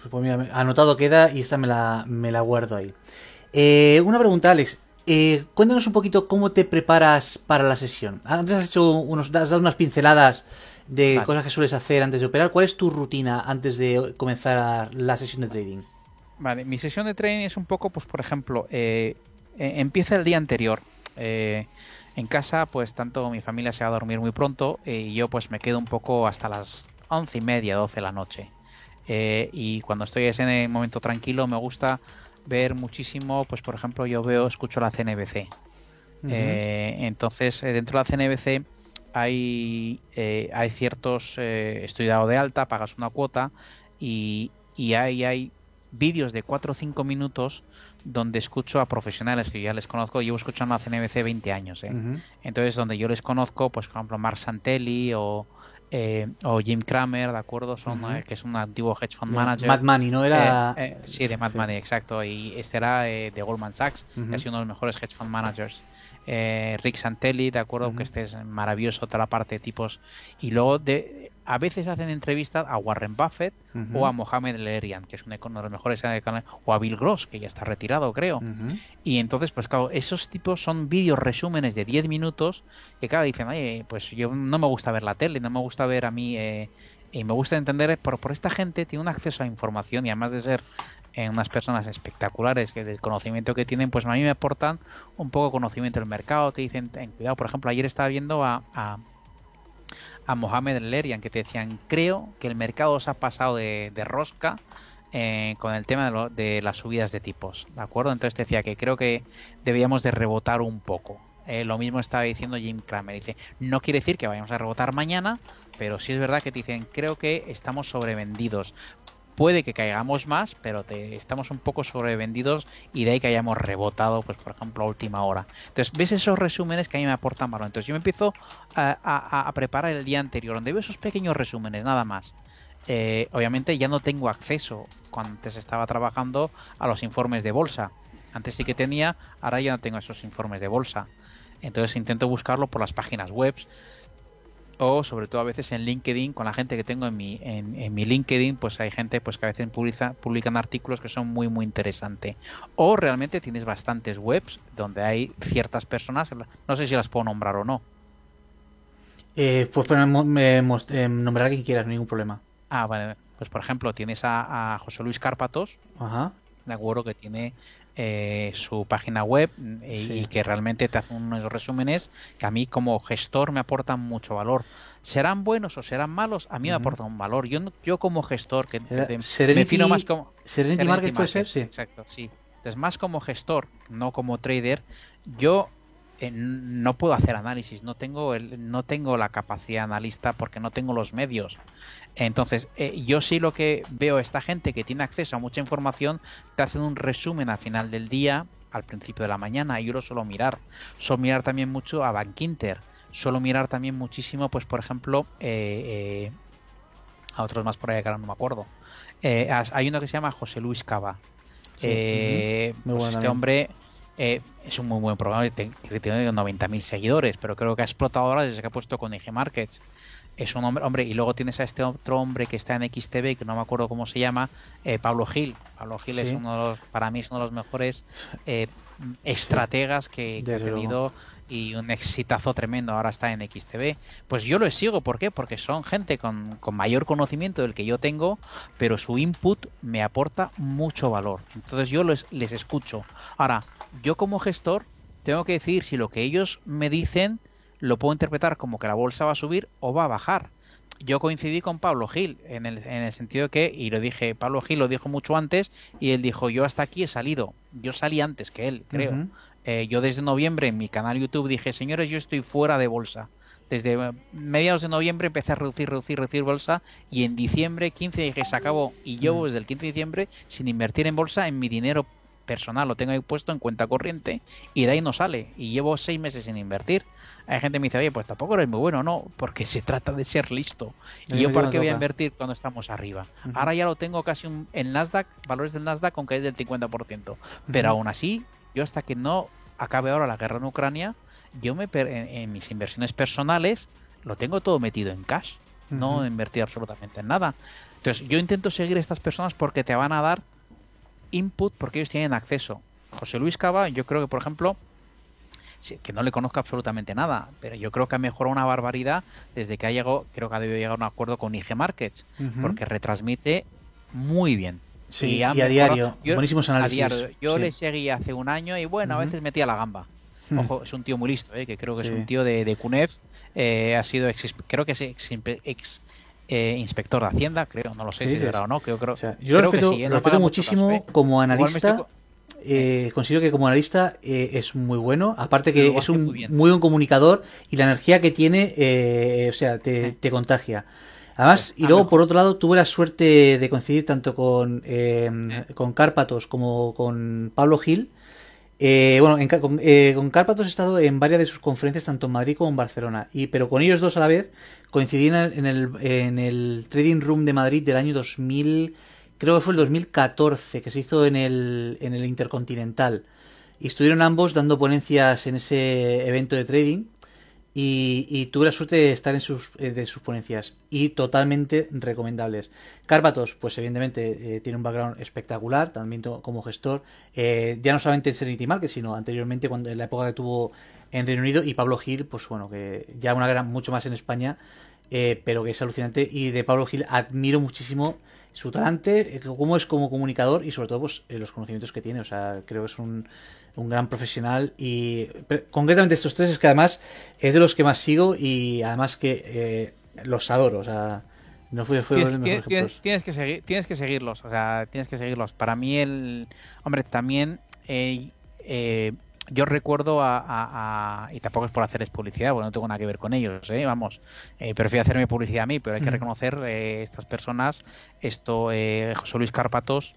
A: Pues mira, anotado queda y esta me la, me la guardo ahí. Eh, una pregunta, Alex. Eh, cuéntanos un poquito cómo te preparas para la sesión. Antes has hecho unos, has dado unas pinceladas de cosas que sueles hacer antes de operar. ¿Cuál es tu rutina antes de comenzar la sesión de trading?
B: Vale, mi sesión de trading es un poco, pues por ejemplo, eh, eh, empieza el día anterior. en casa, pues tanto mi familia se va a dormir muy pronto y yo pues me quedo un poco hasta las once y media, doce de la noche. y cuando estoy en ese momento tranquilo me gusta ver muchísimo, pues por ejemplo yo veo, escucho la CNBC. Eh, entonces, eh, dentro de la CNBC hay, eh, hay ciertos, estoy dado de alta, pagas una cuota y, y hay, hay vídeos de 4 o 5 minutos donde escucho a profesionales que ya les conozco, llevo escuchando la CNBC 20 años, entonces donde yo les conozco, pues por ejemplo Mark Santelli o, eh, o Jim Cramer, ¿de acuerdo? Son, eh, que es un antiguo hedge fund manager.
A: Mad Money, ¿no? Era...
B: Eh, sí, de Mad Money, exacto. Y este era de Goldman Sachs, que ha sido uno de los mejores hedge fund managers. Rick Santelli, ¿de acuerdo? Que este es maravilloso, toda la parte de tipos. Y luego de, a veces hacen entrevistas a Warren Buffett o a Mohamed El que es uno de los mejores o a Bill Gross, que ya está retirado, creo. Y entonces, pues claro, esos tipos son vídeos resúmenes de 10 minutos que, claro, dicen, oye, pues yo no me gusta ver la tele, no me gusta ver a mí, eh, y me gusta entender, pero por esta gente tiene un acceso a información y además de ser en unas personas espectaculares que del conocimiento que tienen, pues a mí me aportan un poco conocimiento del mercado, te dicen, ten cuidado, por ejemplo, ayer estaba viendo a a Mohamed Lerian que te decían, creo que el mercado se ha pasado de, rosca eh, con el tema de, de, las subidas de tipos, ¿de acuerdo? Entonces te decía que creo que debíamos de rebotar un poco. Eh, lo mismo estaba diciendo Jim Cramer, dice, no quiere decir que vayamos a rebotar mañana, pero sí es verdad que te dicen, creo que estamos sobrevendidos puede que caigamos más, pero te, estamos un poco sobrevendidos y de ahí que hayamos rebotado, pues por ejemplo, a última hora. Entonces, ves esos resúmenes que a mí me aportan valor. Entonces, yo me empiezo a, preparar el día anterior, donde veo esos pequeños resúmenes, nada más. Eh, obviamente ya no tengo acceso, cuando antes estaba trabajando, a los informes de bolsa. Antes sí que tenía, ahora ya no tengo esos informes de bolsa. Entonces intento buscarlo por las páginas web o sobre todo a veces en LinkedIn con la gente que tengo en mi en, mi LinkedIn pues hay gente pues que a veces publica, publican artículos que son muy muy interesantes o realmente tienes bastantes webs donde hay ciertas personas no sé si las puedo nombrar o no.
A: Eh, pues me, eh, nombrar a quien quieras no hay ningún problema.
B: Ah vale pues por ejemplo tienes a, a José Luis Cárpatos. Ajá. de acuerdo que tiene eh, su página web eh, y, que realmente te hace unos resúmenes que a mí como gestor me aportan mucho valor. ¿Serán buenos o serán malos? A mí me aportan un valor. Yo, yo como gestor, que
A: me defino más como... Serenity, Market, puede ser, sí.
B: Exacto, sí. Entonces, más como gestor, no como trader, yo eh, no puedo hacer análisis, no tengo, el, no tengo la capacidad analista porque no tengo los medios. Entonces, eh, yo sí lo que veo esta gente que tiene acceso a mucha información, te hacen un resumen al final del día, al principio de la mañana, y yo lo suelo mirar. Suelo mirar también mucho a Bankinter, suelo mirar también muchísimo, pues por ejemplo, eh, a otros más por ahí que ahora no me acuerdo. hay uno que se llama José Luis Cava. pues este hombre es un muy buen programa que tiene 90.000 seguidores, pero creo que ha explotado ahora desde que ha puesto con IG Markets es un hombre, hombre, y luego tienes a este otro hombre que está en XTV, que no me acuerdo cómo se llama, eh, Pablo Gil. Pablo Gil es uno de los, para mí es uno de los mejores eh, estrategas que, he tenido y un exitazo tremendo, ahora está en XTV. Pues yo lo sigo, ¿por qué? Porque son gente con, mayor conocimiento del que yo tengo, pero su input me aporta mucho valor. Entonces yo les, les escucho. Ahora, yo como gestor tengo que decir si lo que ellos me dicen lo puedo interpretar como que la bolsa va a subir o va a bajar. Yo coincidí con Pablo Gil en el, en el sentido que, y lo dije, Pablo Gil lo dijo mucho antes y él dijo, yo hasta aquí he salido, yo salí antes que él, creo. Eh, yo desde noviembre en mi canal YouTube dije, señores, yo estoy fuera de bolsa. Desde mediados de noviembre empecé a reducir, reducir, reducir bolsa y en diciembre 15 dije, se acabó. Y yo desde el 15 de diciembre sin invertir en bolsa en mi dinero personal, lo tengo ahí puesto en cuenta corriente y de ahí no sale. Y llevo seis meses sin invertir. Hay gente que me dice, oye, pues tampoco eres muy bueno, no, porque se trata de ser listo. ¿Y yo por qué voy a invertir cuando estamos arriba? Ahora ya lo tengo casi un, en Nasdaq, valores del Nasdaq con es del 50%. Pero aún así, yo hasta que no acabe ahora la guerra en Ucrania, yo me en, mis inversiones personales lo tengo todo metido en cash, no invertí absolutamente en nada. Entonces, yo intento seguir a estas personas porque te van a dar input porque ellos tienen acceso. José Luis Cava, yo creo que, por ejemplo, que no le conozco absolutamente nada, pero yo creo que ha mejorado una barbaridad desde que ha llegado, creo que ha debido llegar a un acuerdo con IG Markets, porque retransmite muy bien.
A: Sí, y, a diario, buenísimos análisis.
B: Yo le seguí hace un año y bueno, a veces metía la gamba. Ojo, es un tío muy listo, ¿eh? que creo que es un tío de, de CUNEF, eh, ha sido ex, creo que es ex, eh, inspector de Hacienda, creo, no lo sé si es verdad o no. Creo, creo,
A: yo lo respeto, lo respeto muchísimo como analista eh, considero que como analista eh, es muy bueno. Aparte que es un muy, buen comunicador y la energía que tiene, eh, o sea, te, contagia. Además, y luego por otro lado, tuve la suerte de coincidir tanto con, con Cárpatos como con Pablo Gil. bueno, con, con, Cárpatos he estado en varias de sus conferencias, tanto en Madrid como en Barcelona. Y, pero con ellos dos a la vez coincidí en el, en el, en el Trading Room de Madrid del año 2000 creo que fue el 2014, que se hizo en el, en el Intercontinental. Y estuvieron ambos dando ponencias en ese evento de trading. Y, tuve la suerte de estar en sus, eh, de sus ponencias. Y totalmente recomendables. Cárpatos, pues evidentemente eh, tiene un background espectacular, también como gestor. Eh, ya no solamente en Serenity Market, sino anteriormente cuando en la época que tuvo en Reino Unido. Y Pablo Gil, pues bueno, que ya una gran, mucho más en España. pero que es alucinante. Y de Pablo Gil admiro muchísimo su talante, eh, cómo es como comunicador y sobre todo pues, eh, los conocimientos que tiene. O sea, creo que es un, un gran profesional y concretamente estos tres es que además es de los que más sigo y además que eh, los adoro. O sea, no fue, fue
B: tienes, tienes, tienes, que seguir, tienes que seguirlos. O sea, tienes que seguirlos. Para mí el... Hombre, también... Eh, yo recuerdo a, y tampoco es por hacerles publicidad, porque no tengo nada que ver con ellos, ¿eh? vamos, eh, prefiero hacerme publicidad a mí, pero hay que reconocer eh, estas personas, esto, eh, José Luis Carpatos,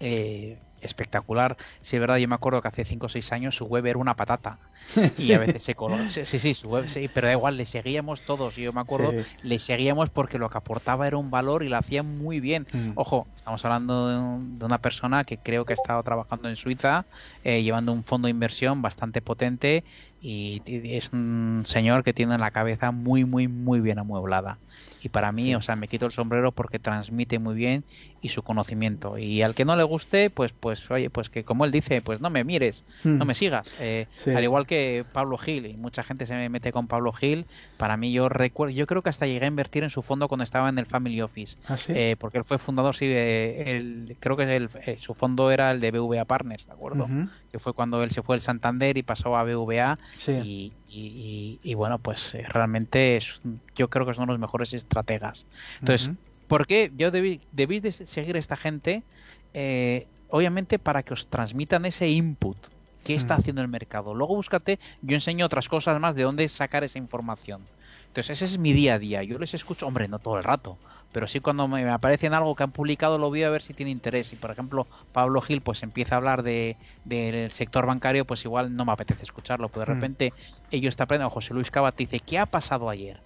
B: eh, espectacular. Si es verdad, yo me acuerdo que hace 5 o 6 años su web era una patata. Y a veces se coló. Sí, sí, su web, sí, pero da igual, le seguíamos todos. Yo me acuerdo, le seguíamos porque lo que aportaba era un valor y lo hacía muy bien. Mm. Ojo, estamos hablando de, una persona que creo que ha estado trabajando en Suiza, eh, llevando un fondo de inversión bastante potente y es un señor que tiene la cabeza muy, muy, muy bien amueblada y para mí, o sea, me quito el sombrero porque transmite muy bien y su conocimiento. Y al que no le guste, pues, pues, oye, pues que como él dice, pues no me mires, no hmm. me sigas. Eh, al igual que Pablo Gil, y mucha gente se me mete con Pablo Gil, para mí yo recuerdo, yo creo que hasta llegué a invertir en su fondo cuando estaba en el Family Office,
A: ¿Ah,
B: eh, porque él fue fundador, sí, el, creo que el, eh, su fondo era el de BVA Partners, ¿de acuerdo? Que fue cuando él se fue al Santander y pasó a BVA y, y, bueno, pues realmente es, yo creo que son los mejores estrategas. Entonces, ¿por qué yo debí, debí de seguir a esta gente? obviamente para que os transmitan ese input qué está haciendo el mercado. Luego búscate, yo enseño otras cosas más de dónde sacar esa información. Entonces ese es mi día a día. Yo les escucho, hombre, no todo el rato, pero sí cuando me aparece en algo que han publicado lo voy a ver si tiene interés. Y por ejemplo, Pablo Gil pues empieza a hablar de, del sector bancario, pues igual no me apetece escucharlo, pero de hmm. repente ellos te aprenden, José Luis Cava te dice, ¿qué ha pasado ayer?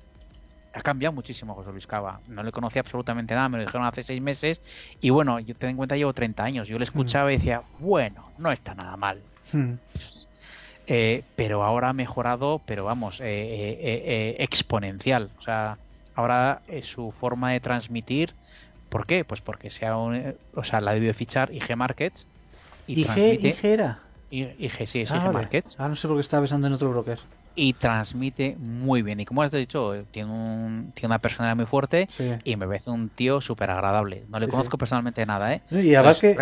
B: Ha cambiado muchísimo José Luis Cava. No le conocía absolutamente nada, me lo dijeron hace seis meses. Y bueno, yo te en cuenta, llevo 30 años. Yo le escuchaba y decía, bueno, no está nada mal. Hmm. Eh, pero ahora ha mejorado, pero vamos, eh, eh, exponencial. O sea, ahora su forma de transmitir, ¿por qué? Pues porque sea un, o sea, la debió de fichar IG Markets.
A: Y IG, era.
B: IG, sí, es ah, IG Markets.
A: Ah, no sé por qué estaba pensando en otro broker
B: y transmite muy bien. Y como has dicho, tiene, un, tiene una personalidad muy fuerte y me parece un tío súper agradable. No le conozco personalmente nada, ¿eh?
A: Y además que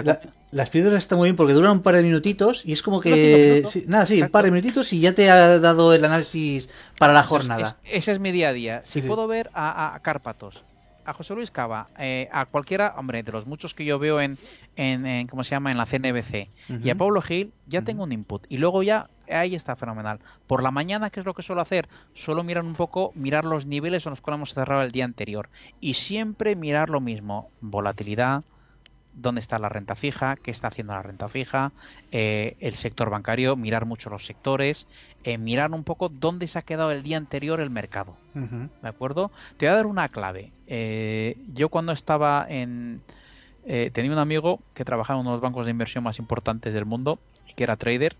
A: las píldoras están muy bien porque duran un par de minutitos y es como que... nada, sí, un par de minutitos y ya te ha dado el análisis para la jornada.
B: ese es mi día a día. Si puedo ver a, a Cárpatos, a José Luis Cava, eh, a cualquiera, hombre, de los muchos que yo veo en, en, ¿cómo se llama?, en la CNBC, y a Pablo Gil, ya tengo un input. Y luego ya, ahí está fenomenal. Por la mañana, ¿qué es lo que suelo hacer? Solo mirar un poco, mirar los niveles en los cuales hemos cerrado el día anterior. Y siempre mirar lo mismo, volatilidad, dónde está la renta fija, qué está haciendo la renta fija, eh, el sector bancario, mirar mucho los sectores, eh, mirar un poco dónde se ha quedado el día anterior el mercado. ¿De acuerdo? Te voy a dar una clave. Eh, yo cuando estaba en... tenía un amigo que trabajaba en uno de los bancos de inversión más importantes del mundo, y que era trader,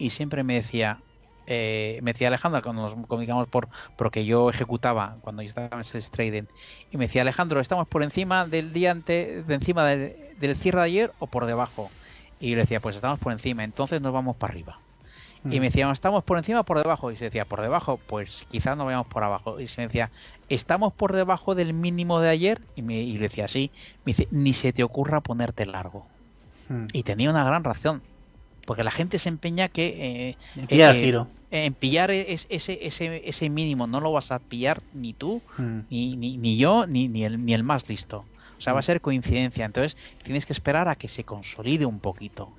B: y siempre me decía, eh, me decía Alejandro, cuando nos comunicamos por porque yo ejecutaba cuando yo estaba en ese trading, y me decía Alejandro, ¿estamos por encima del día ante, de encima del cierre de ayer o por debajo? Y yo le decía, pues estamos por encima, entonces nos vamos para arriba. Y me decía, ¿estamos por encima o por debajo? Y se decía, por debajo, pues quizás nos vayamos por abajo. Y se me decía, ¿estamos por debajo del mínimo de ayer? Y, me, y le decía, sí. Me dice, ni se te ocurra ponerte largo. Y tenía una gran razón porque la gente se empeña que
A: eh, pillar eh, giro.
B: en pillar ese, ese, ese mínimo no lo vas a pillar ni tú hmm. ni, ni, yo ni, ni, el, ni el más listo o sea va a hmm. ser coincidencia entonces tienes que esperar a que se consolide un poquito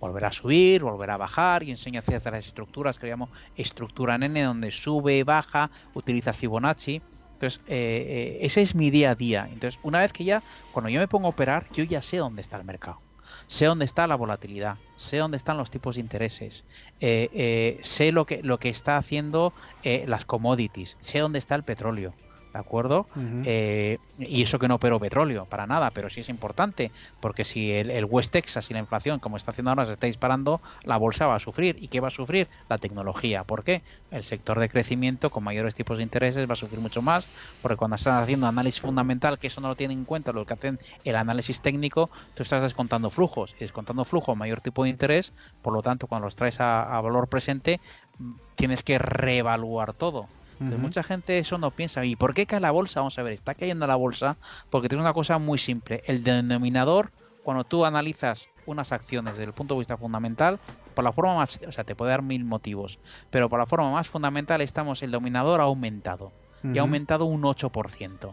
B: volver a subir volver a bajar y enseño ciertas estructuras que llamo estructura n donde sube baja utiliza Fibonacci entonces, eh, ese es mi día a día. Entonces, una vez que ya, cuando yo me pongo a operar, yo ya sé dónde está el mercado sé dónde está la volatilidad, sé dónde están los tipos de intereses, eh, eh, sé lo que, lo que está haciendo eh, las commodities, sé dónde está el petróleo. ¿De acuerdo? Eh, y eso que no operó petróleo, para nada, pero sí es importante, porque si el, West Texas y la inflación, como está haciendo ahora, se está disparando, la bolsa va a sufrir. ¿Y qué va a sufrir? La tecnología. ¿Por qué? El sector de crecimiento con mayores tipos de intereses va a sufrir mucho más, porque cuando estás haciendo análisis fundamental, que eso no lo tiene en cuenta, lo que hacen el análisis técnico, tú estás descontando flujos, y descontando flujo mayor tipo de interés, por lo tanto, cuando los traes a valor presente, tienes que reevaluar todo mucha gente eso no piensa. ¿Y por qué cae la bolsa? Vamos a ver, está cayendo la bolsa porque tiene una cosa muy simple. El denominador, cuando tú analizas unas acciones desde el punto de vista fundamental, por la forma más, o sea, te puede dar mil motivos, pero por la forma más fundamental estamos, el denominador ha aumentado y ha aumentado un 8%.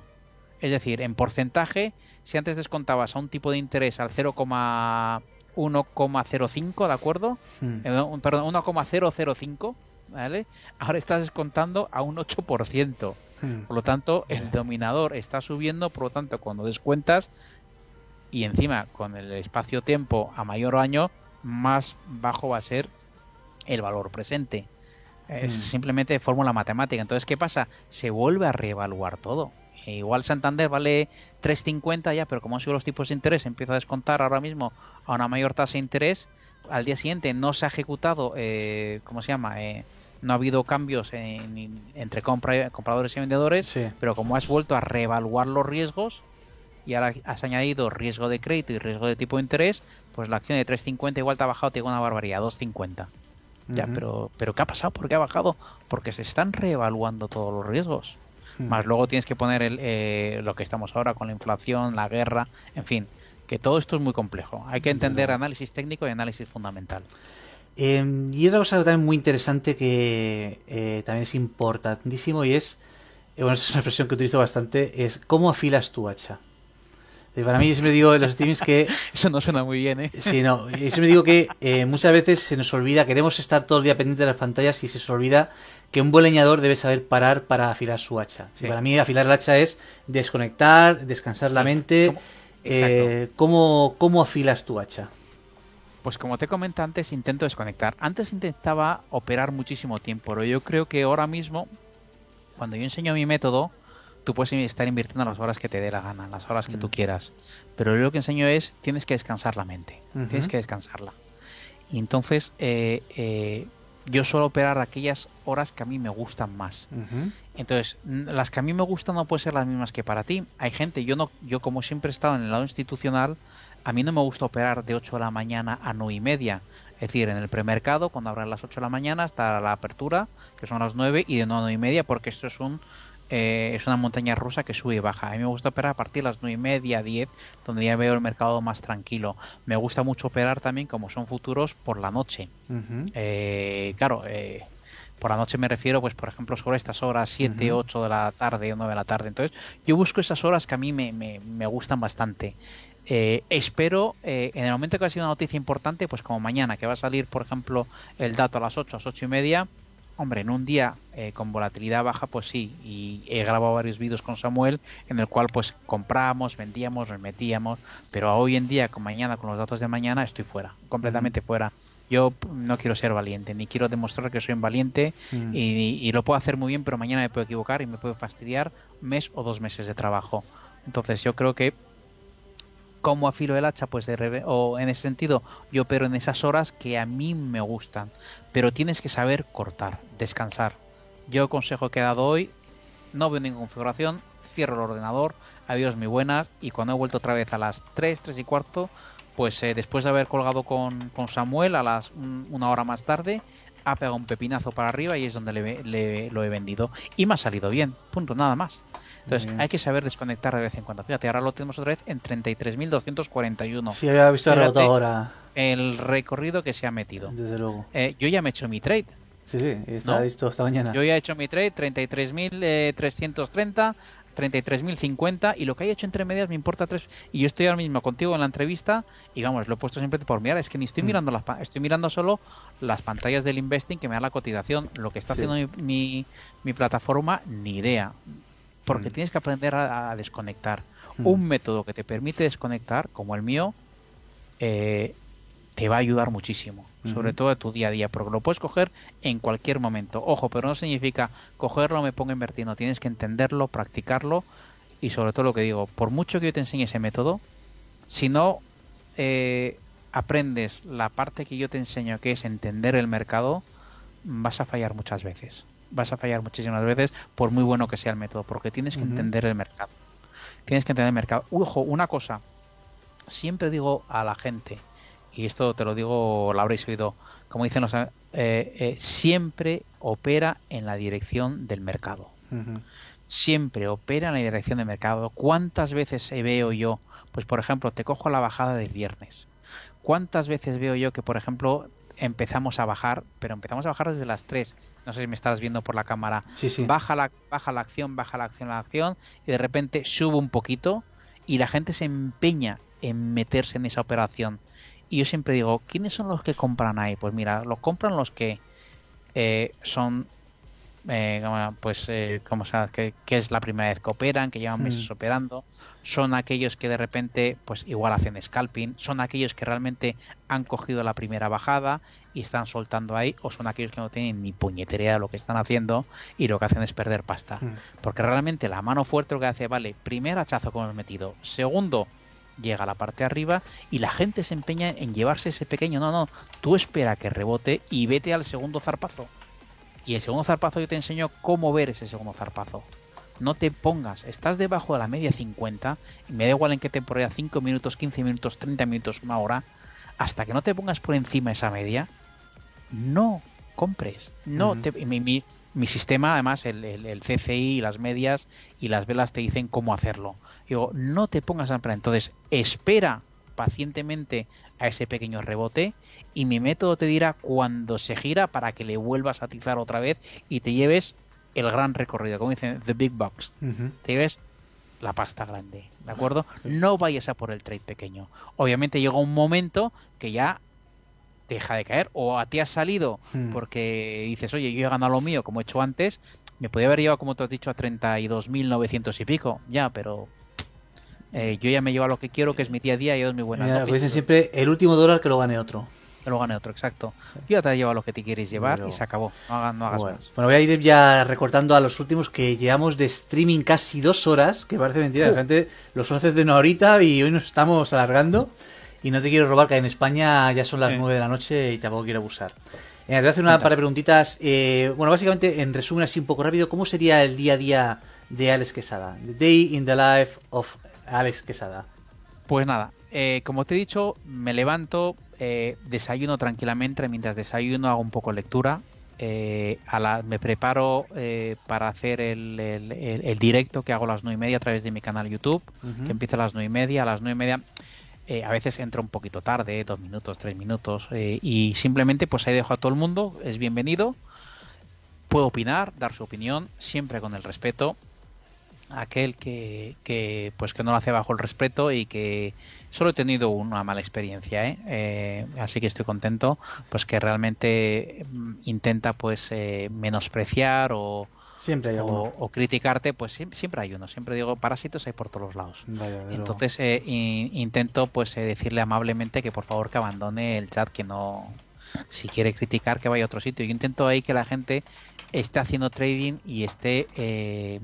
B: Es decir, en porcentaje, si antes descontabas a un tipo de interés al 0,1,05, ¿de acuerdo? Eh, perdón, 1,005 ¿vale? Ahora estás descontando a un 8%. Hmm. Por lo tanto, el dominador está subiendo, por lo tanto, cuando descuentas y encima con el espacio-tiempo a mayor año, más bajo va a ser el valor presente. Es hmm. simplemente fórmula matemática. Entonces, ¿qué pasa? Se vuelve a reevaluar todo. E igual Santander vale 3.50 ya, pero como han sido los tipos de interés, empieza a descontar ahora mismo a una mayor tasa de interés. Al día siguiente no se ha ejecutado, eh, ¿cómo se llama? Eh, no ha habido cambios entre compradores y vendedores, pero como has vuelto a reevaluar los riesgos y ahora has añadido riesgo de crédito y riesgo de tipo de interés, pues la acción de 3.50 igual te ha bajado, te digo una barbaridad, 2.50. Ya, pero, pero ¿qué ha pasado? ¿Por qué ha bajado? Porque se están reevaluando todos los riesgos. Hmm. Más luego tienes que poner el, eh, lo que estamos ahora con la inflación, la guerra, en fin, que todo esto es muy complejo. Hay que entender análisis técnico y análisis fundamental.
A: Em, y otra cosa también muy interesante que eh, también es importantísimo y es, eh, bueno, es una expresión que utilizo bastante, es cómo afilas tu hacha. Para mí, yo siempre digo en los streamings que.
B: Eso no suena muy bien, ¿eh?
A: Sí, no. Yo siempre digo que eh, muchas veces se nos olvida, queremos estar todo el día pendiente de las pantallas y se nos olvida que un buen leñador debe saber parar para afilar su hacha. para mí, afilar el hacha es desconectar, descansar la mente. Eh, ¿cómo, ¿Cómo afilas tu hacha?
B: Pues como te comenté antes, intento desconectar. Antes intentaba operar muchísimo tiempo, pero yo creo que ahora mismo, cuando yo enseño mi método, tú puedes estar invirtiendo las horas que te dé la gana, las horas que tú quieras. Pero yo lo que enseño es, tienes que descansar la mente, tienes que descansarla. Y entonces, eh, eh, yo suelo operar aquellas horas que a mí me gustan más. Entonces, las que a mí me gustan no pueden ser las mismas que para ti. Hay gente, yo no, yo como siempre he estado en el lado institucional, a mí no me gusta operar de 8 de la mañana a 9 y media. Es decir, en el premercado, cuando abran las 8 de la mañana hasta la apertura, que son las 9, y de 9 y media, porque esto es un eh, es una montaña rusa que sube y baja. A mí me gusta operar a partir de las 9 y media, 10, donde ya veo el mercado más tranquilo. Me gusta mucho operar también, como son futuros, por la noche. Eh, claro, eh, por la noche me refiero, pues por ejemplo, sobre estas horas, 7, 8 de la tarde o 9 de la tarde. Entonces, yo busco esas horas que a mí me, me gustan bastante. Eh, espero, eh, en el momento que ha sido una noticia importante, pues como mañana, que va a salir, por ejemplo, el dato a las 8, a las 8 y media, hombre, en un día eh, con volatilidad baja, pues sí, y he grabado varios vídeos con Samuel en el cual pues compramos, vendíamos, nos metíamos, pero hoy en día, con mañana, con los datos de mañana, estoy fuera, completamente fuera. Yo no quiero ser valiente, ni quiero demostrar que soy un valiente y, y, lo puedo hacer muy bien, pero mañana me puedo equivocar y me puedo fastidiar mes o dos meses de trabajo. Entonces yo creo que cómo afilo el hacha, pues de o en ese sentido yo opero en esas horas que a mí me gustan, pero tienes que saber cortar, descansar. Yo consejo que he dado hoy, no veo ninguna configuración, cierro el ordenador, adiós muy buenas y cuando he vuelto otra vez a las 3, 3 y cuarto, pues eh, después de haber colgado con, con Samuel a las una hora más tarde, ha pegado un pepinazo para arriba y es donde le, lo he vendido y me ha salido bien, punto, nada más. Entonces hay que saber desconectar de vez en cuando. Fíjate, ahora lo tenemos otra vez en 33.241.
A: Sí, había visto el ahora.
B: El recorrido que se ha metido.
A: Desde luego.
B: Eh, yo ya me he hecho mi trade.
A: Sí, sí, está visto esta mañana.
B: Yo ya he hecho mi trade, 33.330, 33.050 y lo que haya hecho entre medias me importa tres. Y yo estoy ahora mismo contigo en la entrevista y vamos, lo he puesto siempre por mirar. Es que ni estoy mm. mirando las, estoy mirando solo las pantallas del investing que me da la cotización. Lo que está haciendo mi, mi plataforma, ni idea porque mm. tienes que aprender a, desconectar. Mm. Un método que te permite desconectar, como el mío, eh, te va a ayudar muchísimo, sobre todo a tu día a día, porque lo puedes coger en cualquier momento. Ojo, pero no significa cogerlo, me pongo a invertir, no, tienes que entenderlo, practicarlo y sobre todo lo que digo, por mucho que yo te enseñe ese método, si no eh, aprendes la parte que yo te enseño, que es entender el mercado, vas a fallar muchas veces vas a fallar muchísimas veces por muy bueno que sea el método, porque tienes que entender el mercado. Tienes que entender el mercado. Ojo, una cosa, siempre digo a la gente, y esto te lo digo, lo habréis oído, como dicen los... Eh, eh, siempre opera en la dirección del mercado. Siempre opera en la dirección del mercado. ¿Cuántas veces veo yo? Pues por ejemplo, te cojo la bajada del viernes. ¿Cuántas veces veo yo que, por ejemplo, empezamos a bajar, pero empezamos a bajar desde las 3 no sé si me estás viendo por la cámara, Baja, la, baja la acción, baja la acción, la acción, y de repente sube un poquito y la gente se empeña en meterse en esa operación. Y yo siempre digo, ¿quiénes son los que compran ahí? Pues mira, lo compran los que eh, son, eh, pues, eh, como sabes, que, es la primera vez que operan, que llevan meses operando, son aquellos que de repente, pues igual hacen scalping, son aquellos que realmente han cogido la primera bajada y están soltando ahí, o son aquellos que no tienen ni puñetería de lo que están haciendo y lo que hacen es perder pasta. Hmm. Porque realmente la mano fuerte lo que hace, vale, primer hachazo como hemos metido, segundo, llega a la parte de arriba y la gente se empeña en llevarse ese pequeño, no, no, tú espera que rebote y vete al segundo zarpazo. Y el segundo zarpazo yo te enseño cómo ver ese segundo zarpazo. No te pongas, estás debajo de la media 50, y me da igual en qué temporada, 5 minutos, 15 minutos, 30 minutos, una hora, hasta que no te pongas por encima esa media, no compres. No mi, mi, sistema, además, el, el, CCI y las medias y las velas te dicen cómo hacerlo. Digo, no te pongas a plan. Entonces, espera pacientemente a ese pequeño rebote y mi método te dirá cuando se gira para que le vuelvas a atizar otra vez y te lleves el gran recorrido, como dicen The Big Box. Te lleves la pasta grande, ¿de acuerdo? No vayas a por el trade pequeño. Obviamente llega un momento que ya deja de caer o a ti has salido
A: Hmm.
B: porque dices, oye, yo he ganado lo mío como he hecho antes, me podía haber llevado, como te has dicho, a 32.900 y pico, ya, pero eh, yo ya me llevo a lo que quiero, que es mi día a día y es mi buena
A: Mira, pues siempre el último dólar que lo gane otro.
B: Que lo gane otro, exacto. Yo ya te has llevado lo que te quieres llevar
A: Pero-
B: y se acabó. No hagas, no hagas
A: Bueno,
B: más.
A: bueno, voy a ir ya recortando a los últimos que llevamos de streaming casi dos horas, que parece mentira, la gente los hace de una horita y hoy nos estamos alargando. Y no te quiero robar, que en España ya son las
B: Eh.
A: nueve de la noche y tampoco quiero abusar. Te voy a hacer una
B: Cuenta.
A: par de preguntitas. Eh, bueno, básicamente, en resumen así un poco rápido, ¿cómo sería el día a día de Alex Quesada? The day in the life of Alex Quesada.
B: Pues nada, eh, como te he dicho, me levanto, eh, desayuno tranquilamente, mientras desayuno hago un poco de lectura, eh, a la- me preparo eh, para hacer el, el- el- el directo que hago a las nueve y media a través de mi canal YouTube, que empieza a las nueve y media, a las nueve y media eh, a veces entro un poquito tarde, dos minutos, tres minutos, eh, y simplemente pues ahí dejo a todo el mundo, es bienvenido, puedo opinar, dar su opinión, siempre con el respeto, aquel que, que pues que no lo hace bajo el respeto y que solo he tenido una mala experiencia ¿eh? Eh, así que estoy contento pues que realmente mm, intenta pues eh, menospreciar o,
A: Siempre hay
B: o, o criticarte pues siempre, siempre hay uno. Siempre digo parásitos hay por todos los lados
A: Vaya,
B: entonces eh, in- intento pues eh, decirle amablemente que por favor que abandone el chat que no si quiere criticar que vaya a otro sitio. Yo intento ahí que la gente esté haciendo trading y esté eh,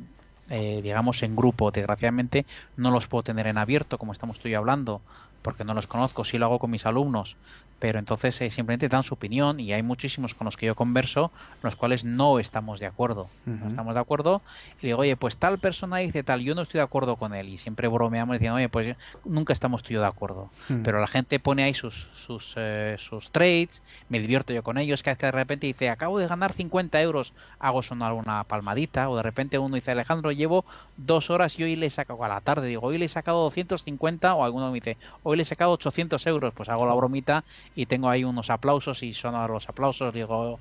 B: eh, digamos en grupo. Desgraciadamente no los puedo tener en abierto como estamos tú y yo hablando porque no los conozco. Sí lo hago con mis alumnos pero entonces eh, simplemente dan su opinión y hay muchísimos con los que yo converso los cuales no estamos de acuerdo. No estamos de acuerdo y digo oye pues tal persona dice tal yo no estoy de acuerdo con él y siempre bromeamos diciendo oye pues nunca estamos tú y yo de acuerdo pero la gente pone ahí sus sus, eh, sus trades me divierto yo con ellos que de repente dice acabo de ganar 50 euros hago sonar una palmadita o de repente uno dice Alejandro llevo dos horas y hoy le he sacado a la tarde digo hoy le he sacado 250 o alguno me dice hoy le he sacado 800 euros pues hago la bromita y tengo ahí unos aplausos y sonar los aplausos digo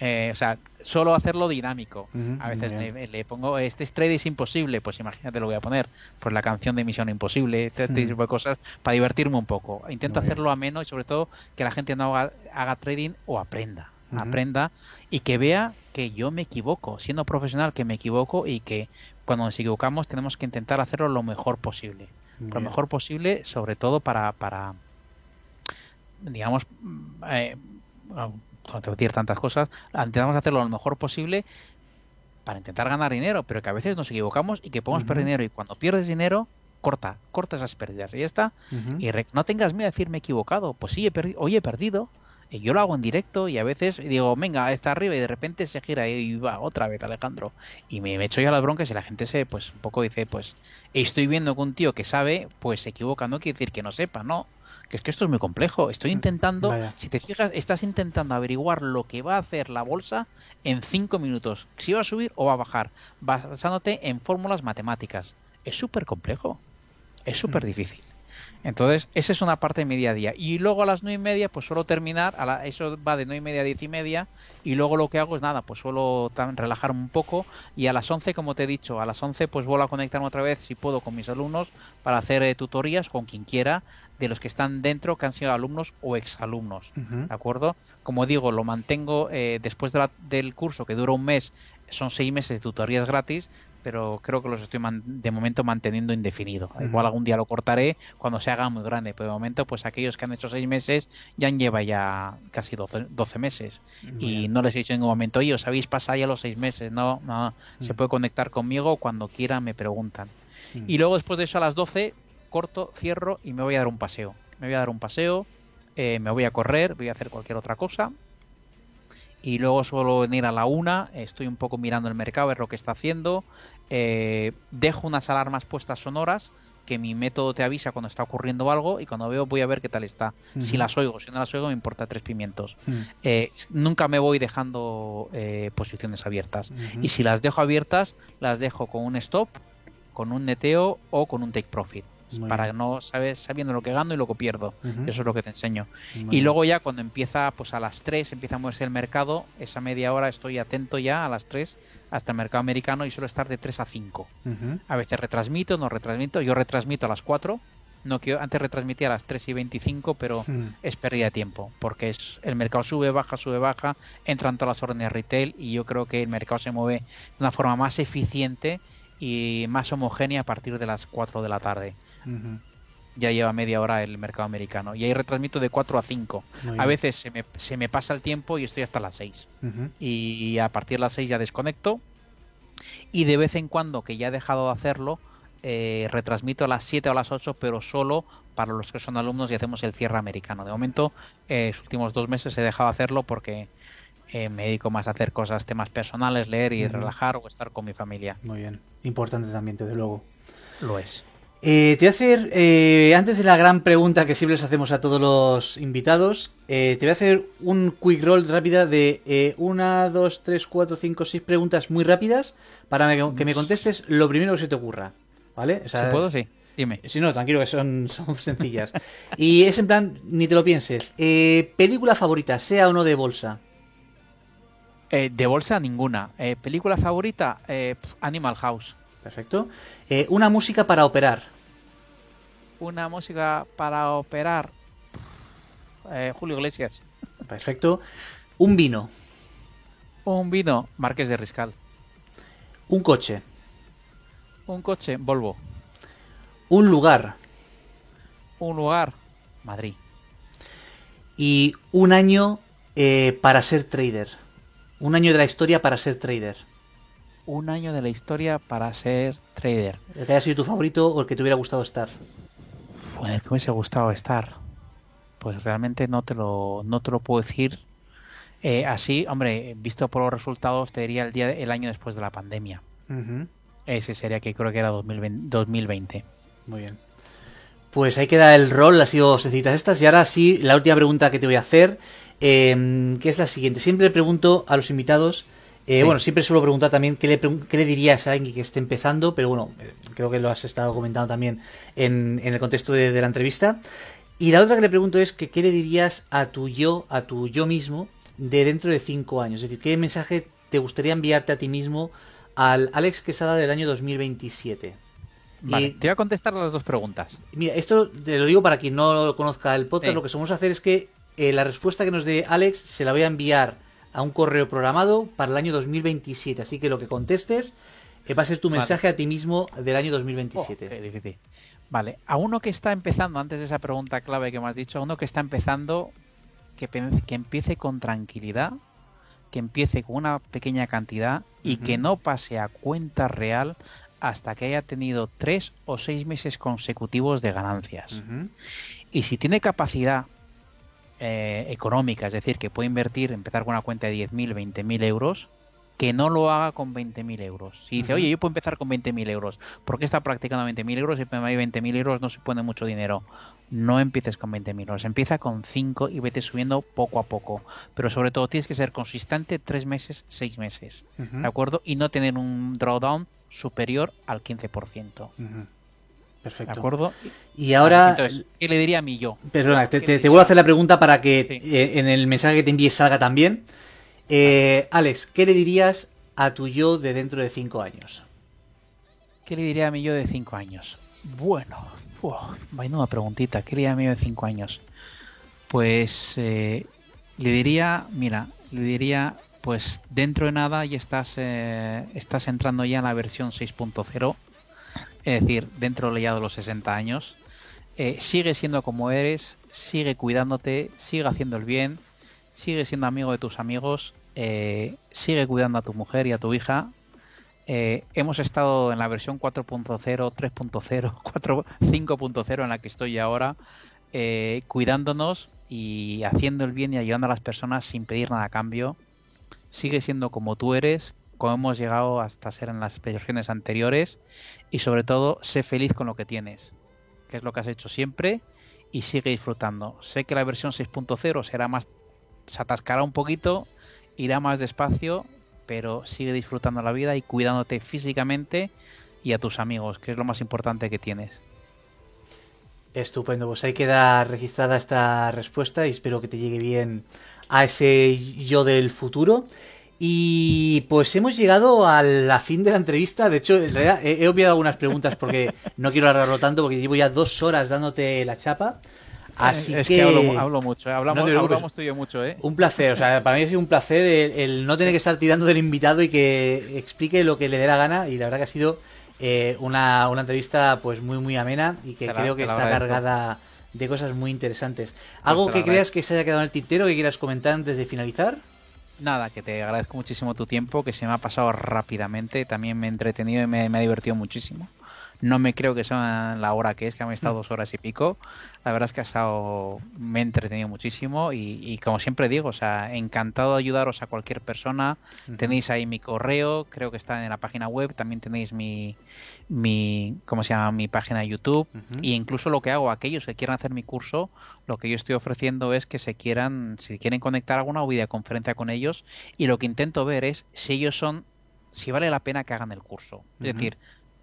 B: eh, o sea solo hacerlo dinámico. A veces le, le pongo este trade es imposible pues imagínate lo voy a poner pues la canción de Misión Imposible este tipo de cosas para divertirme un poco. Intento
A: Muy bien.
B: hacerlo ameno y sobre todo que la gente no haga, haga trading o aprenda aprenda y que vea que yo me equivoco siendo profesional que me equivoco y que cuando nos equivocamos tenemos que intentar hacerlo lo mejor posible.
A: Muy
B: lo
A: bien.
B: mejor posible sobre todo para para digamos eh, bueno, no te voy a decir tantas cosas intentamos hacerlo lo mejor posible para intentar ganar dinero pero que a veces nos equivocamos y que podemos
A: Ujú.
B: perder dinero y cuando pierdes dinero corta corta esas pérdidas y ya está y re- no tengas miedo a decir me he equivocado. Pues sí, he hoy he perdido. Y yo lo hago en directo y a veces digo, venga, está arriba y de repente se gira y va otra vez Alejandro. Y me, me echo yo a las broncas y la gente se, pues, un poco dice, pues, estoy viendo que un tío que sabe, pues se equivoca. No quiere decir que no sepa, no. Que es que esto es muy complejo. Estoy intentando,
A: Vaya.
B: si te fijas, estás intentando averiguar lo que va a hacer la bolsa en cinco minutos. Si va a subir o va a bajar, basándote en fórmulas matemáticas. Es súper complejo. Es súper difícil. Entonces, esa es una parte de mi día a día. Y luego a las nueve y media, pues suelo terminar, a la- eso va de nueve y media a diez y media, y luego lo que hago es nada, pues suelo relajarme un poco, y a las once, como te he dicho, a las once pues vuelvo a conectarme otra vez, si puedo, con mis alumnos, para hacer eh, tutorías con quien quiera, de los que están dentro, que han sido alumnos o exalumnos. ¿De acuerdo? Como digo, lo mantengo eh, después de la- del curso, que dura un mes, son seis meses de tutorías gratis, pero creo que los estoy de momento manteniendo indefinido. Igual algún día lo cortaré cuando se haga muy grande, pero de momento, pues aquellos que han hecho seis meses ya han lleva ya casi 12, 12 meses. Y no les he dicho en ningún momento, oye, os habéis pasado ya los seis meses. No, no, se puede conectar conmigo cuando quiera, me preguntan. Y luego después de eso a las 12 corto, cierro y me voy a dar un paseo. Me voy a dar un paseo, eh, me voy a correr, voy a hacer cualquier otra cosa. Y luego suelo venir a la una, estoy un poco mirando el mercado, ver lo que está haciendo. eh, dejo unas alarmas puestas sonoras que mi método te avisa cuando está ocurriendo algo y cuando veo voy a ver qué tal está. Si las oigo, si no las oigo me importa tres pimientos. Eh, nunca me voy dejando eh, posiciones abiertas. Y si las dejo abiertas, las dejo con un stop, con un neteo o con un take profit. Para no saber sabiendo lo que gano y lo que pierdo. Eso es lo que te enseño. y luego ya cuando empieza pues a las 3 empieza a moverse el mercado, esa media hora estoy atento ya a las 3 hasta el mercado americano y suelo estar de 3 a 5. A veces retransmito, no retransmito, yo retransmito a las 4 no quiero antes retransmitía a las 3 y 25 pero es pérdida de tiempo porque es el mercado sube baja sube baja entran todas las órdenes retail y yo creo que el mercado se mueve de una forma más eficiente y más homogénea a partir de las 4 de la tarde ya lleva media hora el mercado americano. Y ahí retransmito de 4 a 5 a veces se me, se me pasa el tiempo y estoy hasta las 6 y a partir de las 6 ya desconecto. Y de vez en cuando que ya he dejado de hacerlo eh, retransmito a las 7 o a las 8, pero solo para los que son alumnos y hacemos el cierre americano. De momento, eh, los últimos dos meses he dejado de hacerlo porque eh, me dedico más a hacer cosas, temas personales, leer y relajar o estar con mi familia.
A: Muy bien, importante también, desde luego.
B: Lo es.
A: Te voy a hacer, antes de la gran pregunta que siempre les hacemos a todos los invitados, te voy a hacer un quick roll rápida de una, dos, tres, cuatro, cinco, seis preguntas muy rápidas para que me contestes lo primero que se te ocurra. ¿Vale?
B: si puedo, sí. Dime.
A: Si no, tranquilo, que son, son sencillas. y es en plan, ni te lo pienses. Eh, ¿Película favorita, sea o no de bolsa?
B: Eh, de bolsa, ninguna. Eh, ¿Película favorita? Animal House.
A: Perfecto. ¿Una música para operar?
B: Una música para operar. Julio Iglesias.
A: Perfecto. ¿Un vino?
B: Un vino, Marqués de Riscal.
A: ¿Un coche?
B: Un coche, Volvo.
A: Un lugar.
B: Un lugar, Madrid.
A: Y un año eh, para ser trader. Un año de la historia para ser trader.
B: Un año de la historia para ser trader.
A: El que haya sido tu favorito o el que te hubiera gustado estar.
B: Pues el que me hubiese gustado estar. Pues realmente no te lo, no te lo puedo decir. Eh, así, hombre, visto por los resultados, te diría el día, el año después de la pandemia. Ese sería que creo que era 2020.
A: Muy bien. Pues ahí queda el rol, ha sido sencillitas estas. Y ahora sí, la última pregunta que te voy a hacer, em, que es la siguiente. Siempre le pregunto a los invitados, eh, bueno, siempre suelo preguntar también qué le, qué le, dirías a alguien que esté empezando, pero bueno, eh, creo que lo has estado comentando también en, el contexto de, la entrevista. Y la otra que le pregunto es que qué le dirías a tu yo, a tu yo mismo, de dentro de cinco años. Es decir, qué mensaje te gustaría enviarte a ti mismo al Alex Quesada del año 2027.
B: Vale, te voy a contestar las dos preguntas.
A: Mira, esto te lo digo para quien no conozca el podcast, lo que vamos a hacer es que eh, la respuesta que nos dé Alex se la voy a enviar a un correo programado para el año 2027. Así que lo que contestes eh, va a ser tu mensaje a ti mismo del año 2027.
B: Vale, a uno que está empezando, antes de esa pregunta clave que me has dicho, a uno que está empezando, que, que empiece con tranquilidad, que empiece con una pequeña cantidad y que no pase a cuenta real hasta que haya tenido tres o seis meses consecutivos de ganancias. Y si tiene capacidad eh, económica, es decir, que puede invertir, empezar con una cuenta de 10.000, 20.000 euros, que no lo haga con 20.000 euros. Si dice, oye, yo puedo empezar con 20.000 euros, ¿por qué está practicando 20.000 euros? Si me 20.000 euros no supone mucho dinero no empieces con 20.000 euros, empieza con 5 y vete subiendo poco a poco. Pero sobre todo tienes que ser consistente 3 meses, 6 meses, ¿de acuerdo? Y no tener un drawdown superior al 15%.
A: Perfecto.
B: ¿De acuerdo?
A: Y ahora...
B: ¿qué le diría a mí yo?
A: Perdona, te, te, vuelvo a hacer la pregunta para que eh, en el mensaje que te envíes salga también. Eh, Alex, ¿qué le dirías a tu yo de dentro de 5 años?
B: ¿Qué le diría a mi yo de 5 años? Bueno, vaya una preguntita. ¿Qué le diría de 5 años? Pues eh, le diría, mira, le diría, pues dentro de nada ya estás, estás entrando ya en la versión 6.0, es decir, dentro ya de los 60 años. Eh, sigue siendo como eres, sigue cuidándote, sigue haciendo el bien, sigue siendo amigo de tus amigos, sigue cuidando a tu mujer y a tu hija, eh, hemos estado en la versión 4.0, 3.0, 5.0 en la que estoy ahora, eh, cuidándonos y haciendo el bien y ayudando a las personas sin pedir nada a cambio. Sigue siendo como tú eres, como hemos llegado hasta ser en las versiones anteriores y sobre todo sé feliz con lo que tienes, que es lo que has hecho siempre y sigue disfrutando. Sé que la versión 6.0 será más, se atascará un poquito, irá más despacio, pero sigue disfrutando la vida y cuidándote físicamente y a tus amigos, que es lo más importante que tienes.
A: Estupendo, pues ahí queda registrada esta respuesta y espero que te llegue bien a ese yo del futuro. Y pues hemos llegado a la fin de la entrevista. De hecho, en realidad he, he obviado algunas preguntas porque no quiero alargarlo tanto porque llevo ya dos horas dándote la chapa. Así
B: es
A: que,
B: que hablo, hablo mucho, ¿eh? hablamos,
A: No
B: hablamos tú y yo mucho, ¿eh?
A: Un placer, o sea, para mí ha sido un placer el, el no tener que estar tirando del invitado y que explique lo que le dé la gana. Y la verdad que ha sido eh, una, una entrevista pues muy muy amena y que
B: la-
A: creo que está cargada de cosas muy interesantes. ¿Algo
B: te
A: que creas que se haya quedado en el tintero que quieras comentar antes de finalizar?
B: Nada, que te agradezco muchísimo tu tiempo, que se me ha pasado rápidamente, también me he entretenido y me, me ha divertido muchísimo. No me creo que sea la hora que es, que he estado dos horas y pico. La verdad es que ha estado, me he entretenido muchísimo y, y como siempre digo, o sea, encantado de ayudaros a cualquier persona. Tenéis ahí mi correo, creo que está en la página web, también tenéis mi, mi ¿cómo se llama? Mi página de YouTube y incluso lo que hago, aquellos que quieran hacer mi curso, lo que yo estoy ofreciendo es que se quieran, si quieren conectar alguna videoconferencia con ellos y lo que intento ver es si ellos son, si vale la pena que hagan el curso. Es decir,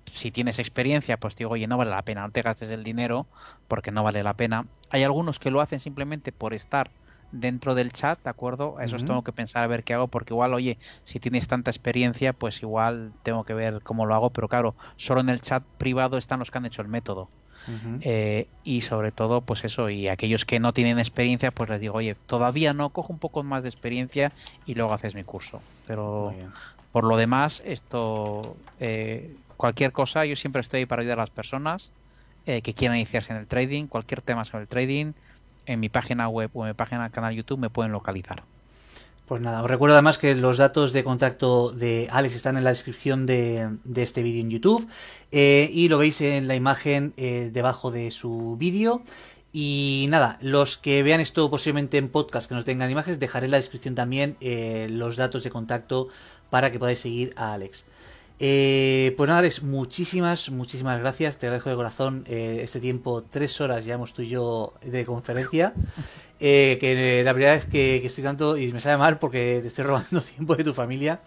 B: si tienes experiencia, pues digo, oye, no vale la pena, no te gastes el dinero porque no vale la pena. Hay algunos que lo hacen simplemente por estar dentro del chat, ¿de acuerdo? Eso
A: Ujú.
B: tengo que pensar a ver qué hago, porque igual, oye, si tienes tanta experiencia, pues igual tengo que ver cómo lo hago, pero claro, solo en el chat privado están los que han hecho el método. Eh, y sobre todo, pues eso, y aquellos que no tienen experiencia, pues les digo, oye, todavía no, cojo un poco más de experiencia y luego haces mi curso. Pero por lo demás, esto, eh, cualquier cosa, yo siempre estoy para ayudar a las personas eh, que quieran iniciarse en el trading, cualquier tema sobre el trading, en mi página web o en mi página canal YouTube me pueden localizar.
A: Pues nada, os recuerdo además que los datos de contacto de Alex están en la descripción de, este vídeo en YouTube eh, y lo veis en la imagen eh, debajo de su vídeo. Y nada, los que vean esto posiblemente en podcast que no tengan imágenes, dejaré en la descripción también los datos de contacto para que podáis seguir a Alex. Eh, pues nada, Alex, muchísimas, muchísimas gracias. Te agradezco de corazón eh, este tiempo, tres horas llevamos tú y yo de conferencia. Eh, que la primera vez que, que estoy tanto y me sabe mal porque te estoy robando tiempo de tu familia.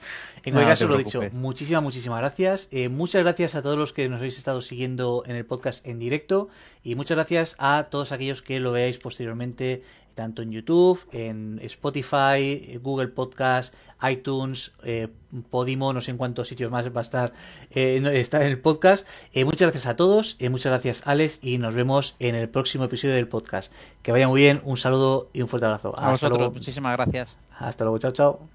A: En cualquier
B: no
A: caso, lo he dicho, muchísimas, muchísimas gracias. Eh, muchas gracias a todos los que nos habéis estado siguiendo en el podcast en directo y muchas gracias a todos aquellos que lo veáis posteriormente tanto en YouTube, en Spotify, Google Podcast, iTunes, eh, Podimo, no sé en cuántos sitios más va a estar, eh, está en el podcast. Eh, muchas gracias a todos, eh, muchas gracias Alex y nos vemos en el próximo episodio del podcast. Que vaya muy bien, un saludo y un fuerte abrazo.
B: A
A: Hasta
B: vosotros,
A: luego.
B: muchísimas gracias.
A: Hasta luego, chao, chao.